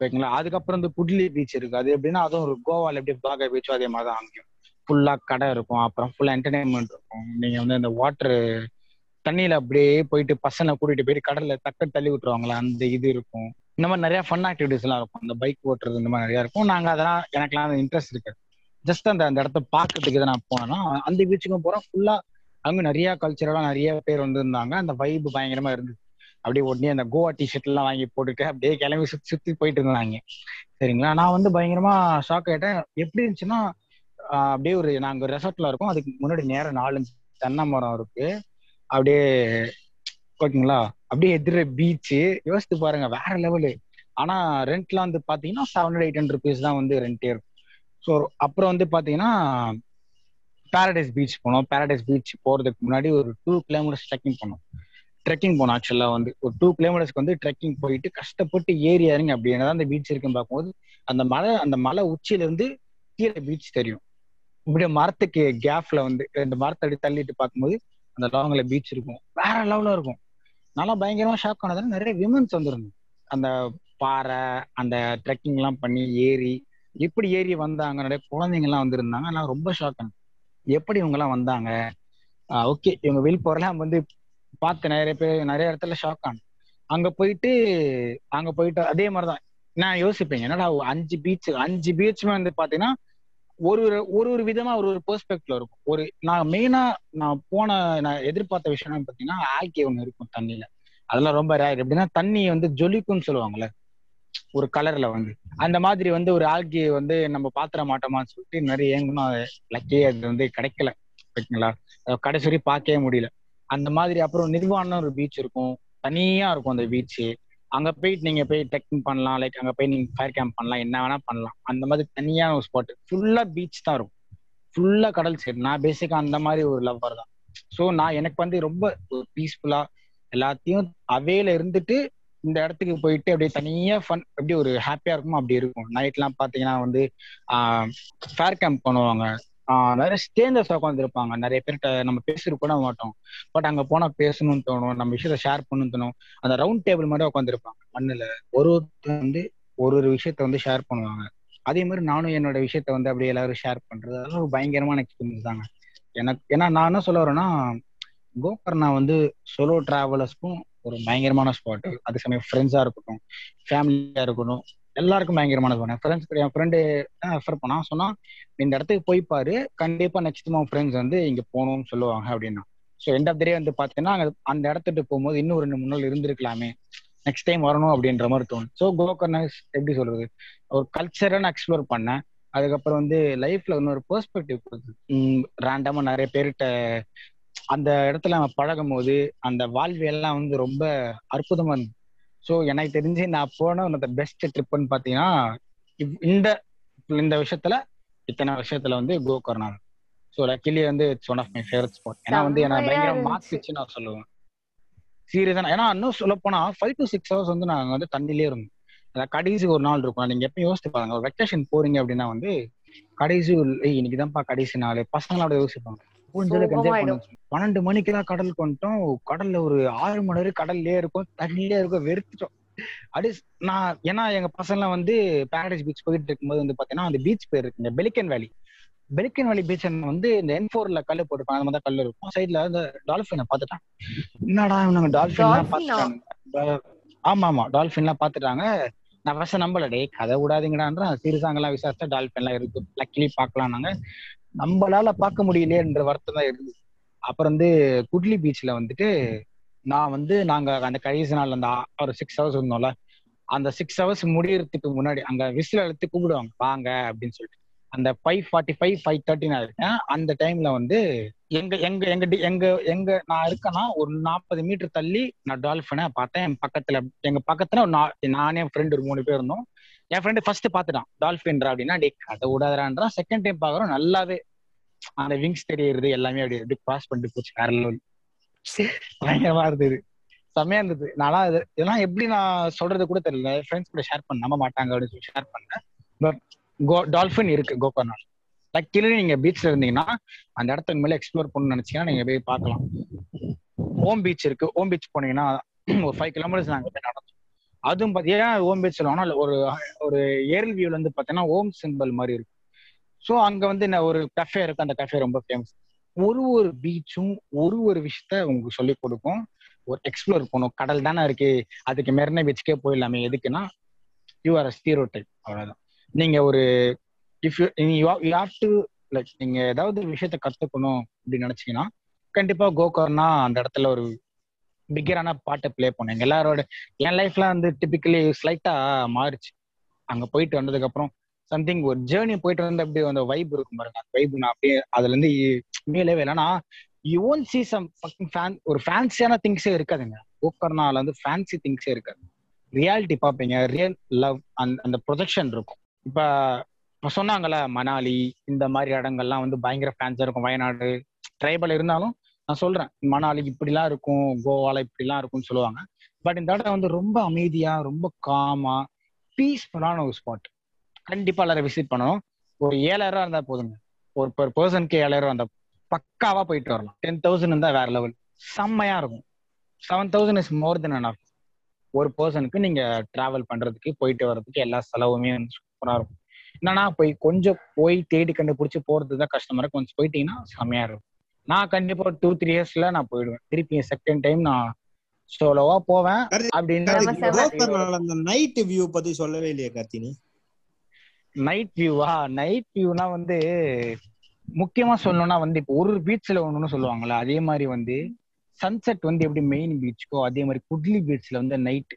ஓகேங்களா? அதுக்கப்புறம் வந்து புட்லி பீச் இருக்கு. அது எப்படின்னா அதுவும் ஒரு கோவால எப்படி பாக பீச்சும் அதே மாதிரி தான் அங்கேயும். ஃபுல்லா கடை இருக்கும். அப்புறம் ஃபுல்லா என்டர்டைன்மெண்ட் இருக்கும். நீங்க வந்து அந்த வாட்டர் தண்ணியில அப்படியே போயிட்டு பசங்களை கூட்டிட்டு போயிட்டு கடல்ல தக்க தள்ளி விட்டுருவாங்களா அந்த இது இருக்கும். இந்த மாதிரி நிறைய ஃபன் ஆக்டிவிட்டிஸ் எல்லாம் இருக்கும். இந்த பைக் ஓட்டுறது இந்த மாதிரி நிறைய இருக்கும். நாங்க அதெல்லாம் எனக்குலாம் இன்ட்ரெஸ்ட் இருக்கு ஜஸ்ட் அந்த அந்த இடத்த பாக்குறதுக்கு இதை நான் போனேன்னா அந்த பீச்சுக்கும் போறோம். ஃபுல்லா அங்க நிறைய கல்ச்சரெல்லாம் நிறைய பேர் வந்திருந்தாங்க. அந்த வைப் பயங்கரமா இருந்துச்சு அப்படியே உடனே அந்த கோவா டிஷர்ட் எல்லாம் வாங்கி போட்டுட்டு அப்படியே கிளம்பி சுத்தி சுத்தி போயிட்டு இருந்தாங்க சரிங்களா? நான் வந்து பயங்கரமா ஷாக் ஆயிட்டேன். எப்படி இருந்துச்சுன்னா அப்படியே ஒரு நாங்க ரெசார்ட்ல இருக்கோம். அதுக்கு முன்னாடி நேரம் நாலஞ்சு தென்னை மரம் இருக்கு. அப்படியே ஓகேங்களா? அப்படியே எதிர பீச்சு யோசித்து பாருங்க வேற லெவலு ஆனா ரெண்ட்லாம் வந்து பாத்தீங்கன்னா seven hundred eight hundred rupees தான் வந்து ரெண்டே இருக்கும். ஸோ அப்புறம் வந்து பாத்தீங்கன்னா பேரடைஸ் பீச் போனோம். பேரடைஸ் பீச் போறதுக்கு முன்னாடி ஒரு டூ கிலோமீட்டர்ஸ் ட்ரெக்கிங் போனோம். ட்ரெக்கிங் போனோம் ஆக்சுவலா வந்து. ஒரு டூ கிலோமீட்டர்ஸ்க்கு வந்து ட்ரெக்கிங் போயிட்டு கஷ்டப்பட்டு ஏறி இறங்கி அப்படி என்னதான் அந்த பீச் இருக்குன்னு பார்க்கும்போது அந்த மலை அந்த மலை உச்சியில இருந்து கீழே பீச் தெரியும். இப்படியே மரத்துக்கு கேப்ல வந்து ரெண்டு மரத்தை அடி தள்ளிட்டு பார்க்கும்போது அந்த லாங்ல பீச் இருக்கும். வேற லெவலா இருக்கும். நல்லா பயங்கரமா ஷாக் ஆனதுல நிறைய விமன்ஸ் வந்துருந்தோம் அந்த பாறை அந்த ட்ரெக்கிங் எல்லாம் பண்ணி ஏறி எப்படி ஏறி வந்தாங்க நிறைய குழந்தைங்க எல்லாம் வந்திருந்தாங்க. நான் ரொம்ப ஷாக் ஆனேன் எப்படி இவங்க எல்லாம் வந்தாங்க? ஓகே இவங்க வில் போறலாம் வந்து பார்த்து நிறைய பேர் நிறைய இடத்துல ஷாக் ஆனேன் அங்க போயிட்டு அங்க போயிட்டு அதே மாதிரிதான். நான் யோசிப்பேன் என்னடா அஞ்சு பீச் அஞ்சு பீச்சுமே வந்து பாத்தீங்கன்னா ஒரு ஒரு ஒரு ஒரு விதமா ஒரு ஒரு பெர்ஸ்பெக்ட்ல இருக்கும். ஒரு நான் மெயினா நான் போன நான் எதிர்பார்த்த விஷயம் பாத்தீங்கன்னா ஆக்கி ஒண்ணு இருக்கும் தண்ணியில. அதெல்லாம் ரொம்ப ரேர் எப்படின்னா தண்ணி வந்து ஜொலிக்கும்னு சொல்லுவாங்கல்ல. ஒரு கலர்ல வந்து. அந்த மாதிரி வந்து ஒரு ஆல்கே வந்து நம்ம பாத்திர மாட்டோமான்னு சொல்லிட்டு நிறைய ஏங்கணும் லக்கே அது வந்து கிடைக்கல. ஓகேங்களா கடைசி பார்க்கவே முடியல. அந்த மாதிரி அப்புறம் நிர்வாணம் ஒரு பீச் இருக்கும். தனியா இருக்கும் அந்த பீச்சு அங்க போயிட்டு நீங்க போய் ட்ரெக்கிங் பண்ணலாம். லைக் அங்க போய் நீங்க ஃபயர் கேம்ப் பண்ணலாம். என்ன வேணா பண்ணலாம். அந்த மாதிரி தனியான ஒரு ஸ்பாட் ஃபுல்லா பீச் தான் இருக்கும். ஃபுல்லா கடல் சைடு நான் பேசிக்கா அந்த மாதிரி ஒரு லவ்வர் தான். ஸோ நான் எனக்கு வந்து ரொம்ப பீஸ்ஃபுல்லா எல்லாத்தையும் அவேல இருந்துட்டு இந்த இடத்துக்கு போயிட்டு அப்படியே தனியா ஃபன் எப்படி ஒரு ஹாப்பியா இருக்குமோ அப்படி இருக்கும். நைட்லாம் பாத்தீங்கன்னா வந்து ஃபேர் கேம்ப் பண்ணுவாங்க. நிறைய ஸ்டேஞ்சர்ஸ் உட்காந்துருப்பாங்க நிறைய பேர்கிட்ட நம்ம பேசிட்டு கூட மாட்டோம். பட் அங்க போனா பேசணும்னு தோணும். நம்ம விஷயத்த ஷேர் பண்ணணும்னு தோணும். அந்த ரவுண்ட் டேபிள் மாதிரி உட்காந்துருப்பாங்க மண்ணுல ஒரு ஒருத்தர் வந்து ஒரு ஒரு விஷயத்த வந்து ஷேர் பண்ணுவாங்க. அதே மாதிரி நானும் என்னோட விஷயத்த வந்து அப்படியே எல்லாரும் ஷேர் பண்றது அதெல்லாம் ஒரு பயங்கரமான எக்ஸ்பீரியன்ஸ் தாங்க. எனக்கு ஏன்னா நான் என்ன சொல்ல வரேன்னா கோகர்ணா வந்து சோலோ டிராவலர்ஸ்க்கும் ஒரு பயங்கரமான ஸ்பாட் அதே சமயம் ஃப்ரெண்ட்ஸா இருக்கட்டும் ஃபேமிலியா இருக்கட்டும் எல்லாருக்கும் பயங்கரமான ஸ்பாட் ஃப்ரெண்ட்ஸ் என் ஃப்ரெண்டு ரெஃபர் பண்ணா சொன்னா இந்த இடத்துக்கு போய் பாரு. கண்டிப்பா நெக்ஸ்ட் உன் ஃப்ரெண்ட்ஸ் வந்து இங்க போகணும்னு சொல்லுவாங்க அப்படின்னா. ஸோ எண்ட் ஆஃப் டே வந்து பாத்தீங்கன்னா அந்த இடத்துக்கு போகும்போது இன்னும் ரெண்டு மூணு நாள் இருந்திருக்கலாமே. நெக்ஸ்ட் டைம் வரணும் அப்படின்ற மாதிரி தோணும். ஸோ கோகர்னஸ் எப்படி சொல்றது? ஒரு கல்ச்சரை நான் எக்ஸ்ப்ளோர் பண்ணேன். அதுக்கப்புறம் வந்து லைஃப்ல இன்னொரு பெர்ஸ்பெக்டிவ் கொடுக்குது ரேண்டமா நிறைய பேர்கிட்ட அந்த இடத்துல நம்ம பழகும் போது அந்த வாழ்வியெல்லாம் வந்து ரொம்ப அற்புதமா இருந்தது. ஸோ எனக்கு தெரிஞ்சு நான் போன ஒன் பெஸ்ட் ட்ரிப்னு பார்த்தீங்கன்னா இந்த இந்த விஷயத்துல இத்தனை விஷயத்துல வந்து கோகர்னா ஸோ லக்கிலி வந்து it's one of my favourite spot ஏன்னா வந்து என்ன பயங்கரம் மாத்துச்சு நான் சொல்லுவேன். சீரியஸா ஏன்னா இன்னும் சொல்ல போனா ஃபைவ் டு சிக்ஸ் ஹவர்ஸ் வந்து நாங்க வந்து தண்ணிலே இருந்தோம். அதாவது கடைசி ஒரு நாள் இருக்கும். நீங்க எப்பயும் யோசிச்சு பாருங்க. ஒரு வெக்கேஷன் போறீங்க அப்படின்னா வந்து கடைசி இன்னைக்கு தான்ப்பா கடைசி நாள். பசங்களும் அப்படியே யோசிப்பாங்க புரிஞ்சதுக்கு என்ஜாய் பண்ணுவோம் பன்னெண்டு மணிக்கு தான் கடலுக்கு வந்துட்டோம். கடல்ல ஒரு ஆறு மணி வரைக்கும் கடல்லே இருக்கும். தண்ணிலே இருக்கும். வெறுத்துட்டோம். அப்படி நான் ஏன்னா எங்க பசங்க வந்து பேரடைஸ் பீச் போயிட்டு இருக்கும்போது வந்து பாத்தீங்கன்னா அந்த பீச் பேர் இருக்குங்க பெலிக்கன் வேலி பெலிக்கன் வேலி பீச் வந்து இந்த என் ஃபோர்ல கல் போட்டுருப்பாங்க. அந்த மாதிரி கல் இருக்கும். சைட்ல அந்த டால்பினை பாத்துட்டான் என்னடா இவனுங்க டால்பின் பாத்துட்டாங்க ஆமா ஆமா. டால்பின் எல்லாம் பாத்துட்டாங்க நான் ஃபர்ஸ்ட் நம்பல. டே கதை விடாதீங்கடான்ற சீரியஸாங்கெல்லாம் விசாரிச்சா டால்பின் எல்லாம் இருக்கு. லக்கிலி பாக்கலாம் நாங்க நம்மளால பார்க்க முடியலையேன்ற வருத்தம் தான் இருந்துச்சு அப்புறம் வந்து குட்லி பீச்ல வந்துட்டு நான் வந்து நாங்க அந்த கடைசி நாள் அந்த ஒரு சிக்ஸ் ஹவர்ஸ் இருந்தோம்ல அந்த சிக்ஸ் ஹவர்ஸ் முடியறதுக்கு முன்னாடி அங்க விசில் அழுத்து கூப்பிடுவாங்க வாங்க அப்படின்னு சொல்லிட்டு. அந்த five forty five five thirty நான் இருக்கேன். அந்த டைம்ல வந்து எங்க எங்க எங்க எங்க எங்க நான் இருக்கேன்னா ஒரு நாற்பது மீட்டர் தள்ளி நான் டால்ஃபினை பார்த்தேன். என் பக்கத்துல எங்க பக்கத்துல ஒரு நா- நானே என் ஃப்ரெண்டு ஒரு மூணு பேர் இருந்தோம். என் ஃப்ரெண்டு ஃபர்ஸ்ட் பாத்துட்டான் டால்ஃபின்ரா அப்படின்னா டே கதை விடாதான்றான் செகண்ட் டைம் பாக்குறோம் நல்லாவே அந்த விங்ஸ் தெரியுறது எல்லாமே அப்படி அப்படி கிராஸ் பண்ணிட்டு போச்சு வேற லெவல் பயங்கரமா இருந்தது. செம்மையா இருந்தது. நானா இது இதெல்லாம் எப்படி நான் சொல்றது கூட தெரியல. ஃப்ரெண்ட்ஸ் கூட ஷேர் பண்ண நம்ப மாட்டாங்க அப்படின்னு சொல்லி ஷேர் பண்ணேன். பட் கோ டால்ஃபின் இருக்கு கோகர்நாட் லக்கிலி நீங்க பீச்ல இருந்தீங்கன்னா அந்த இடத்துக்கு மேல எக்ஸ்ப்ளோர் பண்ணணும்னு நினைச்சீங்கன்னா நீங்க போய் பார்க்கலாம். ஓம் பீச் இருக்கு. ஓம் பீச் போனீங்கன்னா ஒரு ஃபைவ் கிலோமீட்டர்ஸ் நாங்க போய் நடந்தோம். அதுவும் பார்த்தீங்கன்னா ஓம் பீச் சொல்லுவாங்கன்னா ஒரு ஒரு ஏரல் வியூல வந்து பார்த்தீங்கன்னா ஓம் சிம்பிள் மாதிரி இருக்கும் ஸோ அங்க வந்து என்ன ஒரு கஃபே இருக்கு. அந்த கஃபே ரொம்ப ஃபேமஸ் ஒரு ஒரு பீச்சும் ஒரு ஒரு விஷயத்த உங்களுக்கு சொல்லி கொடுக்கும். ஒரு எக்ஸ்ப்ளோர் பண்ணும் கடல் தானே இருக்கு. அதுக்கு மெரினா பீச்சுக்கே போயிடலாமே. எதுக்குன்னா யூ ஆர் ஸ்டீரோ டைப் அவ்வளவுதான். நீங்க ஒரு if you you have to like நீங்க ஏதாவது விஷயத்த கத்துக்கணும் அப்படின்னு நினைச்சீங்கன்னா கண்டிப்பா கோகர்னா அந்த இடத்துல ஒரு பிக்கரான பாட்டை ப்ளே பண்ணுங்க எல்லாரோட என் லைஃப்ல வந்து டிபிக்கலி ஸ்லைட்டா மாறிச்சு. அங்க போயிட்டு வந்ததுக்கு அப்புறம் சம்திங் ஒரு ஜேர்னி போயிட்டு வந்து அப்படியே அந்த வைப் இருக்கும் பாருங்க. அந்த வைப் நான் அப்படியே அதுல இருந்து மேலே இல்லைன்னா you own see some fan ஒரு ஃபேன்சியான திங்ஸே இருக்காதுங்க. ஓக்கர்னால வந்து ஃபேன்சி திங்ஸே இருக்காது. ரியாலிட்டி பார்ப்பீங்க. ரியல் லவ் அந்த அந்த ப்ரொஜெக்ஷன் இருக்கும். இப்போ இப்போ சொன்னாங்கல்ல மணாலி இந்த மாதிரி இடங்கள்லாம் வந்து பயங்கர ஃபேன்ஸாக இருக்கும். வயநாடு ட்ரைபல் இருந்தாலும் நான் சொல்றேன். மணாலி இப்படிலாம் இருக்கும் கோவால இப்படிலாம் இருக்கும்னு சொல்லுவாங்க. பட் இந்த இடம் வந்து ரொம்ப அமைதியா ரொம்ப காமா பீஸ்ஃபுல்லான ஒரு ஸ்பாட் கண்டிப்பா எல்லாரும் விசிட் பண்ணணும். ஒரு ஏழாயிரம் இருந்தா போதுங்க. ஒரு பெர் பர்சனுக்கு ஏழாயிரம் இருந்தா பக்காவா போயிட்டு வரலாம். டென் தௌசண்ட் இருந்தா வேற லெவல் செம்மையா இருக்கும். Seven thousand is more then enough. ஒரு பர்சனுக்கு நீங்க டிராவல் பண்றதுக்கு போயிட்டு வர்றதுக்கு எல்லா செலவுமே சூப்பரா இருக்கும். என்னன்னா போய் கொஞ்சம் போய் தேடி கண்டுபிடிச்சு போறது தான் கஷ்டமா இருக்கும் கொஞ்சம் போயிட்டீங்கன்னா செம்மையா இருக்கும். நான் கண்டிப்பா டூ த்ரீ இயர்ஸ்ல நான் போயிடுவேன். திருப்பி செகண்ட் டைம் நான் சோலோவா போவேன் அப்படின்னு நைட் வியூ பத்தி சொல்லவே இல்லையே கார்த்தினி. நைட் வியூவா நைட் வியூனா வந்து முக்கியமா சொல்லணும்னா வந்து இப்போ ஒரு பீச்ல ஒண்ணுன்னு சொல்லுவாங்கல்ல அதே மாதிரி வந்து சன்செட் வந்து எப்படி மெயின் பீச்சுக்கோ அதே மாதிரி குட்லி பீச்ல வந்து நைட்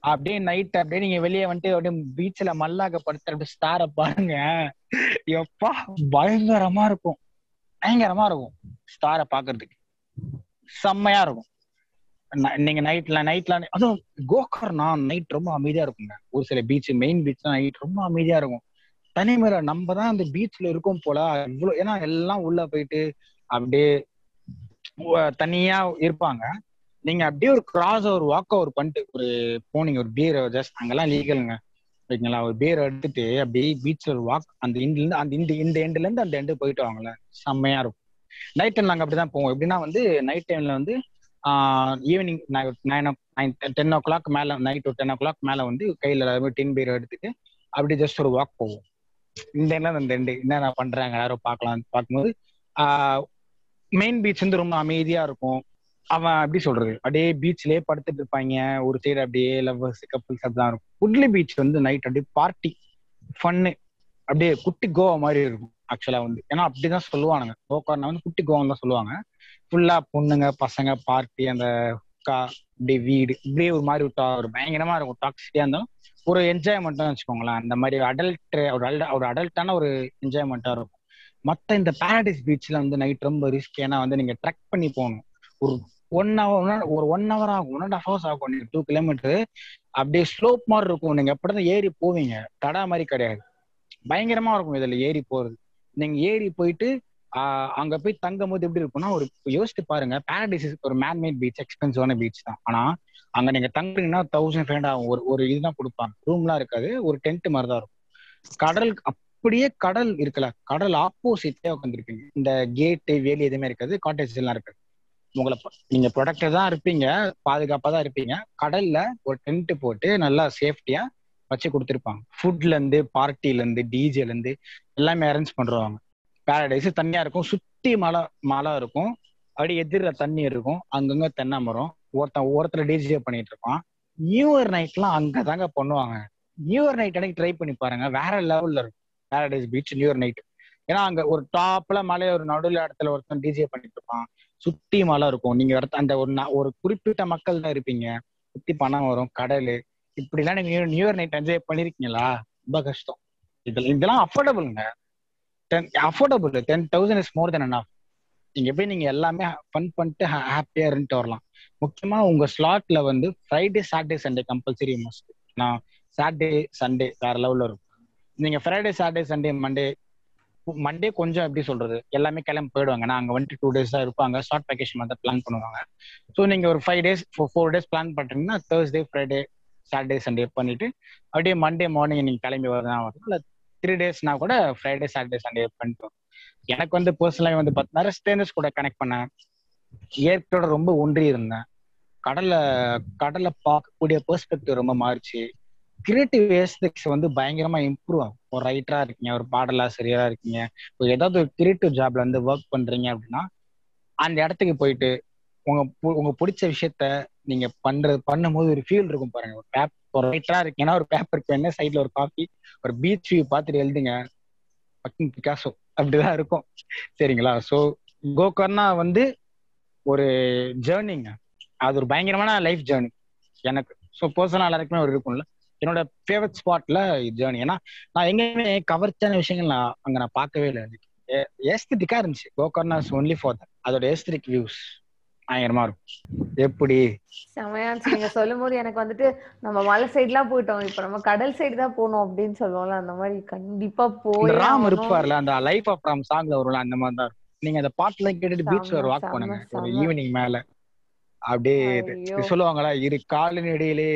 அப்படியே நைட் அப்படியே நீங்க வெளியே வந்துட்டு அப்படியே பீச்ல மல்லாக்க படுத்து அப்படியே ஸ்டார பாருங்க. எப்பா பயங்கரமா இருக்கும். பயங்கரமா இருக்கும். ஸ்டார பாக்குறதுக்கு. செம்மையா இருக்கும். ந- நீங்க நைட்ல நைட்ல அதுவும் கோகர்னா நைட் ரொம்ப அமைதியா இருக்குங்க. ஒரு சில பீச் மெயின் பீச் நைட் ரொம்ப அமைதியா இருக்கும். தனிமுறை நம்ம தான் அந்த பீச்ல இருக்கும் போல இவ்வளவு ஏன்னா எல்லாம் உள்ள போயிட்டு அப்படியே தனியா இருப்பாங்க. நீங்க அப்படியே ஒரு கிராஸ் ஒரு வாக் ஓவர் பண்ணிட்டு ஒரு போனீங்க ஒரு பீர் ஜஸ்ட் அங்கெல்லாம் லீகலுங்க ஓகேங்களா ஒரு பேர் எடுத்துட்டு அப்படியே பீச்ல ஒரு வாக் அந்த இண்ட்ல இருந்து அந்த இந்த இந்த எண்ட்ல இருந்து அந்த எண்டு போயிட்டு வாங்கல செம்மையா இருக்கும். நைட் டைம் நாங்க அப்படிதான் போவோம். எப்படின்னா வந்து நைட் டைம்ல வந்து evening nine nine ten o'clock மேல நைட் ஒரு டென் ஓ கிளாக் மேல வந்து கையில எல்லாருமே டின் பீர் எடுத்துட்டு அப்படி ஜஸ்ட் ஒரு வாக் போவோம். இந்த என்ன அந்த எண்டு என்ன நான் பண்றாங்க? யாரும் பார்க்கலாம் பார்க்கும்போது மெயின் பீச் வந்து ரொம்ப அமைதியா இருக்கும். அவன் எப்படி சொல்றது? அப்படியே பீச்லயே படுத்துட்டு இருப்பாங்க. ஒரு சைடு அப்படியே லவ்வர்ஸ் கப்புள்ஸ் அப்படிதான் இருக்கும். உட்லி பீச் வந்து நைட் அப்படியே பார்ட்டி ஃபன்னு அப்படியே குட்டி கோவா மாதிரி இருக்கும் ஆக்சுவலா வந்து. ஏன்னா அப்படிதான் சொல்லுவானுங்க. கோகர்னா வந்து குட்டி கோவா தான் சொல்லுவாங்க. ஃபுல்லா பொண்ணுங்க பசங்க பார்ட்டி அந்த கா அப்படியே வீடு இப்படியே ஒரு மாதிரி விட்டா ஒரு பயங்கரமா இருக்கும். டாக்ஸிட்டியா இருந்தாலும் ஒரு என்ஜாய்மெண்ட்னு வச்சுக்கோங்களேன். அந்த மாதிரி அடல்ட் ஒரு ஒரு அடல்ட்டான ஒரு என்ஜாய்மெண்ட்டா இருக்கும். மத்த இந்த பாரடைஸ் பீச்ல வந்து நைட் ரொம்ப ரிஸ்க் ஏன்னா வந்து நீங்க ட்ரெக் பண்ணி போகணும். ஒரு ஒன் ஹவர் ஒரு ஒன் ஹவர் ஆகும். ஒன் அண்ட் ஹாஃப் ஹவர்ஸ் ஆகும். நீங்க டூ கிலோமீட்டர் அப்படியே ஸ்லோப் மாதிரி இருக்கும். நீங்க அப்படிதான் ஏறி போவீங்க. தடா மாதிரி கிடையாது. பயங்கரமா இருக்கும் இதுல ஏறி போறது. நீங்க ஏறி போயிட்டு ஆஹ் அங்க போய் தங்கும் போது எப்படி இருக்கும்னா ஒரு யோசிச்சு பாருங்க. பாரடைஸ் ஒரு மேன்மேட் பீச் எக்ஸ்பென்சிவான பீச் தான். ஆனா அங்க நீங்க தங்குறீங்கன்னா தௌசண்ட் ஃபைவ் ஆகும். ஒரு ஒரு இதுதான் கொடுப்பாங்க. ரூம்லாம் இருக்காது. ஒரு டென்ட் மாதிரி தான் இருக்கும். கடல் அப்படியே கடல் இருக்குல்ல. கடல் ஆப்போசிட்லயே உட்காந்துருப்பீங்க இந்த கேட்டு வேலி எதுவுமே இருக்காது. காட்டேஜ் எல்லாம் இருக்காது. உங்களை நீங்க ப்ரொடக்டர் தான் இருப்பீங்க பாதுகாப்பா தான் இருப்பீங்க. கடல்ல ஒரு டென்ட் போட்டு நல்லா சேஃப்டியா வச்சு கொடுத்துருப்பாங்க. ஃபுட்ல இருந்து பார்ட்டில இருந்து டிஜேல இருந்து எல்லாமே அரேஞ்ச் பண்றாங்க பேரடைஸ் தனியா இருக்கும் சுத்தி மலை மலை இருக்கும். அப்படியே எதிரில் தண்ணி இருக்கும் அங்கங்க தென்னை மரம் ஒருத்தன் ஒருத்தர் டிஜே பண்ணிட்டு இருப்பான். நியூ இயர் நைட்லாம் அங்கதாங்க பண்ணுவாங்க. நியூ இயர் நைட் அன்னைக்கு ட்ரை பண்ணி பாருங்க வேற லெவல்ல இருக்கும். Paradise beach new year night ஏன்னா அங்க ஒரு டாப்ல மலை ஒரு நடுவில் இடத்துல ஒருத்தன் டிஜே பண்ணிட்டு இருப்பான். சுத்தி மலை இருக்கும். நீங்க இடத்த- அந்த ஒரு நா- ஒரு குறிப்பிட்ட மக்கள் தான் இருப்பீங்க. சுத்தி பணம் வரும் கடல். இப்படிலாம் நீங்க நியூ இயர் நைட் என்ஜாய் பண்ணிருக்கீங்களா? ரொம்ப கஷ்டம். இதெல்லாம் இதெல்லாம் அஃபோர்டபுளுங்க ten affordable ten thousand is more then enough. நீங்க போய் நீங்க எல்லாமே ஃபன் பண்ணிட்டு ஹாப்பியா இருந்துட்டு வரலாம். முக்கியமா உங்க ஸ்லாட்ல வந்து Friday Saturday Sunday compulsory must நான் சாட்டர்டே சண்டே வேற லெவல்ல இருக்கும். நீங்க Friday Saturday Sunday Monday Monday கொஞ்சம் எப்படி சொல்றது? எல்லாமே கிளம்பி போயிடுவாங்க. நான் அங்க வந்துட்டு டூ டேஸ் தான் இருப்பாங்க. ஷார்ட் வெக்கேஷன் வந்து பிளான் பண்ணுவாங்க. ஸோ நீங்க ஒரு five days four days plan பண்றீங்கன்னா தேர்ஸ்டே ஃப்ரைடே சாட்டர்டே சண்டே பண்ணிட்டு அப்படியே மண்டே மார்னிங் நீங்க கிளம்பி வரதான் வரும் இல்லை த்ரீ டேஸ்னா கூட ஃப்ரைடே சாட்டர்டே சண்டே பண்ணிட்டு எனக்கு வந்து பர்சனலாக வந்து பார்த்தீங்கன்னா ஸ்டேனஸ் கூட கனெக்ட் பண்ணேன். இயற்கையோட ரொம்ப ஒன்றி இருந்தேன். கடலை கடலை பார்க்கக்கூடிய பெர்ஸ்பெக்டிவ் ரொம்ப மாறிச்சு. கிரியேட்டிவ் ஏஸ்டிக்ஸ் வந்து பயங்கரமா இம்ப்ரூவ் ஆகும். ஒரு ரைட்டரா இருக்கீங்க ஒரு பாடலாசிரியரா இருக்கீங்க ஒரு ஏதாவது ஒரு கிரியேட்டிவ் ஜாப்ல வந்து ஒர்க் பண்றீங்க அப்படின்னா அந்த இடத்துக்கு போயிட்டு உங்க பு- உங்க பிடிச்ச விஷயத்த நீங்க பண்றது பண்ணும்போது ஒரு ஃபீல் இருக்கும் பாருங்க. ஒரு பேப் ஒரு ரைட்டரா இருக்கீங்கன்னா ஒரு பேப்பருக்கு என்ன சைட்ல ஒரு காஃபி ஒரு பீச் வியூ பார்த்துட்டு எழுதுங்க. பக்கிங் பிகாசோ அப்படிதான் இருக்கும். சரிங்களா? ஸோ கோகர்னா வந்து ஒரு ஜேர்னிங்க அது ஒரு பயங்கரமான லைஃப் ஜேர்னி எனக்கு. ஸோ பர்சனல் எல்லாருக்குமே ஒரு இருக்கும்ல. என்னோட ஃபேவரட் ஸ்பாட்ல ஜேர்னி ஏன்னா நான் எங்கேயுமே கவர்ச்சியான விஷயங்கள் நான் அங்க நான் பார்க்கவே இல்லை. ஏஸ்திட்டிக்கா இருந்துச்சு. கோகர்னா ஒன்லி ஃபார் தட் அதோட ஏஸ்திரிக் வியூஸ் பயங்கரமா இருக்கும். எப்படி? செமையா நீங்க சொல்லும் போது எனக்கு வந்துட்டு நம்ம மலை சைடுலாம் போயிட்டோம். இப்ப நம்ம கடல் சைடு தான் போகணும் அப்படின்னு சொல்லுவோம்ல அந்த மாதிரி கண்டிப்பா போய் ராம் இருப்பார்ல அந்த லைஃப் ஆஃப் ராம் சாங்ல வரும்ல அந்த மாதிரி தான் நீங்க அந்த பாட்டுல கேட்டுட்டு பீச்ல ஒரு வாக் பண்ணுங்க ஒரு. ஈவினிங் மேல. அப்படியே. சொல்லுவாங்களா இரு காலின் இடையிலே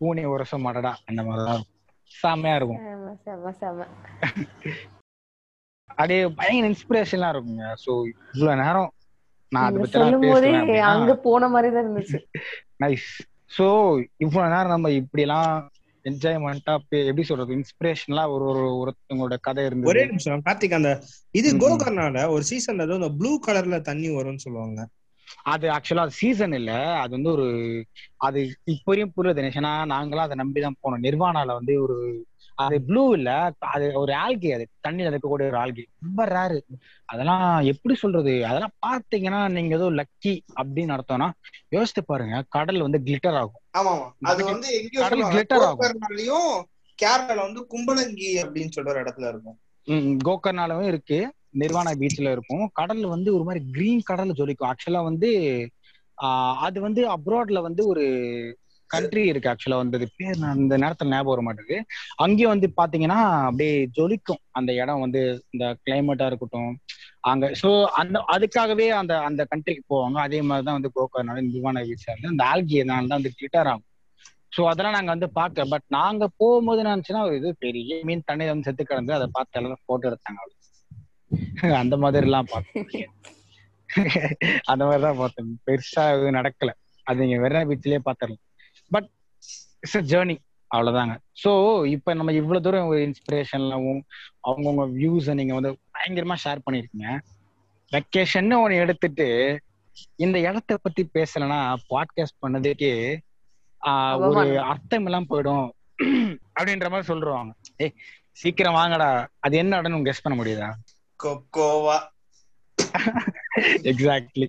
பூனை உரச மாட்டடா அந்த மாதிரிதான் செம்மையா இருக்கும். அப்படியே பயங்கர இன்ஸ்பிரேஷன்லாம் இருக்குங்க. சோ இவ்வளவு நேரம் நான் அதை பத்தி அங்க போன மாதிரி தான் இருந்துச்சு. நைஸ் சோ இவ்வளவு நேரம் நம்ம இப்படி எல்லாம் என்ஜாய்மெண்டா எப்படி சொல்றது? இன்ஸ்பிரேஷன்லாம் ஒரு ஒரு ஒருத்தவங்களோட கதை ஒரே இருந்தது நிமிஷம் கார்த்திக் அந்த இது. கோகர்னால ஒரு சீசன்ல ஏதோ இந்த ப்ளூ கலர்ல தண்ணி வரும்னு சொல்லுவாங்க. அது ஆக்சுவலா அது சீசன் இல்ல. அது வந்து ஒரு அது இப்ப வரையும் புரியல தினேஷ். ஏன்னா நாங்களாம் அதை நம்பிதான் போனோம். நிர்வாணால வந்து ஒரு அது ப்ளூ இல்ல. அது ஒரு ஆல்கி அது. தண்ணியில இருக்கக்கூடிய ஒரு ஆல்கி ரொம்ப ரேரு அதெல்லாம் எப்படி சொல்றது? அதெல்லாம் பாத்தீங்கன்னா நீங்க ஏதோ லக்கி அப்படின்னு அர்த்தம்னா யோசித்து பாருங்க. கடல் வந்து கிளிட்டர் ஆகும். ஆமா அது வந்து கடல் glitter ஆகும். கேரளால வந்து கும்பலங்கி அப்படின்னு சொல்ற இடத்துல இருக்கும். ம், கோகர்னாலும் இருக்கு. நிர்வாணா பீச்ல இருக்கும். கடல் வந்து ஒரு மாதிரி கிரீன் கடல் ஜொலிக்கும். ஆக்சுவலா வந்து அது வந்து அப்ராட்ல வந்து ஒரு கண்ட்ரி இருக்கு ஆக்சுவலா வந்து. பேர் அந்த நேரத்துல ஞாபகம் வர மாட்டேங்குது. அங்கேயும் வந்து பாத்தீங்கன்னா அப்படியே ஜொலிக்கும். அந்த இடம் வந்து இந்த கிளைமேட்டா இருக்கட்டும். அங்க சோ அந்த அதுக்காகவே அந்த அந்த கண்ட்ரிக்கு போவாங்க. அதே மாதிரிதான் வந்து கோக்கர்னால நிர்வாணா பீச் இருந்து அந்த ஆல்கி தான் வந்து கிளிட்டர் ஆகும் சோ அதெல்லாம் நாங்க வந்து பார்க்க பட் நாங்க போகும்போது என்ன ஒரு இது பெரிய மீன் தண்ணி வந்து செத்து கிடந்து அதை பார்த்து எல்லாம் போட்டோ எடுத்தாங்க. அந்த மாதிரி எல்லாம் பார்த்தோம் அந்த மாதிரி தான் பார்த்தோம் பெருசா எதுவும் நடக்கல. அது நீங்க வெற பீச்லயே பார்த்துடலாம். பட் இட்ஸ் அ ஜேர்னி அவ்வளவுதாங்க. சோ இப்ப நம்ம இவ்வளவு தூரம் ஒரு இன்ஸ்பிரேஷன்லாவும் அவங்கவுங்க வியூஸை நீங்க வந்து பயங்கரமா ஷேர் பண்ணிருக்கீங்க வெக்கேஷன் ஒன்னு எடுத்துட்டு இந்த இடத்த பத்தி பேசலன்னா பாட்காஸ்ட் பண்ணதுக்கே ஆஹ், ஒரு. அர்த்தம் எல்லாம் போயிடும். அப்படின்ற மாதிரி சொல்றாங்க ஏய் சீக்கிரம் வாங்கடா. அது என்ன இடம்னு கெஸ் பண்ண முடியுதா? கொக்கோவா எக்ஸாக்ட்லி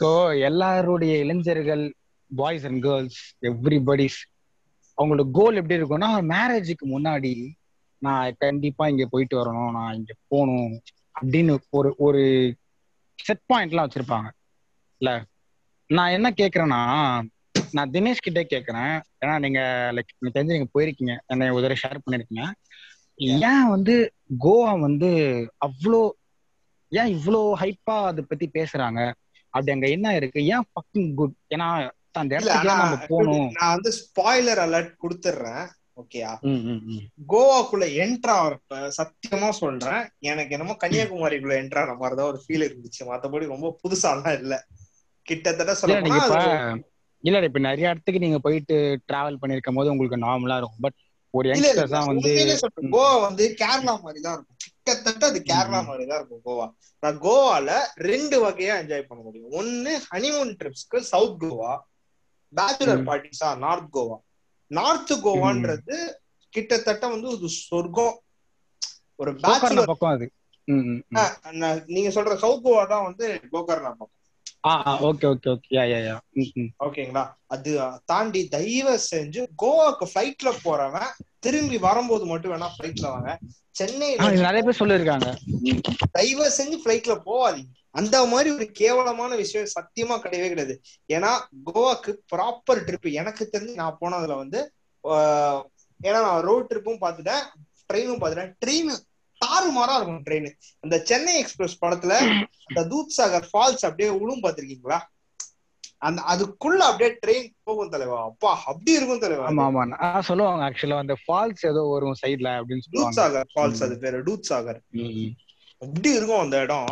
ஸோ எல்லாருடைய இளைஞர்கள் பாய்ஸ் அண்ட் கேர்ள்ஸ் எவ்ரிபடிஸ் அவங்களோட கோல் எப்படி இருக்கும்னா மேரேஜுக்கு முன்னாடி நான் கண்டிப்பா இங்க போயிட்டு வரணும் நான் இங்க போகணும் அப்படின்னு ஒரு ஒரு செட் பாயிண்ட்லாம் வச்சிருப்பாங்க. இல்ல? நான் என்ன கேக்குறேன்னா நான் தினேஷ் கிட்டே கேக்குறேன். ஏன்னா நீங்க லைக் எனக்கு தெரிஞ்சு நீங்க போயிருக்கீங்க. என்னை ஒரு ஷேர் பண்ணிருக்கீங்க. ஏன் வந்து கோவா வந்து அவ்வளோ ஏன் இவ்வளோ ஹைப்பா அதை பத்தி பேசுறாங்க? அப்படி அங்க என்ன இருக்கு? ஏன் ஃபக்கிங் குட் ஏன்னா அந்த ஏன் நம்ம போகணும் நான் வந்து ஸ்பாய்லர் அலர்ட் கொடுத்துடுறேன் ஓகேயா. கோவாக்குள்ள என்ட்ரா ஆகிறப்ப சத்தியமா சொல்றேன் எனக்கு என்னமோ கன்னியாகுமரிக்குள்ள என்ட்ரா ஆன மாதிரிதான் ஒரு ஃபீல் இருந்துச்சு. மத்தபடி ரொம்ப புதுசாலாம் இல்ல. கிட்டத்தட்ட சொல்ல இல்ல இப்ப நிறைய இடத்துக்கு நீங்க போயிட்டு டிராவல் பண்ணிருக்கும் போது உங்களுக்கு நார்மலா இருக்கும். பட் ஒரு யங்ஸ்டர்ஸ் தான் வந்து கோவா வந்து கேரளா மாதிரி தான் இருக்கும். கிட்டத்தட்ட அது கேரளா. மாதிரி தான் இருக்கும் கோவா. நான் கோவால ரெண்டு வகையா என்ஜாய் பண்ண முடியும். ஒன்னு ஹனிமூன் ட்ரிப்ஸ்க்கு சவுத் கோவா பேச்சுலர். பார்ட்டிஸா நார்த் கோவா. நார்த் கோவான்றது கிட்டத்தட்ட வந்து ஒரு சொர்க்கம். ஒரு பேச்சுலர் பக்கம் அது. நீங்க சொல்ற சவுத் கோவா தான் வந்து கோகர்ணா பக்கம். Okay okay okay yeah yeah yeah ஓகேங்களா அது தாண்டி தயவு செஞ்சு கோவாக்கு ஃபிளைட்ல போறவன் திரும்பி வரும்போது மட்டும் வேணா ஃபிளைட்ல வாங்க. இது நிறைய பேர் சொல்லியிருக்காங்க. தயவு செஞ்சு ஃபிளைட்ல போகாதீங்க. அந்த மாதிரி ஒரு கேவலமான விஷயம் சத்தியமா கிடையவே கிடையாது. ஏன்னா கோவாக்கு ப்ராப்பர் ட்ரிப் எனக்கு தெரிஞ்சு நான் போனதுல வந்து ஏன்னா நான் ரோட் ட்ரிப்பும் பார்த்துட்டேன் ட்ரெயினும் பார்த்துட்டேன். ட்ரெயின் தாறுமாறா இருக்கும் ட்ரெயின் அந்த சென்னை எக்ஸ்பிரஸ் படத்துல அந்த தூத் சாகர் ஃபால்ஸ் அப்படியே உளும் பார்த்திருக்கீங்களா? அந்த அதுக்குள்ள அப்படியே ட்ரெயின் போகும் தலைவா? அப்பா அப்படி இருக்கும் தலைவா ஆமா ஆமா. நான் சொல்லுவாங்க ஆக்சுவலா அந்த ஃபால்ஸ் ஏதோ வரும் சைடுல அப்படின்னு டூத் சாகர் ஃபால்ஸ் அது பேரு டூத் சாகர். ம். எப்படி இருக்கும் அந்த இடம்.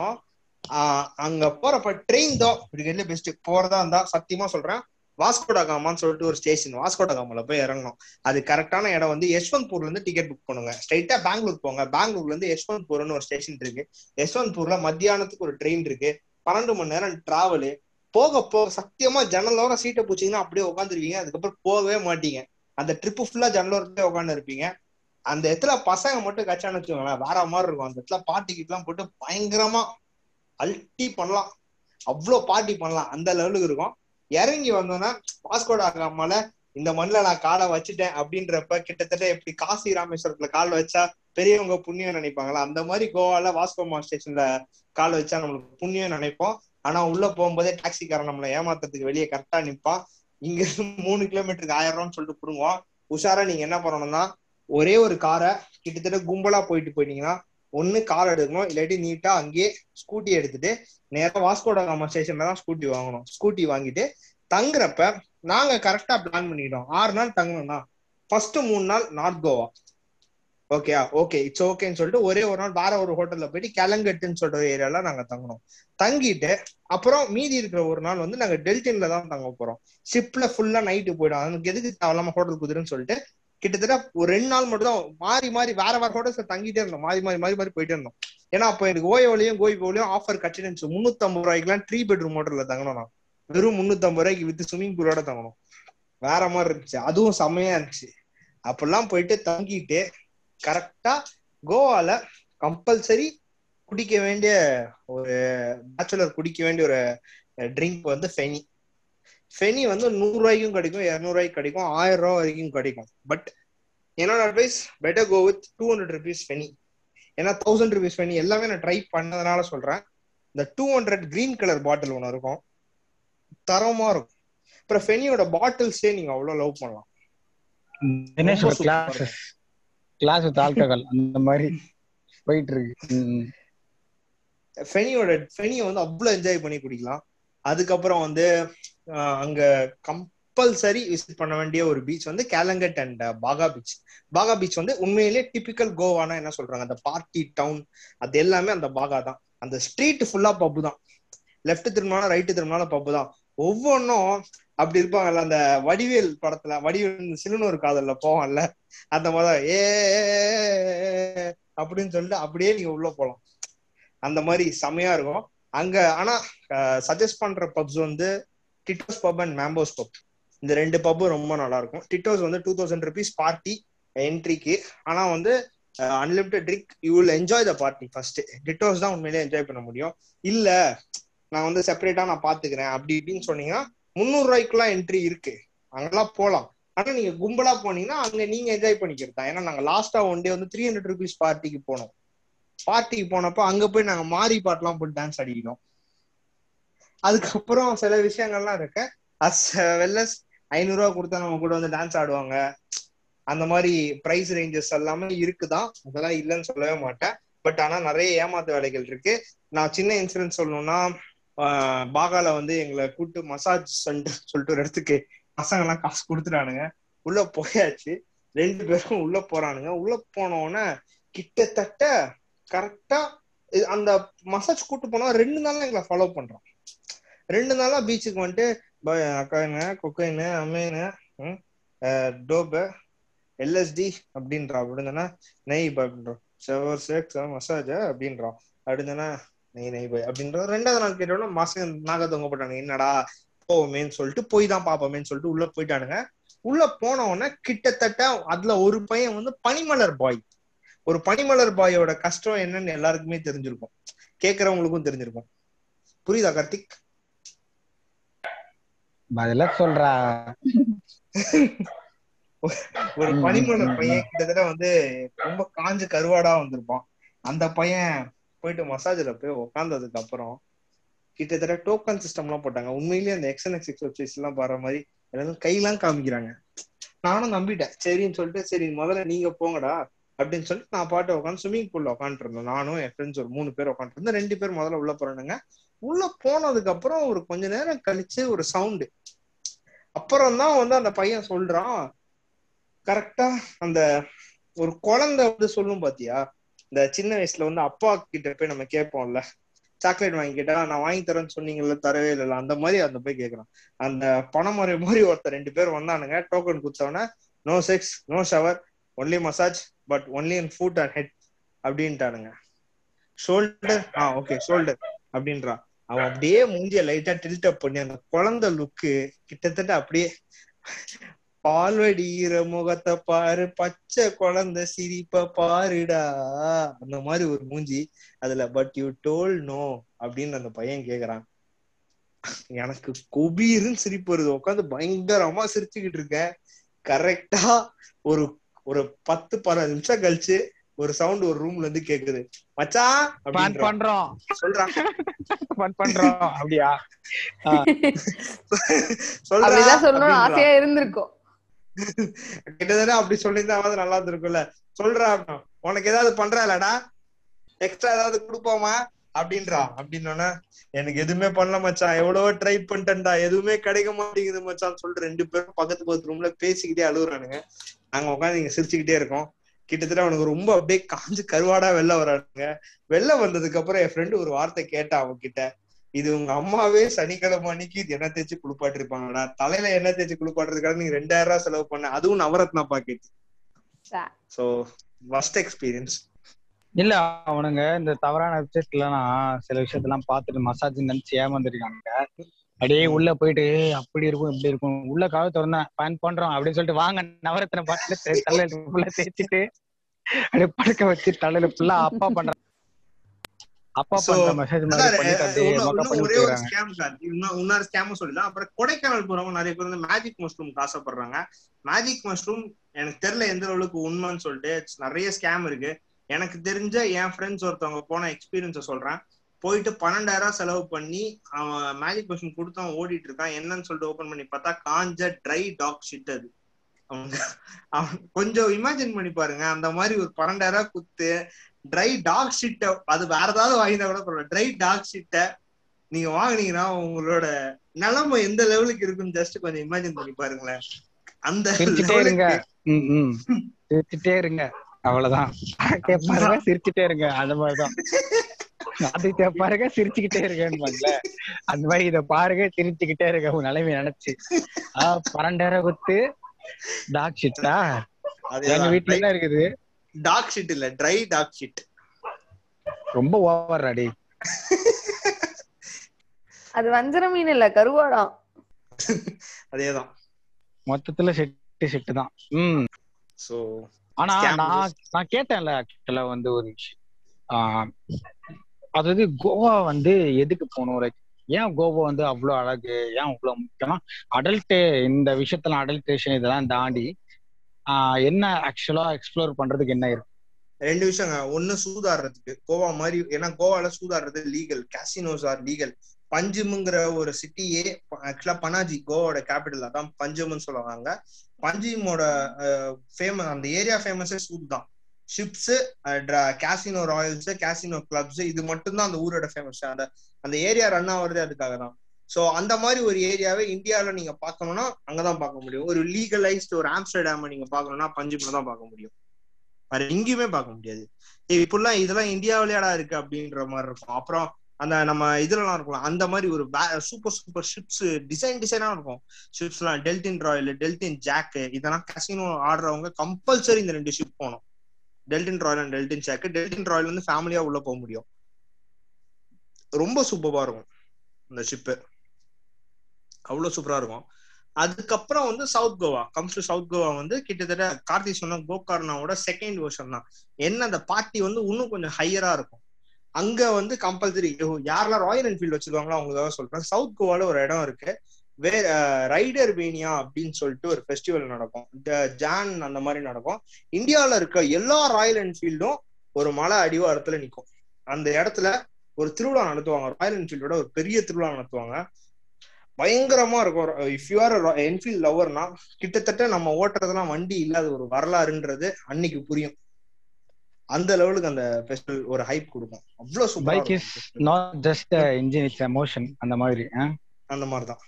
அங்க போறப்ப ட்ரெயின் தான். இப்படி பெஸ்ட் போறதா இருந்தா சத்தியமா சொல்றேன். வாஸ்கோடா காமான்னு சொல்லிட்டு ஒரு ஸ்டேஷன் வாஸ்கோடா காமால போய் இறங்கணும். அது கரெக்டான இடம் வந்து யஷ்வந்த்பூர்ல இருந்து டிக்கெட் புக் பண்ணுங்க. ஸ்ட்ரைட்டா பெங்களூர் போங்க. பெங்களூர்ல இருந்து யஷ்வந்த்பூர்னு ஒரு ஸ்டேஷன் இருக்கு. யஷ்வந்த்பூர்ல மத்தியானத்துக்கு ஒரு ட்ரெயின் இருக்கு. பன்னெண்டு மணி நேரம் டிராவலு போக போக சத்தியமா ஜன்னலோர சீட்டை பூச்சிங்கன்னா அப்படியே உட்காந்துருவீங்க அதுக்கப்புறம் போகவே மாட்டீங்க. அந்த ட்ரிப்பு ஃபுல்லா ஜன்னலோரத்துலேயே உட்காந்து இருப்பீங்க அந்த இடத்துல பசங்க மட்டும் கச்சான்னு வச்சுக்கோங்களேன். வேற மாதிரி இருக்கும். அந்த இடத்துல பாட்டி கிட்டலாம் போட்டு பயங்கரமா அல்ட்டி பண்ணலாம். அவ்வளோ பார்ட்டி பண்ணலாம். அந்த லெவலுக்கு இருக்கும். இறங்கி வந்தோன்னா பாஸ்கோட் ஆகாமல இந்த மண்ணில் நான் காலை வச்சுட்டேன் அப்படின்றப்ப கிட்டத்தட்ட எப்படி காசி ராமேஸ்வரத்துல கால் வச்சா பெரியவங்க புண்ணியம் நினைப்பாங்களா? அந்த மாதிரி கோவால வாஸ்கோமா ஸ்டேஷன்ல கால் வச்சா நம்மளுக்கு புண்ணியம் நினைப்போம். ஆனா உள்ள போகும்போதே டாக்ஸிக்காரன் நம்மளை ஏமாத்துறதுக்கு வெளியே கரெக்டா நிப்பான். இங்க மூணு கிலோமீட்டருக்கு ஆயிரம் ரூபான்னு சொல்லிட்டு புடுங்குவோம் உஷாரா நீங்க என்ன பண்ணணும்னா ஒரே ஒரு காரை கிட்டத்தட்ட கும்பலா போயிட்டு போயிட்டீங்கன்னா ஒன்னு கார் எடுக்கணும் இல்லாட்டி நீட்டா அங்கேயே ஸ்கூட்டி எடுத்துட்டு நேரம் வாஸ்கோடா காமா ஸ்டேஷன்ல தான் ஸ்கூட்டி வாங்கணும். ஸ்கூட்டி வாங்கிட்டு தங்குறப்ப நாங்க கரெக்டா பிளான் பண்ணிட்டோம் ஆறு நாள் தங்கணும்னா ஃபர்ஸ்ட் மூணு நாள் north Goa okay okay it's ஓகேன்னு சொல்லிட்டு ஒரே ஒரு நாள் வேற ஒரு ஹோட்டல்ல போயிட்டு கிளங்கட்டுன்னு சொல்ற ஏரியால நாங்க தங்கணும். தங்கிட்டு அப்புறம் மீதி இருக்கிற ஒரு நாள் வந்து நாங்க டெல்டின்ல தான் தங்க போறோம். ஷிப்ல ஃபுல்லா நைட்டு போயிடும். அதுக்கு எதுக்கு தேவையில்லாம ஹோட்டல் குதிருன்னு சொல்லிட்டு கிட்டத்தட்ட ஒரு ரெண்டு நாள் மட்டும் தான் மாறி மாறி வேற வேற ஹோட்டல்ஸ்ல தங்கிட்டே இருந்தோம். மாறி மாறி மாறி மாறி போயிட்டே இருந்தோம். ஏன்னா அப்போ எனக்கு ஓயோலையும் கோயிபோலையும் ஆஃபர் கட்டிருந்துச்சு முன்னூத்தி ஐம்பது ரூபாய்க்குலாம் த்ரீ பெட்ரூம் ஹோட்டல்ல தங்கணும் நான். வெறும் முன்னூத்தி ரூபாய்க்கு வித் ஸ்விமிங் பூலோட தங்கணும். வேற மாதிரி இருந்துச்சு. அதுவும் செம்மையா இருந்துச்சு. அப்பெல்லாம் போயிட்டு தங்கிட்டு கரெக்டா கோவால கம்பல்சரி குடிக்க வேண்டிய ஒரு பேச்சுலர் குடிக்க வேண்டிய ஒரு ட்ரிங்க் வந்து ஃபெனி ஃபெனி வந்து நூறு ரூபாய்க்கும் கிடைக்கும் இரநூறுவாய்க்கு கிடைக்கும் ஆயிரம் ரூபாய் வரைக்கும் கிடைக்கும். பட் என்னோட advice better go with two hundred rupees feni ஏன்னா தௌசண்ட் ருபீஸ் ஃபெனி எல்லாமே நான் ட்ரை பண்ணதுனால சொல்றேன். இந்த two hundred green colour bottle ஒன்று இருக்கும். தரமா இருக்கும். அப்புறம் ஃபெனியோட பாட்டில்ஸே நீங்க அவ்வளவு லவ் பண்ணலாம். கிளாஸ் வித் ஆல்கஹால் அந்த மாதிரி போயிட்டு இருக்கு. ஃபெனியோட ஃபெனியை வந்து அவ்வளவு என்ஜாய் பண்ணி குடிக்கலாம். அதுக்கப்புறம் வந்து அங்க கம்பல்சரி விசிட் பண்ண வேண்டிய ஒரு பீச் வந்து Calangute and Baga beach Baga beach வந்து உண்மையிலேயே டிபிக்கல் கோவானா என்ன சொல்றாங்க? அந்த பார்ட்டி டவுன் அது எல்லாமே அந்த பாகா தான். அந்த ஸ்ட்ரீட் ஃபுல்லா பப்பு தான். லெஃப்ட் திரும்பினாலும் ரைட்டு திரும்பினாலும் பப்பு தான். ஒவ்வொன்றும் அப்படி இருப்பாங்கல்ல அந்த வடிவேல் படத்துல வடிவேல் சிலுனூர் காதல்ல போவான்ல அந்த மாதிரி ஏ அப்படின்னு சொல்லிட்டு அப்படியே நீங்க உள்ள போலாம். அந்த மாதிரி செமையா இருக்கும். அங்க ஆனா சஜஸ்ட் பண்ற பப்ஸ் வந்து டிட்டோஸ் பப் அண்ட் மேம்போஸ் பப் இந்த ரெண்டு பப்பும் ரொம்ப நல்லா இருக்கும் டிட்டோஸ் வந்து டூ தௌசண்ட் ருபீஸ் பார்ட்டி என்ட்ரிக்கு ஆனா வந்து unlimited drink you will enjoy the party first Tito's தான் உண்மையிலேயே என்ஜாய் பண்ண முடியும். இல்ல நான் வந்து செப்பரேட்டா நான் பாத்துக்கிறேன். அப்படி இப்படின்னு சொன்னீங்கன்னா முந்நூறு ரூபாய்க்குலாம் என்ட்ரி இருக்கு. அங்கெல்லாம் போகலாம் ஆனா நீங்க கும்பலா போனீங்கன்னா அங்க நீங்க என்ஜாய் பண்ணிக்கிறது தான். ஏன்னா நாங்க லாஸ்டா ஒன் டே வந்து த்ரீ ஹண்ட்ரட் ருபீஸ் பார்ட்டிக்கு போனோம். பார்ட்டிக்கு போனப்ப அங்க போய் நாங்க மாறி பாட்டுலாம் போட்டு டான்ஸ் அடிக்கணும் அதுக்கப்புறம் சில விஷயங்கள்லாம் இருக்கு. அஸ் வெல்லஸ் ஐநூறு ரூபா கொடுத்தா நம்ம கூட வந்து டான்ஸ் ஆடுவாங்க. அந்த மாதிரி பிரைஸ் ரேஞ்சஸ் எல்லாமே இருக்குதான். அதெல்லாம் இல்லைன்னு சொல்லவே மாட்டேன். பட் ஆனா நிறைய ஏமாத்து வேலைகள் இருக்கு. நான் சின்ன இன்சிடென்ட் சொல்லணும்னா பாகால வந்து எங்களை கூப்பிட்டு மசாஜ் சென்டர் சொல்லிட்டு ஒரு இடத்துக்கு பசங்க எல்லாம் காசு கொடுத்துட்டானுங்க. உள்ள போயாச்சு. ரெண்டு பேரும் உள்ள போறானுங்க. உள்ள போன உடனே கிட்டத்தட்ட கரெக்டா அந்த மசாஜ் கூட்டு போனா ரெண்டு நாள்ல எங்களை ஃபாலோ பண்றோம். ரெண்டு நாளா பீச்சுக்கு வந்துட்டு அக்காயின்னு கொக்கைனு அம்மேனு டோபு எல்எஸ்டி அப்படின்றா அப்படின்னா நெய் அப்படின்றோம் செவர் செக்ஸ் மசாஜ் அப்படின்றோம் அப்படின்னா நெய் நெய் பாய் அப்படின்ற. ரெண்டாவது நாள் கேட்டோம்னா மாசம் நாக தொங்க போட்டாங்க என்னடா போவோமேன்னு சொல்லிட்டு போய் தான் பாப்போமேன்னு சொல்லிட்டு உள்ள போயிட்டானுங்க. உள்ள போன உடனே கிட்டத்தட்ட அதுல ஒரு பையன் வந்து பனிமலர் பாய் ஒரு பனிமலர் பாயோட கஷ்டம் என்னன்னு எல்லாருக்குமே தெரிஞ்சிருக்கும். கேக்குறவங்களுக்கும் தெரிஞ்சிருக்கும். புரியுதா கார்த்திக்? பதில சொல்றா. ஒரு ம், பையன் கிட்டத்தட்ட வந்து ரொம்ப காஞ்சு கருவாடா வந்திருப்பான். அந்த பையன் போயிட்டு மசாஜ்ல போய் உட்காந்ததுக்கு அப்புறம் கிட்டத்தட்ட டோக்கன் சிஸ்டம் எல்லாம் போட்டாங்க. உண்மையிலேயே அந்த எக்ஸ் எக்ஸ் வெப்சைட்ஸ் எல்லாம் பாடுற மாதிரி எல்லாரும் கையெல்லாம் காமிக்கிறாங்க. நானும் நம்பிட்டேன். சரின்னு சொல்லிட்டு சரி முதல்ல நீங்க போங்கடா அப்படின்னு சொல்லிட்டு நான் பாட்டு உட்காந்து ஸ்விம்மிங் பூல்ல உட்காந்துட்டு இருந்தேன். நானும் என் ஃப்ரெண்ட்ஸ் ஒரு மூணு பேர் உட்காந்துட்டு இருந்தேன் ரெண்டு பேர் முதல்ல உள்ள போறானுங்க. உள்ள போனதுக்கு அப்புறம் ஒரு கொஞ்ச நேரம் கழிச்சு ஒரு சவுண்டு அப்புறம் தான் வந்து அந்த பையன் சொல்றான் கரெக்டா அந்த ஒரு குழந்தை வந்து சொல்லும் பாத்தியா? இந்த சின்ன வயசுல வந்து அப்பா கிட்ட போய் நம்ம கேட்போம்ல சாக்லேட் வாங்கிக்கிட்டா நான் வாங்கி தரேன்னு சொன்னீங்கல்ல தரவே இல்லைல்ல. அந்த மாதிரி அந்த போய் கேக்குறான் அந்த பணமறை மாதிரி ஒருத்தர் ரெண்டு பேர் வந்தானுங்க token குடுத்தவன no sex no shower only massage but only in foot and head அப்படின்ட்டானுங்க. Shoulder ah okay shoulder அப்படின்றான். அவன் அப்படியே மூஞ்சிய லைட்டா டில்ட் அப் பண்ணி அந்த குழந்தை லுக்கு கிட்டத்தட்ட அப்படியே பால்வடிகிற முகத்தை பாரு பச்சை குழந்தை சிரிப்ப பாருடா அந்த மாதிரி ஒரு மூஞ்சி. அதுல பட் யூ டோல் நோ அப்படின்னு அந்த பையன் கேக்குறான். எனக்கு கொபீருன்னு சிரிப்பு வருது. உட்காந்து பயங்கரமா சிரிச்சுக்கிட்டு இருக்கேன். கரெக்டா ஒரு ஒரு பத்து பதினஞ்சு நிமிஷம் கழிச்சு ஒரு சவுண்ட் ஒரு ரூம்ல இருந்து கேக்குது. மச்சான் ஃபன் அப்படின்றான். பண்றோம். சொல்றான் ஃபன் பண்றோம். அப்படியா? சொல்றா அப்படிதான் சொல்லணும்னு அப்படின்றான். ஆசையா இருந்திருக்கும். கிட்டத்தட்ட அப்படி சொல்லியிருந்தா வந்து நல்லா இருந்திருக்கும்ல. சொல்றா அப்படின்னா, உனக்கு ஏதாவது பண்றாளடா? எக்ஸ்ட்ரா ஏதாவது கொடுப்போமா? அப்படின்றான் அப்படின்னோன்னா எனக்கு எதுவுமே பண்ணல மச்சான் எவ்வளவோ ட்ரை பண்ணிட்டேன்டா. எதுவுமே கிடைக்க மாட்டேங்குது மச்சான் சொல்லிட்டு ரெண்டு பேரும் பக்கத்து பக்கத்து ரூம்ல பேசிக்கிட்டே அழுகுறானுங்க. நாங்க உட்காந்து இங்க சிரிச்சுக்கிட்டே இருக்கோம். கிட்டத்தட்ட அவனுக்கு ரொம்ப அப்படியே காஞ்சு கருவாடா வெளில வரானுங்க. வெளில வந்ததுக்கு அப்புறம் என் ஃப்ரெண்டு ஒரு வார்த்தை கேட்டான் அவன் கிட்ட இது உங்க அம்மாவே சனிக்கிழமை அன்னைக்கு இது எண்ணெய் தேய்ச்சி குளிப்பாட்டிருப்பாங்கடா. தலையில எண்ணெய் தேய்ச்சி குளிப்பாட்டுறதுக்காக நீங்க ரெண்டாயிரம் ரூபாய் செலவு பண்ண. அதுவும் நவரத்னா பாக்கெட் சா. சோ ஃபர்ஸ்ட் எக்ஸ்பீரியன்ஸ் இல்ல அவனுங்க இந்த தவறான வெப்சைட்லாம் சில விஷயத்தெல்லாம் பார்த்துட்டு மசாஜ் நினைச்சு ஏமாந்துருக்கானுங்க. அப்படியே உள்ள போயிட்டு அப்படி இருக்கும் இப்படி இருக்கும். உள்ள கதவை திறந்தேன். பேன் பண்றோம். அப்படின்னு சொல்லிட்டு வாங்க நவரத்தின பாட்டுல தலையில தேய்ச்சிட்டு அப்படியே படுக்க வச்சு தலையில ஃபுல்லா அப்பா பண்ற அப்பா பண்ற மெசேஜ் மாதிரி பண்ணிட்டு அப்படியே மொக்க பண்ணி விட்டுறாங்க ஸ்கேம் சார் இன்னும் இன்னொரு ஸ்கேம் சொல்லிடலாம். அப்புறம் கொடைக்கானல் போறவங்க நிறைய பேர் வந்து மேஜிக் மஷ்ரூம் ஆசைப்படுறாங்க. மேஜிக் மஷ்ரூம் எனக்கு தெரியல எந்த அளவுக்கு உண்மைன்னு சொல்லிட்டு நிறைய ஸ்கேம் இருக்கு. எனக்கு தெரிஞ்ச என் ஃப்ரெண்ட்ஸ் ஒருத்தவங்க போன எக்ஸ்பீரியன்ஸை சொல்றேன். போயிட்டு பன்னெண்டாயிரம் செலவு பண்ணி அவன் மேஜிக் மஷ்ரூம் கொடுத்து அவன் ஓடிட்டு இருக்கான். என்னன்னு சொல்லிட்டு ஓபன் பண்ணி பார்த்தா காஞ்ச ட்ரை டாக் ஷிட் அது. கொஞ்சம் இமேஜின் பண்ணி பாருங்க. அந்த மாதிரி ஒரு பன்னெண்டாயிரம் குத்து ட்ரை டாக் ஷிட்ட அது வேற ஏதாவது வாங்கினா கூட பரவாயில்ல. ட்ரை டாக் ஷிட்ட நீங்க வாங்குனீங்கன்னா உங்களோட நிலைமை எந்த லெவலுக்கு இருக்குன்னு ஜஸ்ட் கொஞ்சம் இமேஜின் பண்ணி பாருங்களேன். அந்த சிரிச்சுட்டே இருங்க. அவ்வளவுதான். கேட்பாருங்க சிரிச்சுட்டே இருங்க. அந்த மாதிரிதான். அது பாருங்க சிரிச்சுக்கிட்டே இருக்கேன்னு அந்த மாதிரி இத பாருங்க சிரிச்சுக்கிட்டே இருக்க உங்க நிலைமை நினைச்சு. ஆஹ் பன்னெண்டாயிரம் குத்து டாக் ஷிட்டா எங்க வீட்டுல தான் இருக்குது. டாக் ஷிட் இல்ல ட்ரை டாக் ஷிட் ரொம்ப ஓவர் அடி அது வஞ்சர மீன் இல்ல கருவாடாம் அதேதான். மொத்தத்துல செட்டு செட்டு தான். உம் சோ ஆனா நான் நான் கேட்டேன்ல ஆக்சுவலா வந்து ஒரு விஷயம். ஆஹ் அதாவது கோவா வந்து எதுக்கு போகணும்? லைக் ஏன் கோவா வந்து அவ்வளவு அழகு? ஏன் அவ்வளவு முக்கியமா? அடல்ட் இந்த விஷயத்துல அடல்ட்ரேஷன் இதெல்லாம் தாண்டி ஆஹ் என்ன ஆக்சுவலா எக்ஸ்ப்ளோர் பண்றதுக்கு என்ன இருக்கு? ரெண்டு விஷயங்க. ஒண்ணு சூதாடுறதுக்கு. கோவா மாதிரி ஏன்னா கோவால சூதாடுறது லீகல் கேசினோஸ் ஆர் லீகல் பஞ்சுமுங்கிற ஒரு சிட்டியே ஆக்சுவலா பனாஜி கோவாவோட கேபிட்டல் அதான் பஞ்சும்னு சொல்லுவாங்க. பஞ்சுமோட ஃபேமஸ் அந்த ஏரியா ஃபேமஸே சூத் தான் ships casino royals casino clubs இது மட்டும்தான் அந்த ஊரோட ஃபேமஸ் அந்த அந்த ஏரியா ரன் ஆகுறதே அதுக்காக தான் சோ அந்த மாதிரி ஒரு ஏரியாவை இந்தியாவில் நீங்க பார்க்கணும்னா அங்கதான் பார்க்க முடியும். ஒரு லீகலைஸ்ட் ஒரு ஆம்ஸ்டர்டாம நீங்க பார்க்கணும்னா பஞ்சும்ல தான் பார்க்க முடியும். வேற எங்கேயுமே பார்க்க முடியாது. இப்படிலாம் இதெல்லாம் இந்தியாவிலேடா இருக்கு அப்படின்ற மாதிரி இருக்கும். அப்புறம் அந்த நம்ம இதுலலாம் இருக்கலாம். அந்த மாதிரி ஒரு சூப்பர் சூப்பர் ஷிப்ஸ் டிசைன் டிசைனா இருக்கும். ஷிப்ஸ்லாம் டெல்டின் ராயல் டெல்டின் ஜாக்கு இதெல்லாம் கசினோ ஆடுறவங்க கம்பல்சரி இந்த ரெண்டு ஷிப் போகணும். Deltin royal and Deltin Jaqk Deltin royal வந்து ஃபேமிலியா உள்ள போக முடியும். ரொம்ப சூப்பராக இருக்கும். இந்த ஷிப்பு அவ்வளவு சூப்பரா இருக்கும். அதுக்கப்புறம் வந்து south Goa comes to south Goa வந்து கிட்டத்தட்ட கார்த்தி சொன்ன கோகார்னாவோட செகண்ட் வேர்ஷன் தான். என்ன அந்த பார்ட்டி வந்து இன்னும் கொஞ்சம் ஹையரா இருக்கும். அங்க வந்து கம்பல்சரி யாரெல்லாம் ராயல் என்ஃபீல்டு வச்சிருக்காங்களோ அவங்களுக்காக சொல்றேன். சவுத் கோவால ஒரு இடம் இருக்கு. வே ரைடர் வேனியா அப்படின்னு சொல்லிட்டு ஒரு ஃபெஸ்டிவல் நடக்கும். ஜ- ஜான் அந்த மாதிரி நடக்கும். இந்தியால இருக்க எல்லா ராயல் என்ஃபீல்டும் ஒரு மலை அடிவாரத்துல நிக்கும். அந்த இடத்துல ஒரு திருவிழா நடத்துவாங்க. ராயல் என்ஃபீல்டோட ஒரு பெரிய திருவிழா நடத்துவாங்க. பயங்கரமா இருக்கும். இஃப் யூ ஆர் என்ஃபீல்ட் லவர்னா கிட்டத்தட்ட நம்ம ஓட்டுறதெல்லாம் வண்டி இல்லாத ஒரு வரலாறுன்றது அன்னைக்கு புரியும். அந்த லெவலுக்கு அந்த ஃபெஸ்டிவல் ஒரு ஹைப் கொடுக்கும். அவ்வளவு சூப்பரா bike is. Not just engine it's emotion அந்த மாதிரி? அந்த மாதிரிதான்.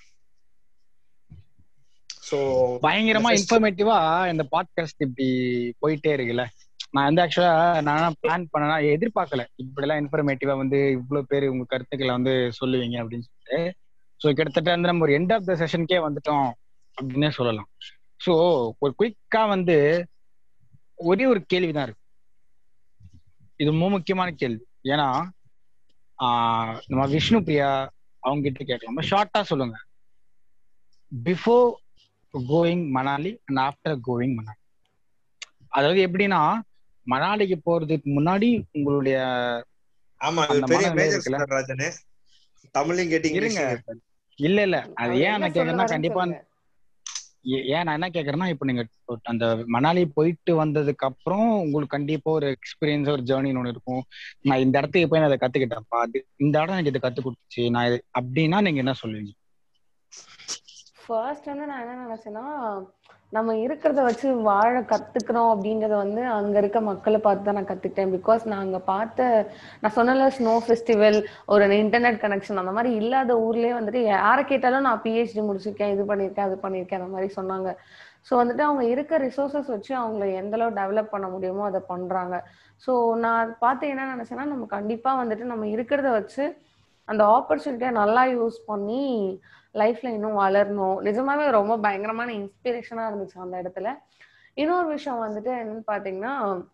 சோ பயங்கரமா இன்ஃபர்மேட்டிவா இந்த பாட்காஸ்ட் இப்படி போயிட்டே இருக்குல்ல? நான் வந்து ஆக்சுவலா நான் பிளான் பண்ணனா எதிர்பார்க்கல. இப்படி எல்லாம் இன்ஃபர்மேட்டிவா வந்து இவ்வளவு பேர் உங்க கருத்துக்களை வந்து சொல்லுவீங்க அப்படின்னு சொல்லிட்டு. ஸோ கிட்டத்தட்ட வந்து நம்ம ஒரு எண்ட் ஆஃப் த செஷனுக்கே வந்துட்டோம் அப்படின்னே சொல்லலாம். ஸோ ஒரு குயிக்கா வந்து ஒரே ஒரு கேள்விதான் இருக்கு. இது ரொம்ப முக்கியமான கேள்வி. ஏன்னா நம்ம விஷ்ணு பிரியா அவங்க கிட்ட கேட்கலாம் ஷார்ட்டா சொல்லுங்க. Before going Manali and after going Manali அதாவது எப்படின்னா மணாலிக்கு போறதுக்கு முன்னாடி உங்களுடைய ஆமா பெரிய மேஜர் தமிழையும் கேட்டு இருங்க. இங்கிலீஷும் கேட்பாரு. இல்ல இல்ல. அது ஏன் நான் கேக்குறேன்னா கண்டிப்பா ஏன் நான் என்ன கேக்குறேன்னா இப்போ நீங்க அந்த மணாலி போயிட்டு வந்ததுக்கு அப்புறம் உங்களுக்கு கண்டிப்பா ஒரு எக்ஸ்பீரியன்ஸ் ஒரு ஜேர்னின்னு ஒன்று இருக்கும். நான் இந்த இடத்துக்கு போய் நான் அதை கத்துக்கிட்டேன்ப்பா. இந்த இடம் எனக்கு இதை கத்து கொடுத்துச்சு. நான் அப்படின்னா நீங்க என்ன சொல்லுவீங்க? ஃபர்ஸ்ட் வந்து நான் என்ன நினைச்சேன்னா நம்ம இருக்கிறத வச்சு வாழ கத்துக்கிறோம் அப்படின்றத வந்து அங்க இருக்க மக்களை பார்த்து தான் நான் கத்துக்கிட்டேன். பிகாஸ் நான் அங்க பார்த்த நான் சொன்னல ஸ்னோ ஃபெஸ்டிவல் ஒரு இன்டர்நெட் கனெக்ஷன் அந்த மாதிரி இல்லாத ஊர்லயே வந்துட்டு யாரை கேட்டாலும் நான் பிஹெச்டி முடிச்சிருக்கேன் இது பண்ணியிருக்கேன் அது பண்ணியிருக்கேன் அந்த மாதிரி சொன்னாங்க. ஸோ வந்துட்டு அவங்க இருக்க ரிசோர்சஸ் வச்சு அவங்கள எந்த அளவு டெவலப் பண்ண முடியுமோ அதை பண்றாங்க. ஸோ நான் பார்த்து என்ன நினைச்சேன்னா நம்ம கண்டிப்பா வந்துட்டு நம்ம இருக்கிறத வச்சு அந்த ஆப்பர்ச்சுனிட்டியை நல்லா யூஸ் பண்ணி லைஃப்ல இன்னும் வளரணும். நிஜமாவே ரொம்ப பயங்கரமான இன்ஸ்பிரேஷனா இருந்துச்சு அந்த இடத்துல. இன்னொரு விஷயம் வந்துட்டு என்னன்னு பாத்தீங்கன்னா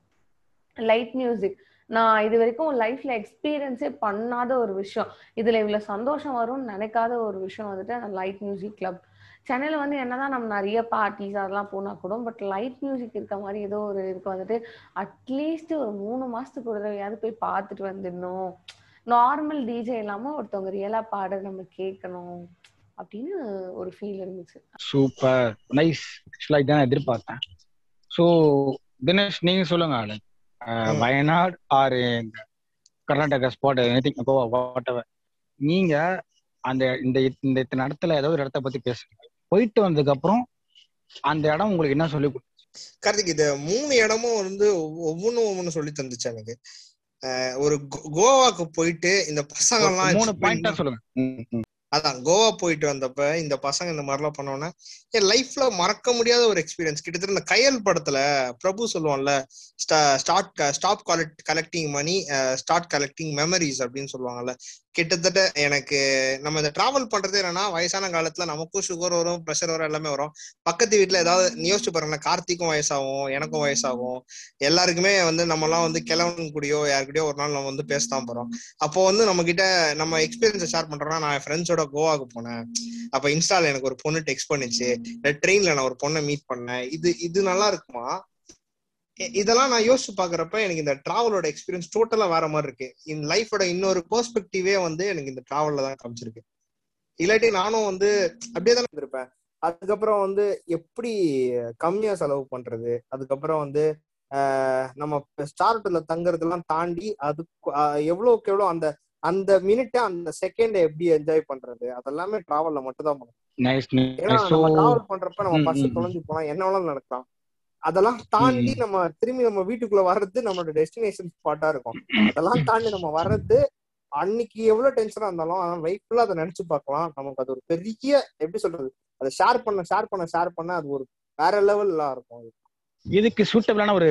லைட் மியூசிக் நான் இது வரைக்கும் லைஃப்ல எக்ஸ்பீரியன்ஸே பண்ணாத ஒரு விஷயம். இதுல இவ்வளவு சந்தோஷம் வரும்னு நினைக்காத ஒரு விஷயம் வந்துட்டு அந்த லைட் மியூசிக் கிளப் சென்னையில வந்து என்னதான் நம்ம நிறைய பார்ட்டிஸ் அதெல்லாம் போனா கூட பட் லைட் மியூசிக் இருக்க மாதிரி ஏதோ ஒரு இருக்கு வந்துட்டு அட்லீஸ்ட் ஒரு மூணு மாசத்துக்கு ஒரு தடவையாவது போய் பார்த்துட்டு வந்துடணும். நார்மல் டிஜே இல்லாம ஒருத்தவங்க ரியலா பாட நம்ம கேட்கணும். அப்படின்னு ஒரு ஃபீல் இருந்துச்சு. சூப்பர் நைஸ் ஆக்சுவலா இதான் எதிர்பார்த்தேன். ஸோ தினேஷ் நீங்க சொல்லுங்க ம். வயநாடு இந்த Karnataka spot anything Goa what நீங்க அந்த இந்த இந்த இத்தனை இடத்துல ஏதோ ஒரு இடத்த பத்தி பேசுங்க போயிட்டு வந்ததுக்கு அப்புறம் அந்த இடம் உங்களுக்கு என்ன சொல்லி? கார்த்திக் இது மூணு இடமும் வந்து ஒவ்வொ- ஒவ்வொன்னும் ஒவ்வொன்னு சொல்லி தந்துச்சு எனக்கு. ஒரு கோ- கோவாக்கு போயிட்டு இந்த பசங்க எல்லாம் மூணு பாயிண்டா சொல்லுங்க. அதான் கோவா போயிட்டு வந்தப்ப இந்த பசங்க இந்த மாதிரிலாம் பண்ணோன்னா என் லைஃப்ல மறக்க முடியாத ஒரு எக்ஸ்பீரியன்ஸ் கிட்டத்தட்ட இந்த கையல் படத்துல Prabhu சொல்லுவான்ல start stop collecting money start collecting memories அப்படின்னு சொல்லுவாங்கல்ல கிட்டத்தட்ட எனக்கு நம்ம இந்த டிராவல் பண்றது என்னன்னா வயசான காலத்துல நமக்கும் சுகர் வரும் ப்ரெஷர் வரும் எல்லாமே வரும். பக்கத்து வீட்டுல ஏதாவது யோசிச்சு பாருங்க கார்த்திக்கும் வயசாகும் எனக்கும் வயசாகும். எல்லாருக்குமே வந்து நம்ம எல்லாம் வந்து கிழவன் கூடயோ யாருக்கிட்டயோ ஒரு நாள் நம்ம வந்து பேசத்தான் போறோம். அப்போ வந்து நம்ம கிட்ட நம்ம எக்ஸ்பீரியன்ஸை ஷேர் பண்றோம்னா நான் என் ஃப்ரெண்ட்ஸோட கோவாக்கு போனேன். அப்ப இன்ஸ்டால எனக்கு ஒரு பொண்ணு டெக்ஸ்ட் பண்ணுச்சு. ட்ரெயின்ல நான் ஒரு பொண்ணை மீட் பண்ணேன். இது இது நல்லா இருக்குமா? இதெல்லாம் நான் யோசிச்சு பாக்குறப்ப எனக்கு இந்த டிராவலோட எக்ஸ்பீரியன்ஸ் டோட்டலா வேற மாதிரி இருக்கு. இந்த லைஃபோட இன்னொரு பெர்ஸ்பெக்டிவே வந்து எனக்கு இந்த டிராவல்ல தான் காமிச்சிருக்கு. இல்லாட்டி நானும் வந்து அப்படியே தானே இருந்திருப்பேன். அதுக்கப்புறம் வந்து எப்படி கம்மியா செலவு பண்றது? அதுக்கப்புறம் வந்து நம்ம ஸ்டார்ட்ல தங்குறதெல்லாம் தாண்டி அது எவ்வளவுக்கு எவ்வளவு அந்த அந்த மினிட்ட அந்த செகண்ட் எப்படி என்ஜாய் பண்றது? அதெல்லாமே டிராவல்ல மட்டும் தான் பண்ணும் நைஸ் ஏன்னா நம்ம டிராவல் பண்றப்ப நம்ம பஸ். தொலைஞ்சு போனா என்ன வேணாலும் நடக்கலாம். அதெல்லாம் தாண்டி நம்ம திரும்பி நம்ம வீட்டுக்குள்ள வர்றது நம்மளோட டெஸ்டினேஷன் ஸ்பாட்டா இருக்கும். அதெல்லாம் தாண்டி நம்ம வர்றது அன்னைக்கு எவ்வளவு டென்ஷனா இருந்தாலும் லைஃப் ஃபுல்லா அதை நினைச்சு பார்க்கலாம். நமக்கு அது ஒரு பெரிய எப்படி சொல்றது? அதை ஷேர் பண்ண ஷேர் பண்ண ஷேர் பண்ண அது ஒரு வேற லெவல்ல இருக்கும். இதுக்கு சூட்டபிளான ஒரு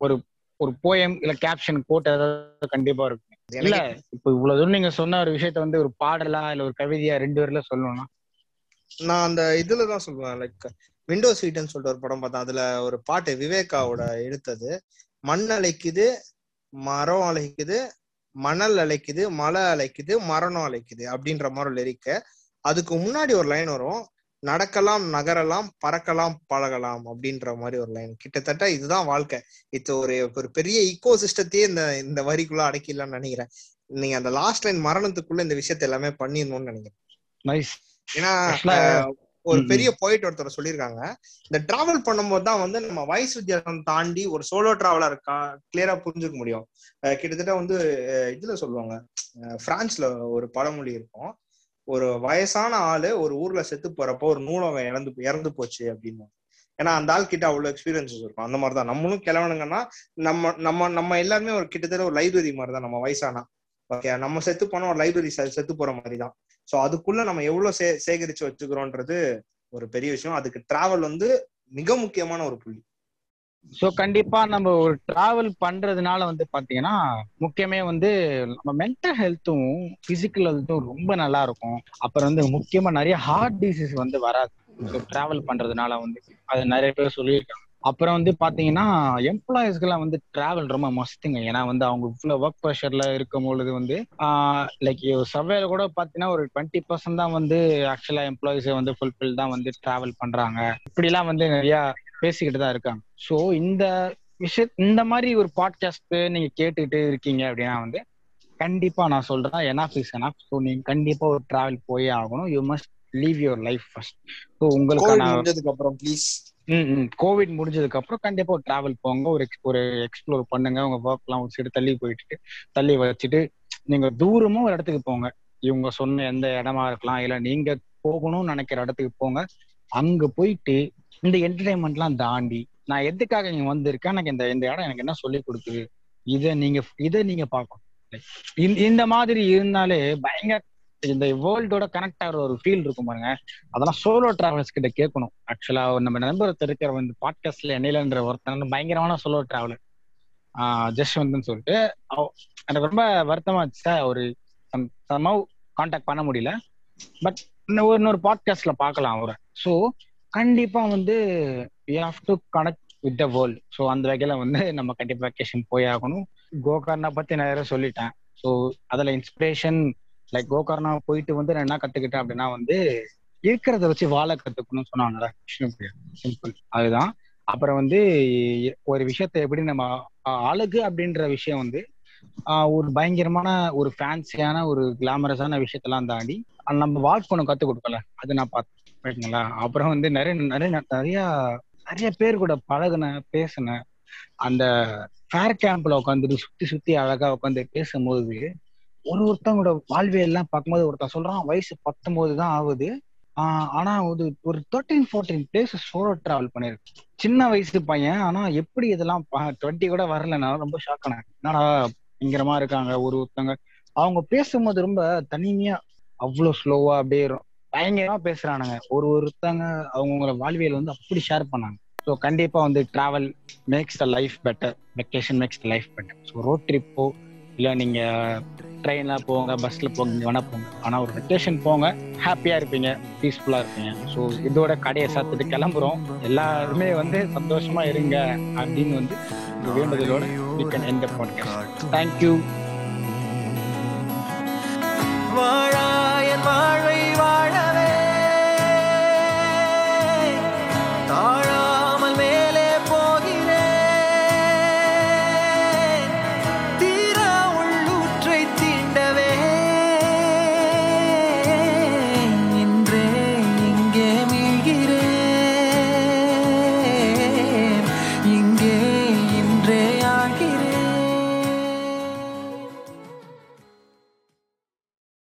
ஒரு ஒரு போயம் இல்ல கேப்ஷன் கோட் ஏதாவது கண்டிப்பா இருக்கும். இல்ல இப்ப இவ்வளவு தூரம் நீங்க சொன்ன ஒரு விஷயத்த வந்து ஒரு பாடலா இல்ல ஒரு கவிதையா ரெண்டு பேர்ல சொல்லணும்னா? நான் அந்த இதுலதான் சொல்லுவேன். லைக் விண்டோ சீட்னு சொல்லிட்டு ஒரு படம் பார்த்தேன். அதுல ஒரு பாட்டு விவேகாவோட எடுத்தது. மண் அழைக்குது மரம் அழைக்குது மணல் அழைக்குது மலை அழைக்குது மரணம் அழைக்குது அப்படின்ற மாதிரி லிரிக்க அதுக்கு முன்னாடி ஒரு லைன் வரும். நடக்கலாம் நகரலாம் பறக்கலாம் பழகலாம் அப்படின்ற மாதிரி ஒரு லைன் கிட்டத்தட்ட இதுதான் வாழ்க்கை. இது ஒரு ஒரு பெரிய ஈகோ சிஸ்டத்தையே இந்த இந்த வரிக்குள்ள அடக்கிடலாம்னு நினைக்கிறேன். நீங்க அந்த லாஸ்ட் லைன் மரணத்துக்குள்ள இந்த விஷயத்த எல்லாமே பண்ணிடணும்னு நினைக்கிறேன். ஏன்னா ஒரு பெரிய போயிட்டு ஒருத்தர் சொல்லியிருக்காங்க. இந்த டிராவல் பண்ணும்போது தான் வந்து நம்ம வயசு வித்தியாசம் தாண்டி ஒரு சோலோ டிராவலர் கிளியரா புரிஞ்சுக்க முடியும். கிட்டத்தட்ட வந்து இதுல சொல்லுவாங்க. பிரான்ஸ்ல ஒரு பழமொழி இருக்கும். ஒரு வயசான ஆளு ஒரு ஊர்ல செத்து போறப்போ ஒரு நூலகம் இறந்து இறந்து போச்சு அப்படின்னு. ஏன்னா அந்த ஆள் கிட்ட அவ்வளவு எக்ஸ்பீரியன்சஸ் இருக்கும். அந்த மாதிரி தான். நம்மளும் கிளவனுங்கன்னா நம்ம நம்ம நம்ம எல்லாருமே ஒரு கிட்டத்தட்ட ஒரு லைப்ரரி மாதிரி தான். நம்ம வயசானா. ஓகே நம்ம செத்து போனா ஒரு லைப்ரரி செத்து போற மாதிரி தான். ஸோ அதுக்குள்ள நம்ம எவ்வளவு சே சேகரிச்சு வச்சுக்கிறோன்றது ஒரு பெரிய விஷயம். அதுக்கு டிராவல் வந்து மிக முக்கியமான ஒரு புள்ளி. ஸோ கண்டிப்பா நம்ம ஒரு டிராவல் பண்றதுனால வந்து பாத்தீங்கன்னா முக்கியமே வந்து நம்ம மென்டல் ஹெல்த்தும் பிசிக்கல் ஹெல்த்தும் ரொம்ப நல்லா இருக்கும். அப்புறம் வந்து முக்கியமா நிறைய ஹார்ட் டிசீஸ் வந்து வராது. டிராவல் பண்றதுனால வந்து அது நிறைய பேர் சொல்லியிருக்காங்க. அப்புறம் வந்து பாத்தீங்கன்னா எம்ப்ளாயிஸ்க்கெல்லாம் வந்து டிராவல் ரொம்ப மஸ்துங்க ஏன்னா வந்து அவங்க இவ்வளவு ஒர்க் ப்ரெஷர்ல இருக்கும் பொழுது வந்து லைக் சர்வேல கூட பாத்தீங்கன்னா ஒரு டுவெண்ட்டி பர்சன்ட் தான் வந்து ஆக்சுவலா எம்ப்ளாயிஸ் வந்து ஃபுல்ஃபில் தான் வந்து டிராவல் பண்றாங்க. இப்படிலாம் வந்து நிறைய பேசிக்கிட்டு தான் இருக்காங்க. ஸோ இந்த விஷய இந்த மாதிரி ஒரு பாட்காஸ்ட் நீங்க கேட்டுக்கிட்டு இருக்கீங்க அப்படின்னா வந்து கண்டிப்பா நான் சொல்றேன் எனாஃப் இஸ் எனாஃப் ஸோ நீங்க கண்டிப்பா ஒரு டிராவல் போயே ஆகணும். You must live your life first so உங்களுக்கு அப்புறம் ப்ளீஸ் கோவிட் முடிஞ்சதுக்கு அப்புறம் கண்டிப்பா ஒரு டிராவல் போங்க. ஒரு ஒரு எக்ஸ்ப்ளோர் பண்ணுங்க. உங்க ஒர்க்லாம் ஒரு சைடு தள்ளி போயிட்டு தள்ளி வச்சுட்டு நீங்க தூரமும் ஒரு இடத்துக்கு போங்க. இவங்க சொன்ன எந்த இடமா இருக்கலாம் இல்ல நீங்க போகணும்னு நினைக்கிற இடத்துக்கு போங்க. அங்க போயிட்டு இந்த என்டர்டைன்மெண்ட்லாம் தாண்டி நான் எதுக்காக நீங்க வந்திருக்கேன்? எனக்கு இந்த இந்த இடம் எனக்கு என்ன சொல்லி கொடுக்குது? இதை நீங்க இதை நீங்க பார்க்கணும். இந்த- இந்த மாதிரி இருந்தாலே பயங்கர இந்த வேர்ல்டோட கனெக்ட் ஆகிற ஒரு ஃபீல் இருக்கும் பாருங்க. அதெல்லாம் சோலோ டிராவல்ஸ் கிட்ட கேட்கணும். ஆக்சுவலா நம்ம நண்பர் இருக்கிற வந்து பாட்காஸ்ட்ல என்னையிலன்ற ஒருத்தன் பயங்கரமான சோலோ டிராவலர் ஜஸ்வந்த்னு சொல்லிட்டு எனக்கு ரொம்ப வருத்தமா இருந்துச்சு ஒரு சமவ் கான்டாக்ட் பண்ண முடியல. பட் இன்னொரு இன்னொரு பாட்காஸ்ட்ல பார்க்கலாம் அவரை. ஸோ கண்டிப்பா வந்து we have to connect with the world so அந்த வகையில வந்து நம்ம கண்டிப்பா வெக்கேஷன் போய் ஆகணும். கோகர்னா பத்தி நிறைய சொல்லிட்டேன். ஸோ அதுல இன்ஸ்பிரேஷன் லைக் கோகர்னா போயிட்டு வந்து நான் என்ன கத்துக்கிட்டேன் அப்படின்னா வந்து இருக்கிறத வச்சு வாழ கத்துக்கணும்னு சொன்னாங்கடா விஷ்ணுபிரியா சிம்பிள் அதுதான். அப்புறம் வந்து ஒரு விஷயத்த எப்படி நம்ம அழகு அப்படின்ற விஷயம் வந்து ஒரு பயங்கரமான ஒரு ஃபேன்சியான ஒரு கிளாமரஸான விஷயத்தெல்லாம் தாண்டி அது நம்ம வாழ்க்கணும் கத்து கொடுக்கல. அது நான் பார்த்தேன். ரைட்டுங்களா அப்புறம் வந்து நிறைய நிறைய நிறைய நிறைய பேர் கூட பழகுனேன் பேசினேன். அந்த ஃபேர் கேம்ப்ல உட்காந்துட்டு சுத்தி சுத்தி அழகா உட்காந்து பேசும்போது ஒரு ஒருத்தவங்களோட வாழ்வியெல்லாம் பார்க்கும்போது ஒருத்தன் சொல்றான் வயசு பத்தொன்பது தான் ஆகுது. ஆனா ஒரு ஒரு thirteen fourteen place solo travel பண்ணிருக்கு சின்ன வயசு பையன் ஆனா எப்படி இதெல்லாம் டுவெண்ட்டி கூட வரலன்னா ரொம்ப ஷாக் ஆனேன். என்னடா பயங்கரமா இருக்காங்க ஒரு ஒருத்தவங்க அவங்க பேசும்போது ரொம்ப தனிமையா அவ்வளோ ஸ்லோவா அப்படியே பயங்கரமா பேசுறானுங்க. ஒரு ஒருத்தவங்க அவங்கவுங்களோட வாழ்வியல் வந்து அப்படி ஷேர் பண்ணாங்க. ஸோ கண்டிப்பா வந்து travel makes the life better vacation makes the life better so road ட்ரிப்போ இல்லை நீங்கள் ட்ரெயினில் போங்க பஸ்ஸில் போங்க வேணால் போங்க. ஆனால் ஒரு வெக்கேஷன் போங்க ஹாப்பியாக இருப்பீங்க பீஸ்ஃபுல்லாக இருப்பீங்க. ஸோ இதோட கடையை சாத்துட்டு கிளம்புறோம். எல்லாருமே வந்து சந்தோஷமாக இருங்க அப்படின்னு வந்து வேண்டுதலோட we can end podcast thank you வாழ வாழவே தாழ